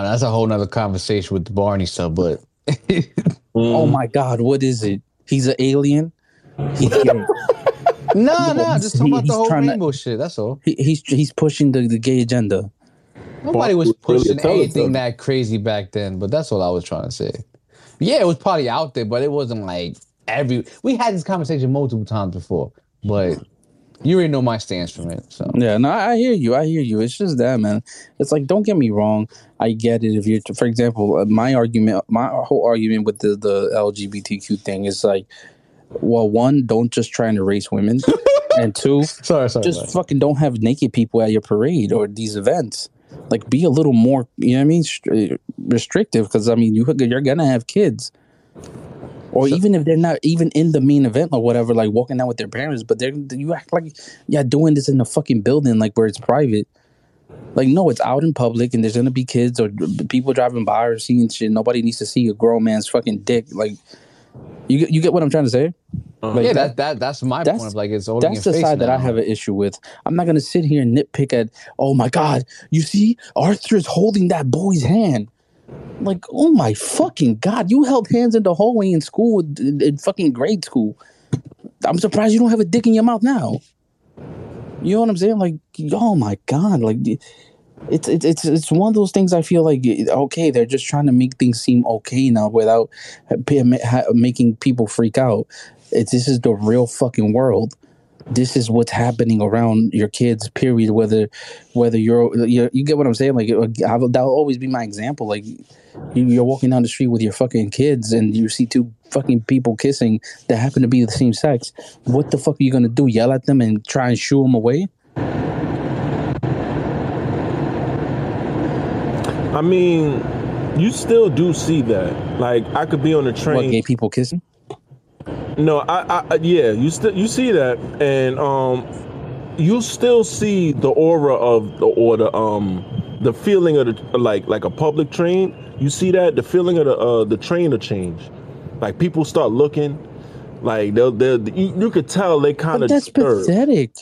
that's a whole nother conversation with the Barney stuff, but Oh mm. my God, what is it? He's an alien. He, no, no, just talking about the whole trying to- rainbow shit. That's all. he, he's he's pushing the, the gay agenda. Nobody was Really pushing us anything that crazy back then, but that's all I was trying to say. Yeah, it was probably out there, but it wasn't like every. We had this conversation multiple times before, but you already know my stance from it. So Yeah, no, I hear you. I hear you. It's just that, man. It's like, don't get me wrong. I get it. If you're, for example, uh, my argument, my whole argument with the the LGBTQ thing is like, well, one, don't just try and erase women, and two, sorry, sorry. just sorry. fucking don't have naked people at your parade or these events. Like, be a little more, you know what I mean, Str- restrictive. Because I mean, you you're gonna have kids, or even if they're not even in the main event or whatever, like walking out with their parents, but they're you act like yeah doing this in a fucking building like where it's private. Like no, it's out in public, and there's gonna be kids or people driving by or seeing shit. Nobody needs to see a grown man's fucking dick. Like, you get- you get what I'm trying to say? Uh-huh. Like, yeah, that- that, that that's my that's- point of like it's holding that's your the face side that I have an issue with. I'm not gonna sit here and nitpick at, oh my god, you see, Arthur is holding that boy's hand. Like, oh my fucking god, you held hands in the hallway in school, in, in fucking grade school. I'm surprised you don't have a dick in your mouth now. You know what I'm saying? Like, oh my god, like. It's, it's it's it's one of those things. I feel like okay, they're just trying to make things seem okay now without making people freak out. This is the real fucking world. This is what's happening around your kids period whether whether you're you, you get what i'm saying? Like uh, that'll always be my example. Like you're walking down the street with your fucking kids and you see two fucking people kissing that happen to be the same sex. What the fuck are you gonna do? Yell at them and try and shoo them away I mean, you still do see that. Like, I could be on the what train. gay people kissing No, I, I, yeah, you still you see that, and um, you still see the aura of the or the um the feeling of the like like a public train. You see that the feeling of the uh, the train will change. Like people start looking, like they'll they'll you, you could tell they kind of that's pathetic.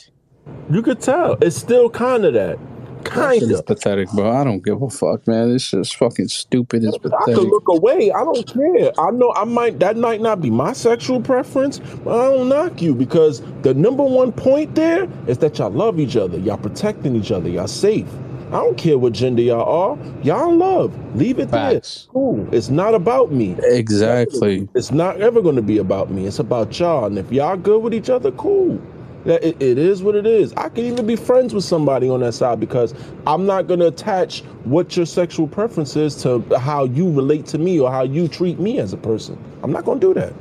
You could tell it's still kind of That kind of. pathetic, bro. I don't give a fuck, man. This is fucking stupid. It's pathetic. I could look away. I don't care. I know I might that might not be my sexual preference, but I don't knock you because the number one point there is that y'all love each other. Y'all protecting each other. Y'all safe. I don't care what gender y'all are. Y'all love. Leave it Facts. there. Cool. It's not about me. Exactly. It's not ever going to be about me. It's about y'all. And if y'all good with each other, cool. It is what it is. I can even be friends with somebody on that side because I'm not going to attach what your sexual preference is to how you relate to me or how you treat me as a person. I'm not going to do that.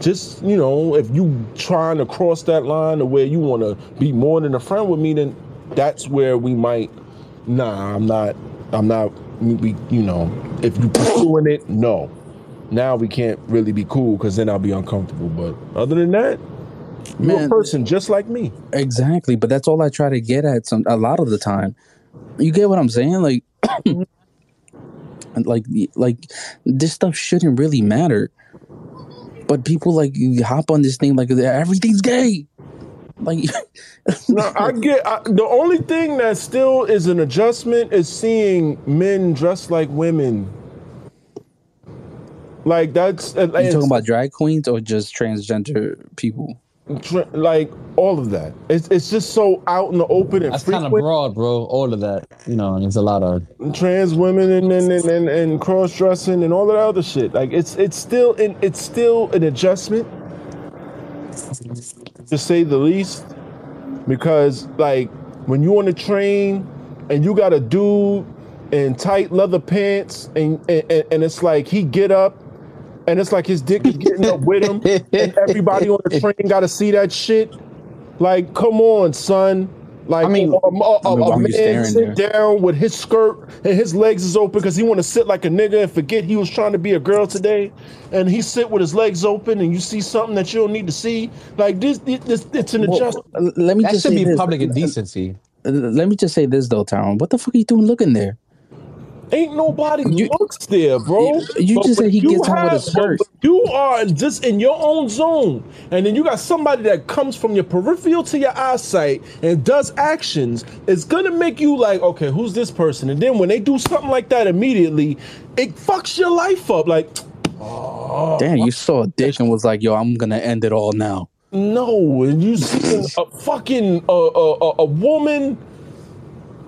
Just you know, if you trying to cross that line to where you want to be more than a friend with me, then that's where we might. Nah, I'm not. I'm not. We, you know, if you pursuing it, no. Now we can't really be cool because then I'll be uncomfortable. But other than that, you're a person just like me. Exactly. But that's all I try to get at some a lot of the time. You get what I'm saying? Like like like this stuff shouldn't really matter. But people like you hop on this thing like everything's gay. Like No, I get. I, the only thing that still is an adjustment is seeing men dressed like women. Like that's uh, you talking about drag queens or just transgender people? Like all of that. It's it's just so out in the open and That's kind of broad, bro. All of that, you know, and there's a lot of Trans women and and, and, and, and cross dressing and all that other shit. Like it's it's still in it's still an adjustment, to say the least. Because like when you on the train and you got a dude in tight leather pants and and, and and it's like he get up and it's like his dick is getting up with him and everybody on the train got to see that shit. Like, come on, son. Like, I mean- a, a- a- I mean, a why you man sit there? down with his skirt and his legs is open because he want to sit like a nigga and forget he was trying to be a girl today, and he sit with his legs open and you see something that you don't need to see. Like this, this, this it's an Well, adjustment. let me that just should say be this. public indecency. Let me just say this though, Tyrone. What the fuck are you doing looking there? Ain't nobody You- looks there, bro. You- But just said he gets on with his skirt. You are just in your own zone, and then you got somebody that comes from your peripheral to your eyesight and does actions. It's gonna make you like, okay, who's this person? And then when they do something like that immediately, it fucks your life up. Like, Damn, you saw a dick and was like, "Yo, I'm gonna end it all now." no, and you see a fucking uh, uh, uh, a woman.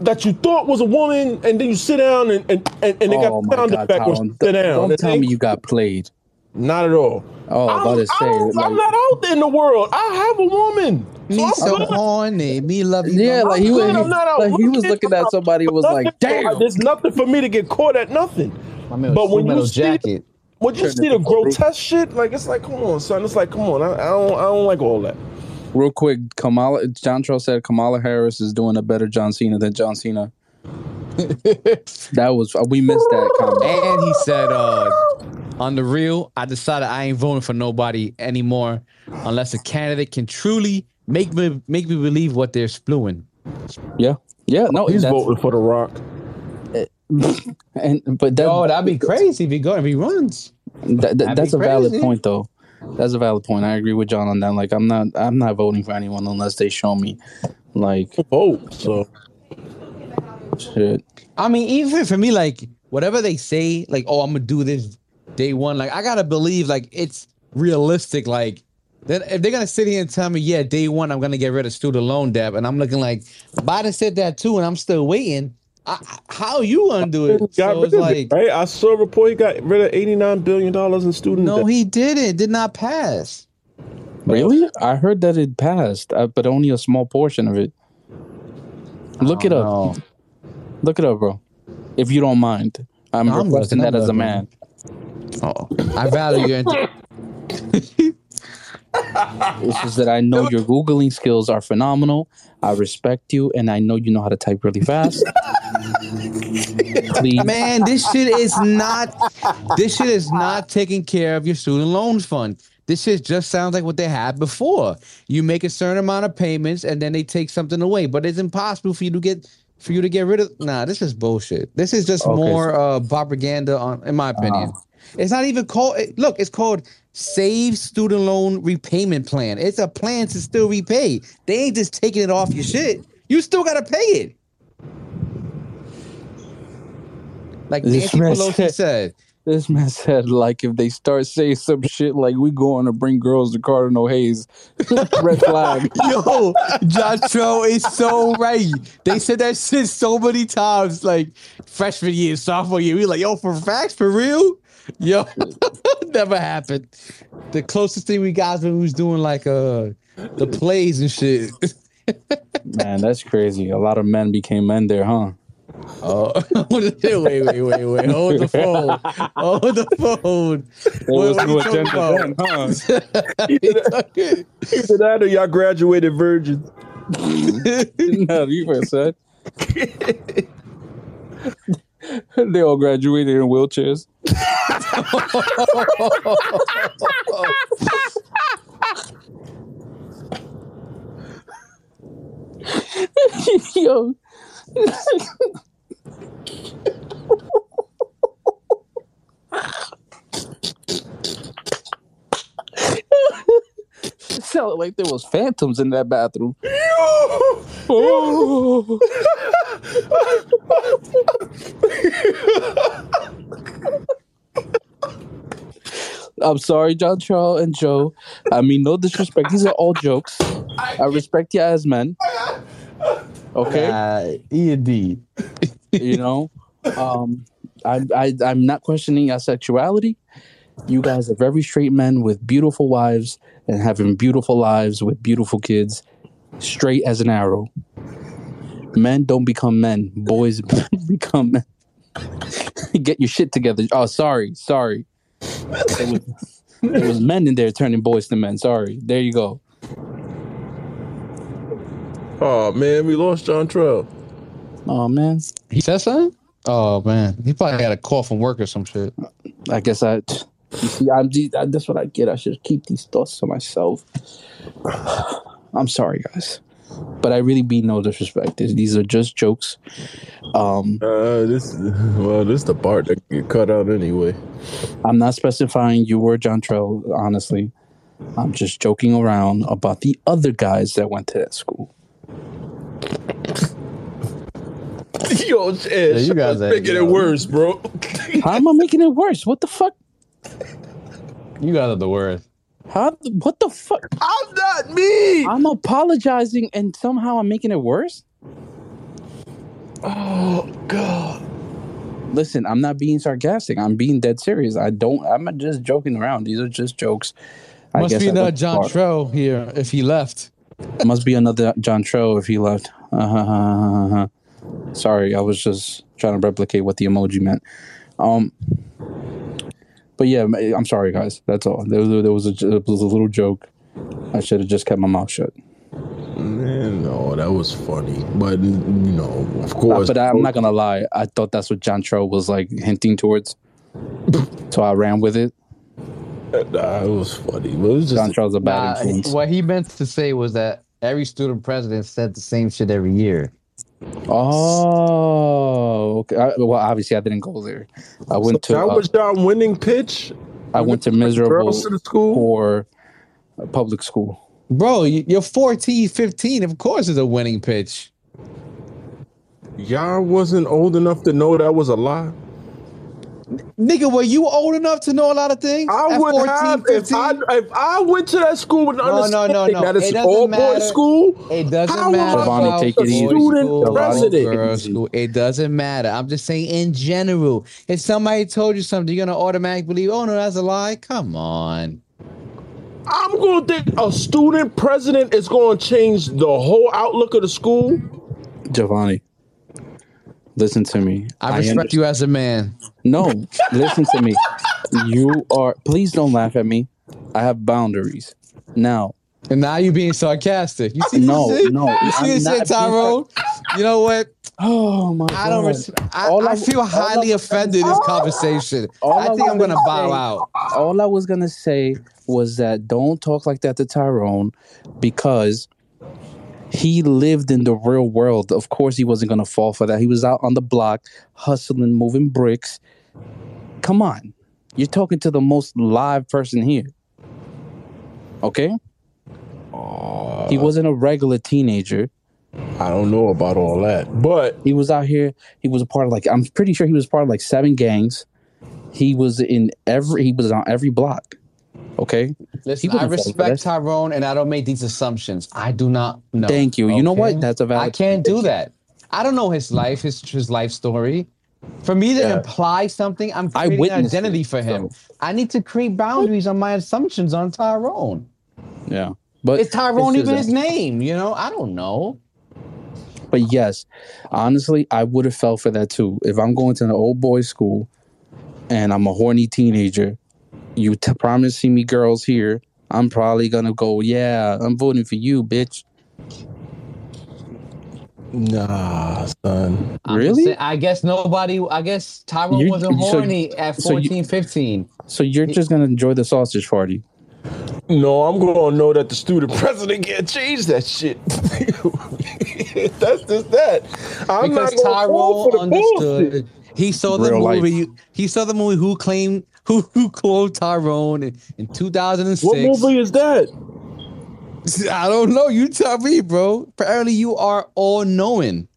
That you thought was a woman, and then you sit down and and, and, and they oh got my sound god, effect when sit down. Don't And tell they- me you got played. Not at all. Oh, I was about to I'm, say, I'm, like- I'm not out there in the world. I have a woman. Me I'm so horny, me love you. Yeah, like he was, good. I'm not out like he was looking. looking at somebody was like, "Damn." There's nothing for me to get caught at nothing. My man But when you metal see- jacket. When you see the grotesque shit, like it's like, come on, son. It's like, come on. I, I don't, I don't like all that. Real quick, Kamala John Troll said Kamala Harris is doing a better John Cena than John Cena. that was we missed that comment. And he said, uh, on the real, I decided I ain't voting for nobody anymore unless a candidate can truly make me make me believe what they're spewing. Yeah, yeah, no, He's voting for the Rock. and but that, Oh, that'd be crazy if he go if he runs. that, that- that's be a valid point though. That's a valid point. I agree with John on that. Like, I'm not, I'm not voting for anyone unless they show me, like, Vote. So shit. I mean, even for me, like whatever they say, like, oh, I'm gonna do this day one, like I gotta believe like it's realistic. Like that if they're gonna sit here and tell me, yeah, day one, I'm gonna get rid of student loan debt, and I'm looking like Biden said that too, and I'm still waiting. I, I- how you gonna do it? got So rid it's of like, it, right? I saw a report he got rid of eighty nine billion dollars in student no, debt. he didn't. Did not pass. Really? I heard that it passed, uh, but only a small portion of it. Look it up. No. Look it up, bro. If you don't mind, I'm No, I'm requesting that as a man. Oh, I value your. It's just that I know your googling skills are phenomenal. I respect you, and I know you know how to type really fast. Please, Man, this shit is not. This shit is not taking care of your student loans fund. This shit just sounds like what they had before. You make a certain amount of payments, and then they take something away. But it's impossible for you to get for you to get rid of. Nah, this is bullshit. This is just Okay, more uh, propaganda, on, in my opinion. It's not even called. it- Look, it's called Save Student Loan Repayment Plan. It's a plan to still repay. They ain't just taking it off your shit. You still gotta pay it. Like This Nancy man Pelosi said- said, This man said, like, if they start saying some shit like we going to bring girls to Cardinal Hayes, red flag. Yo, John Tro is so right. They said that shit so many times, like freshman year, sophomore year. We like, yo, for facts, for real? Yo, never happened. The closest thing we got when we was doing like uh the plays and shit. Man, that's crazy. A lot of men became men there, huh? Oh, wait, wait, wait, wait. Hold the phone. Hold the phone. There was What- what agenda then, huh? Either that or y'all graduated virgins. no, you first said. they all graduated in wheelchairs. Yo. It sounded like there was phantoms in that bathroom. Oh. I'm sorry, John Charles and Joe. I mean, no disrespect. These are all jokes. I respect you as men. Okay, Uh, indeed. you know, um, I, I, I'm not questioning your sexuality. You guys are very straight men with beautiful wives and having beautiful lives with beautiful kids, straight as an arrow. Men don't become men. Boys become men. Get your shit together. Oh, sorry, sorry. It was, it was men in there turning boys to men. Sorry. There you go. Oh man, we lost John Trell. Oh man. He said something? Oh man, he probably had a call from work or some shit. I guess I. You see, I'm. That's what I get. I should keep these thoughts to myself. I'm sorry, guys, but I really mean no disrespect. These- These are just jokes. Um, Uh, this well, this is the part that get cut out anyway. I'm not specifying you were John Trell. Honestly, I'm just joking around about the other guys that went to that school. Yo, Ed, you guys ain't- making it worse, bro. How am I making it worse? What the fuck? You guys are the worst. How? What the fuck? I'm not me. I'm apologizing and somehow I'm making it worse. Oh God. Listen, I'm not being sarcastic. I'm being dead serious. I don't. I'm not just joking around. These are just jokes. I Must guess be I another went too John far. Trell here if he left. Must be another John Tro if he left. Uh-huh. Sorry, I was just trying to replicate what the emoji meant. Um, but yeah, I'm sorry, guys. That's all. There was a, there was a, it was a little joke. I should have just kept my mouth shut. Man, no, that was funny, but you know, of Uh, course. but I'm not gonna lie. I thought that's what John Tro was like hinting towards. So I ran with it. Nah, it was funny. But it was John Tro's a bad Nah, influence. what he meant to say was that every student president said the same shit every year. Oh, okay. I, well, obviously, I didn't go there. I went to that uh, was your winning pitch. I went to Girls miserable to the school. or uh, public school. Bro, you- you're 14, 15. Of course, it's a winning pitch. Y'all wasn't old enough to know that was a lie. Nigga, were you old enough to know a lot of things? I At would 14, have if I if I went to that school with No, no, no, no. that it's It doesn't all boys school. It doesn't How am I matter. Giovanni, about take it easy. Student school, president. school. It doesn't matter. I'm just saying in general. If somebody told you something, you're gonna automatically believe, oh no, that's a lie. Come on. I'm going to think a student president is going to change the whole outlook of the school. Giovanni, listen to me. I respect you as a man. No, listen to me. You are. Please don't laugh at me. I have boundaries. Now, And now you're being sarcastic. You see, No, no, You see I'm this shit, Tyrone? You know what? oh my God. I don't. Res- I, All I I- feel highly offended in this conversation. I I think I'm gonna gonna bow say- out. all I was gonna say was that don't talk like that to Tyrone because He lived in the real world. Of course, he wasn't gonna fall for that. He was out on the block, hustling, moving bricks. Come on, you're talking to the most live person here. Okay, he wasn't a regular teenager. I don't know about all that, but He was out here. He was a part of like I'm pretty sure he was part of like seven gangs. He was in every. He was on every block. Okay. Listen, I wouldn't fall for respect. Tyrone, and I don't make these assumptions. I do not know. Thank you. You know what? That's a valid. I can't do that. I don't know his life, his his life story. For me to Yeah. imply something, I'm I creating an identity it, for him. so- I need to create boundaries on my assumptions on Tyrone. Yeah. But Is Tyrone even is his name? You know, I don't know. But yes, honestly, I would have fell for that too. If I'm going to an old boys school and I'm a horny teenager, you t- promising me girls here, I'm probably gonna go, yeah, I'm voting for you, bitch. nah, son. I'm Really? just saying- I guess nobody. I guess Tyrone You- wasn't so- horny at so you- 15. So you're just gonna enjoy the sausage party. No, I'm gonna know that the student president can't change that shit. That's just that. I'm because not gonna fall Tyrone for the bullshit. understood. He saw the Real life. movie. He saw the movie. Who claimed who who cloned Tyrone in, in 2006? What movie is that? I don't know. You tell me, bro. Apparently, you are all knowing.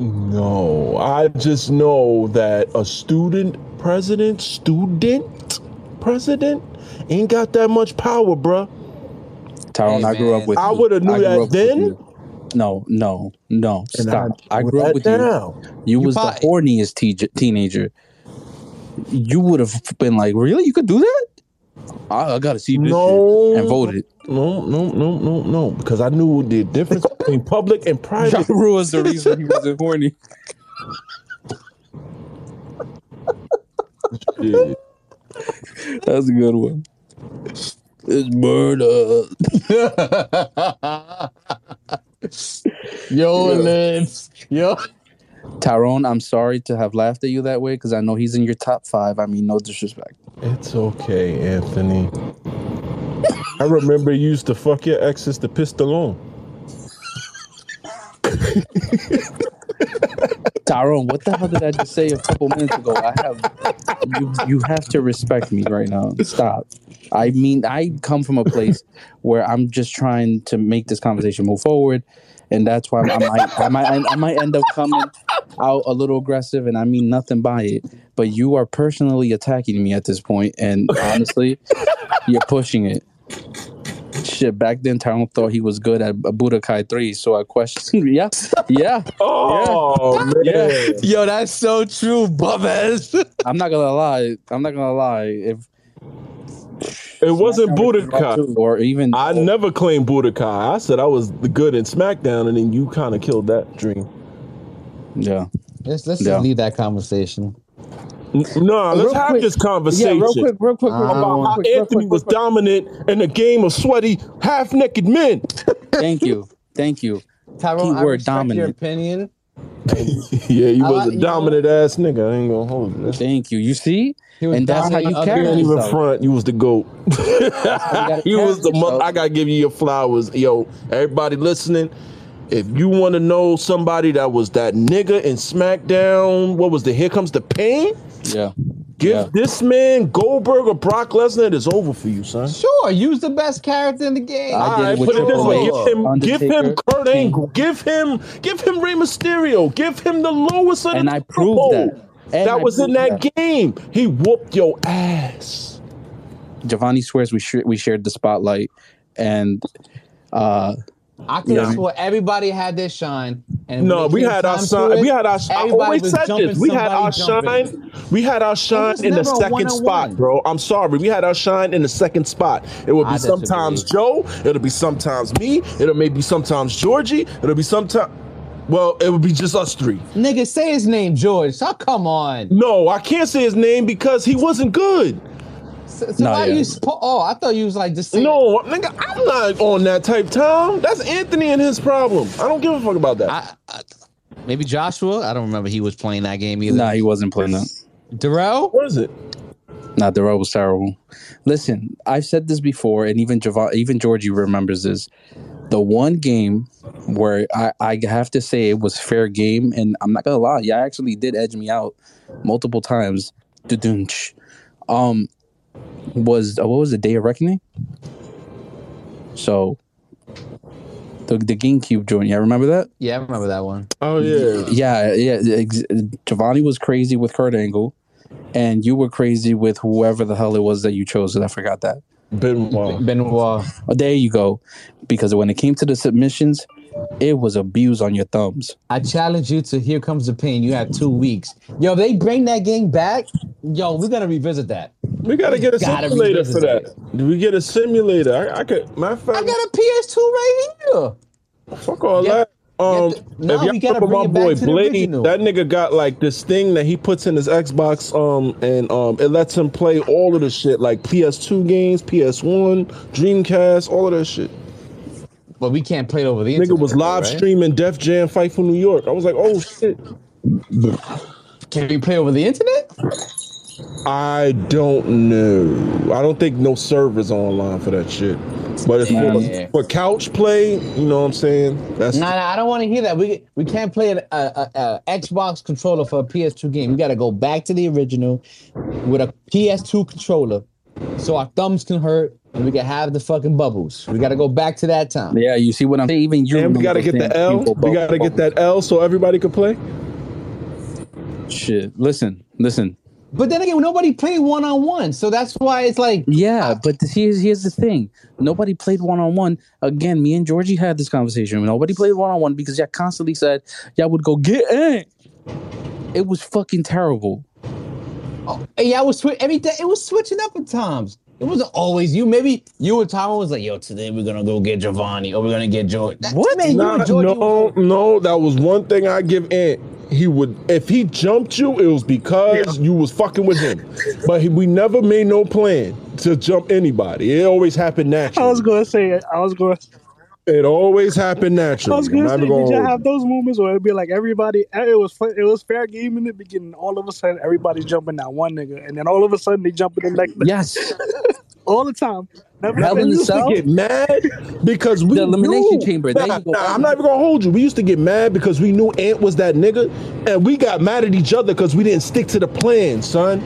No, I just know that a student president, student president, ain't got that much power, bruh. Tyrone, Hey, I grew up with you. I would have knew that then. you. No, no, no. And Stop. I, put grew up that with you. down. You You was probably- the horniest te- teenager. You would have been like, really? You could do that? I, I gotta see this No. shit and voted. No, no, no, no, no. Because I knew the difference between public and Ja private. Rule was the reason he wasn't horny. That's a good one. It's murder. Yo, lips. Yo. Tyrone, I'm sorry to have laughed at you that way because I know he's in your top five. I mean, no disrespect. It's okay, Anthony. I remember you used to fuck your exes to pistol on. Tyrone, what the hell did I just say a couple minutes ago? I have you. You have to respect me right now. Stop. I mean, I come from a place where I'm just trying to make this conversation move forward, and that's why I might, I might, I might end up coming out a little aggressive, and I mean nothing by it. But you are personally attacking me at this point, and honestly, you're pushing it. Shit, back then Tyrone thought he was good at Budokai 3, so I questioned. Yeah, yeah. Oh man. Yeah. Yo, that's so true, bubbass. I'm not gonna lie. I'm not gonna lie. If It wasn't Budokai or even I oh. never claimed Budokai. I said I was the good in SmackDown, and then you kind of killed that dream. Yeah. Let's let's Yeah. just leave that conversation. N- No, let's Real have quick. this Yeah, conversation real quick, real quick, real quick, about real how quick, Anthony quick, was quick. dominant in a game of sweaty, half-naked men. Thank you, thank you. Tyrone, I Keyword respect your opinion. yeah, you was like- a you know- dominant ass nigga. I ain't gonna hold you. Thank you. You see, and that's how you dominant carry other- Can't even front. You was the goat. gotta you was carry the mother. I gotta give you your flowers, yo. Everybody listening, if you want to know somebody that was that nigga in SmackDown, what was the Here Comes the Pain? Yeah, Give Yeah. this man Goldberg or Brock Lesnar. It is over for you, son. Sure, use the best character in the game. I All did it right, with put it this way: give him, give him Kurt Angle, give him, give him Rey Mysterio, give him the lowest of the and I proved Pole. that. And that I was in proved that game. He whooped your ass. Giovanni swears we sh- we shared the spotlight, and uh, I could have Yeah. swore everybody had their shine. And No, we had our shine. it, We had our. I everybody always said this. We had our jumping. shine. We had our shine in the second spot, bro. I'm sorry. We had our shine in the second spot. It would be I disagree. sometimes Joe. It'll be sometimes me. It'll maybe sometimes Georgie. It'll be sometimes. Well, it would be just us three. Nigga, say his name, George. So come on. No, I can't say his name because he wasn't good. So, so No, why yeah. you? Spo- oh, I thought you was like just. No, nigga, I'm not on that type time. That's Anthony and his problem. I don't give a fuck about that. I, I, maybe Joshua. I don't remember he was playing that game either. nah, he wasn't playing that. Darrell. what is it? Nah, Darrell road was terrible. Listen, I've said this before, and even Javon, even Georgie remembers this. the one game where I, I have to say it was fair game, and I'm not gonna lie, yeah, actually did edge me out multiple times. Dudunch. Um, was uh, what was the Day of Reckoning? So the the GameCube joint, yeah, remember that? Yeah, I remember that one. Oh yeah. Yeah, yeah. Ex- Giovanni was crazy with Kurt Angle, and you were crazy with whoever the hell it was that you chose. And I forgot that. Benoit. Benoit. Oh, there you go. Because when it came to the submissions, it was abuse on your thumbs. I challenge you to Here Comes the Pain. You had two weeks. Yo, they bring that game back. Yo, we gotta revisit that. We gotta get a Gotta simulator for that. Do we get a simulator? I, I could. My of I got a PS2 right here. fuck all Get- that. Um, get the- no, if y'all we gotta bring my it back boy to the Blade, original. that nigga got like this thing that he puts in his Xbox, um, and um, it lets him play all of the shit, like PS2 games, PS1, Dreamcast, all of that shit. But we can't play it over the internet. Nigga was live right? streaming Def Jam Fight for New York. I was like, oh shit. Can we play over the internet? I don't know. I don't think no servers online for that shit. But if Yeah. for, for couch play, you know what I'm saying? That's Nah, nah, I don't want to hear that. We we can't play an a, a, a Xbox controller for a PS2 game. We got to go back to the original with a PS2 controller, so our thumbs can hurt and we can have the fucking bubbles. We got to go back to that time. Yeah, you see what I'm saying? Even you. and we gotta get the L. people We gotta get that L so everybody can play. Shit. Listen, listen. But then again, nobody played one on one, so that's why it's like Yeah, but here's here's the thing. Nobody played one on one. Again, me and Georgie had this conversation. Nobody played one on one because y'all constantly said y'all would go get it. It was fucking terrible. Oh, yeah, I was swi- every day. It was switching up at times. It wasn't always you. Maybe you and Tom was like, "Yo, today we're gonna go get Giovanni, or we're gonna get George." That- What? Man, you Nah, and Georgie no, no, that was one thing I give Ant. He would if he jumped you, it was because you was fucking with him. But he, we never made no plan to jump anybody. It always happened naturally. I was gonna say it. I was gonna It always happened naturally. I was gonna not say, did gonna y'all have those moments where it'd be like everybody? Eh, it was fun, it was fair game in the beginning. All of a sudden, everybody's jumping that one nigga, and then all of a sudden they jumping the next. Yes. all the time. Never Hell we used to get mad because we The Elimination knew- Chamber, Nah, nah, I'm not even gonna hold you. We used to get mad because we knew Ant was that nigga, and we got mad at each other because we didn't stick to the plan, son.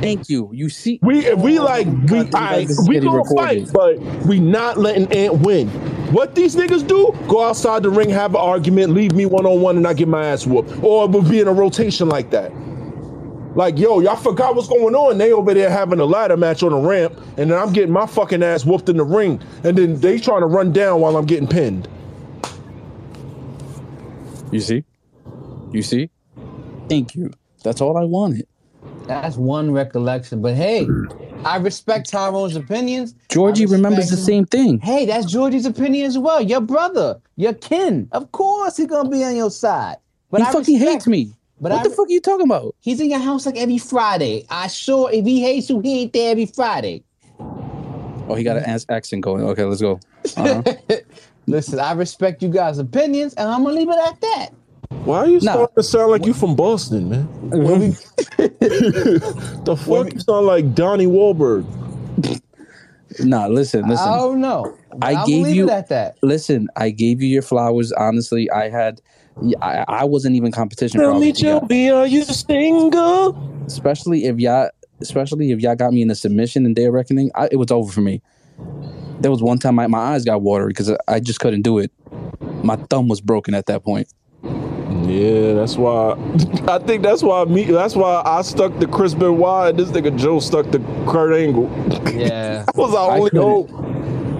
Thank you. You see, We if we like oh we God, I, we gonna recorded. fight, but we not letting Ant win. What these niggas do? Go outside the ring, have an argument, leave me one on one, and I get my ass whooped, or we'll be in a rotation like that. Like yo, y'all forgot what's going on. They over there having a ladder match on the ramp, and then I'm getting my fucking ass whooped in the ring, and then they trying to run down while I'm getting pinned. you see, you see. Thank you. That's all I wanted. That's one recollection. But hey, I respect Tyrone's opinions. Georgie I respect remembers the same thing. Hey, that's Georgie's opinion as well. Your brother, your kin. Of course, he's gonna be on your side. But he I fucking respect- hates me. But what I- the fuck are you talking about? He's in your house like every Friday. I sure if he hates you, he ain't there every Friday. Oh, he got an accent going. Okay, let's go. Uh-huh. Listen, I respect you guys' opinions, and I'm gonna leave it at that. Why are you Nah. starting to sound like you from Boston, man? the fuck you sound like Donnie Wahlberg? nah, listen, listen. I don't know. I I'm gave you- it at that. Listen, I gave you your flowers. Honestly, I had, I, I wasn't even competition. for Tell me, obviously, y'all. Joby, are you single? especially if y'all, especially if y'all got me in a submission and Day of Reckoning, I, it was over for me. There was one time my, my eyes got watery because I, I just couldn't do it. My thumb was broken at that point. Yeah, that's why. I think that's why me. That's why I stuck to Chris Benoit and this nigga Joe stuck to Kurt Angle. Yeah. that was our I only couldn't- hope.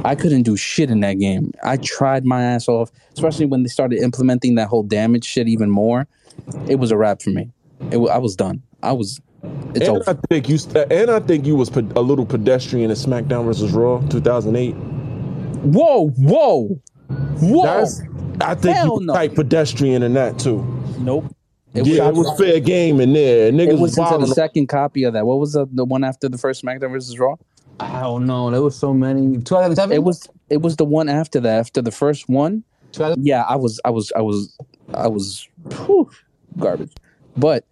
I couldn't do shit in that game. I tried my ass off, especially when they started implementing that whole damage shit even more. It was a wrap for me. It, I was done. I was. It's and over. I think you. st- And I think you was pe- a little pedestrian in SmackDown versus Raw 2008. Whoa, whoa, whoa! That's. I think Hell you no. type pedestrian in that too. nope. It yeah, it was, was fair game in there. Niggas it was was into the second copy of that. What was the, the one after the first SmackDown versus Raw? I don't know. There was so many. 2007? It was it was the one after that. After the first one, 2000 yeah, I was I was I was I was whew, garbage. But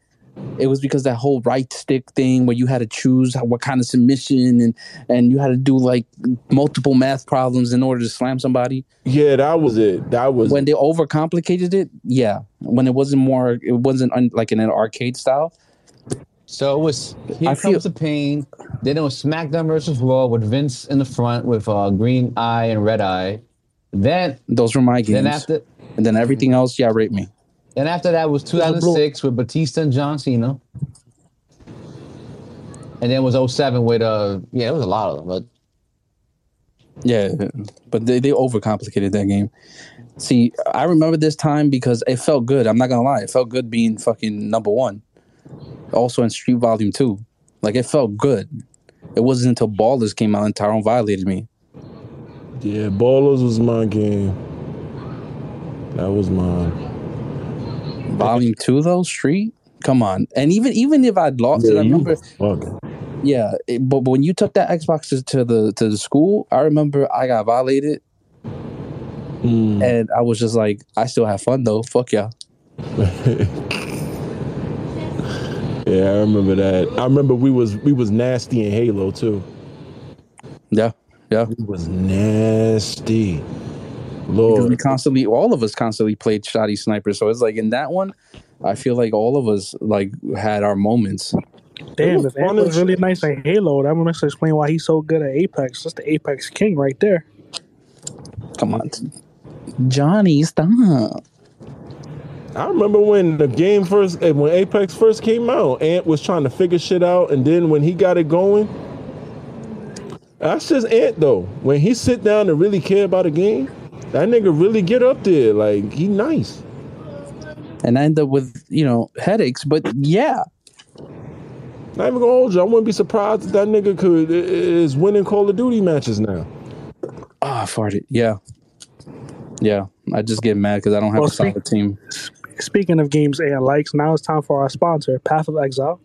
It was because that whole right stick thing where you had to choose how- what kind of submission and and you had to do like multiple math problems in order to slam somebody. Yeah, that was it. That was When they overcomplicated it, yeah. When it wasn't more, it wasn't un, like in an arcade style. So it was Here I Comes feel- the Pain. Then it was SmackDown versus Raw with Vince in the front with uh, Green Eye and Red Eye. Then Those were my games. then after and then everything else, yeah, rate me. then after that was 2006 with Batista and John Cena. And then it was 07 with uh yeah, it was a lot of them, but Yeah, but they, they overcomplicated that game. See, I remember this time because it felt good. I'm not gonna lie, it felt good being fucking number one. Also in Street Volume Two, like it felt good. It wasn't until Ballers came out and Tyrone violated me. yeah. Ballers was my game. That was mine. Volume Two though, Street, come on. And even even if I'd lost it, I Yeah, remember. Yeah, it, but, but when you took that Xbox to, to the to the school, I remember I got violated, Mm. and I was just like, I still have fun though. Fuck yeah. Yeah, I remember that. I remember we was we was nasty in Halo too. Yeah, yeah. We was nasty. because we constantly all of us constantly played shoddy sniper so it's like in that one i feel like all of us like had our moments Damn, was if Ant fun was as really shit. nice at Halo, that would actually explain why he's so good at Apex. That's the Apex King right there. come on johnny stop I remember when the game first, eh, when Apex first came out, Ant was trying to figure shit out, and then when he got it going, that's just Ant though. When he sit down and really care about a game, that nigga really get up there. Like he nice. and i end up with you know headaches but yeah Not even gonna hold you. I wouldn't be surprised if that nigga could is winning Call of Duty matches now. ah I farted yeah yeah i just get mad because i don't have Well, a solid speak- team Speaking of games Ant likes, now it's time for our sponsor, Path of Exile.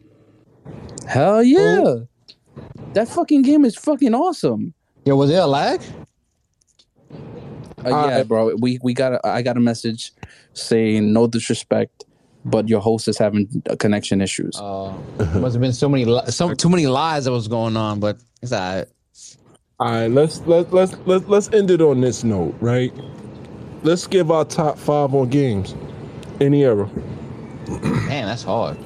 hell yeah that fucking game is fucking awesome yeah, was there a lag? uh, yeah Uh, bro we we got a, i got a message saying no disrespect but your host is having uh, connection issues Uh, must have been so many li- so too many lies that was going on, but it's all right. All right, let's let's let's let's let's end it on this note, right? Let's give our top five on games. Any era. Man, that's hard.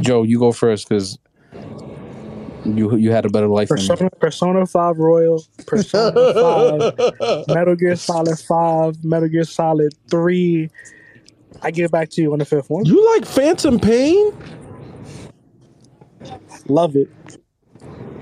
joe you go first because you you had a better life than me. Persona, Persona 5 Royal, Persona 5, Metal Gear Solid 5, Metal Gear Solid 3. I get back to you on the fifth one. You like Phantom Pain? Love it.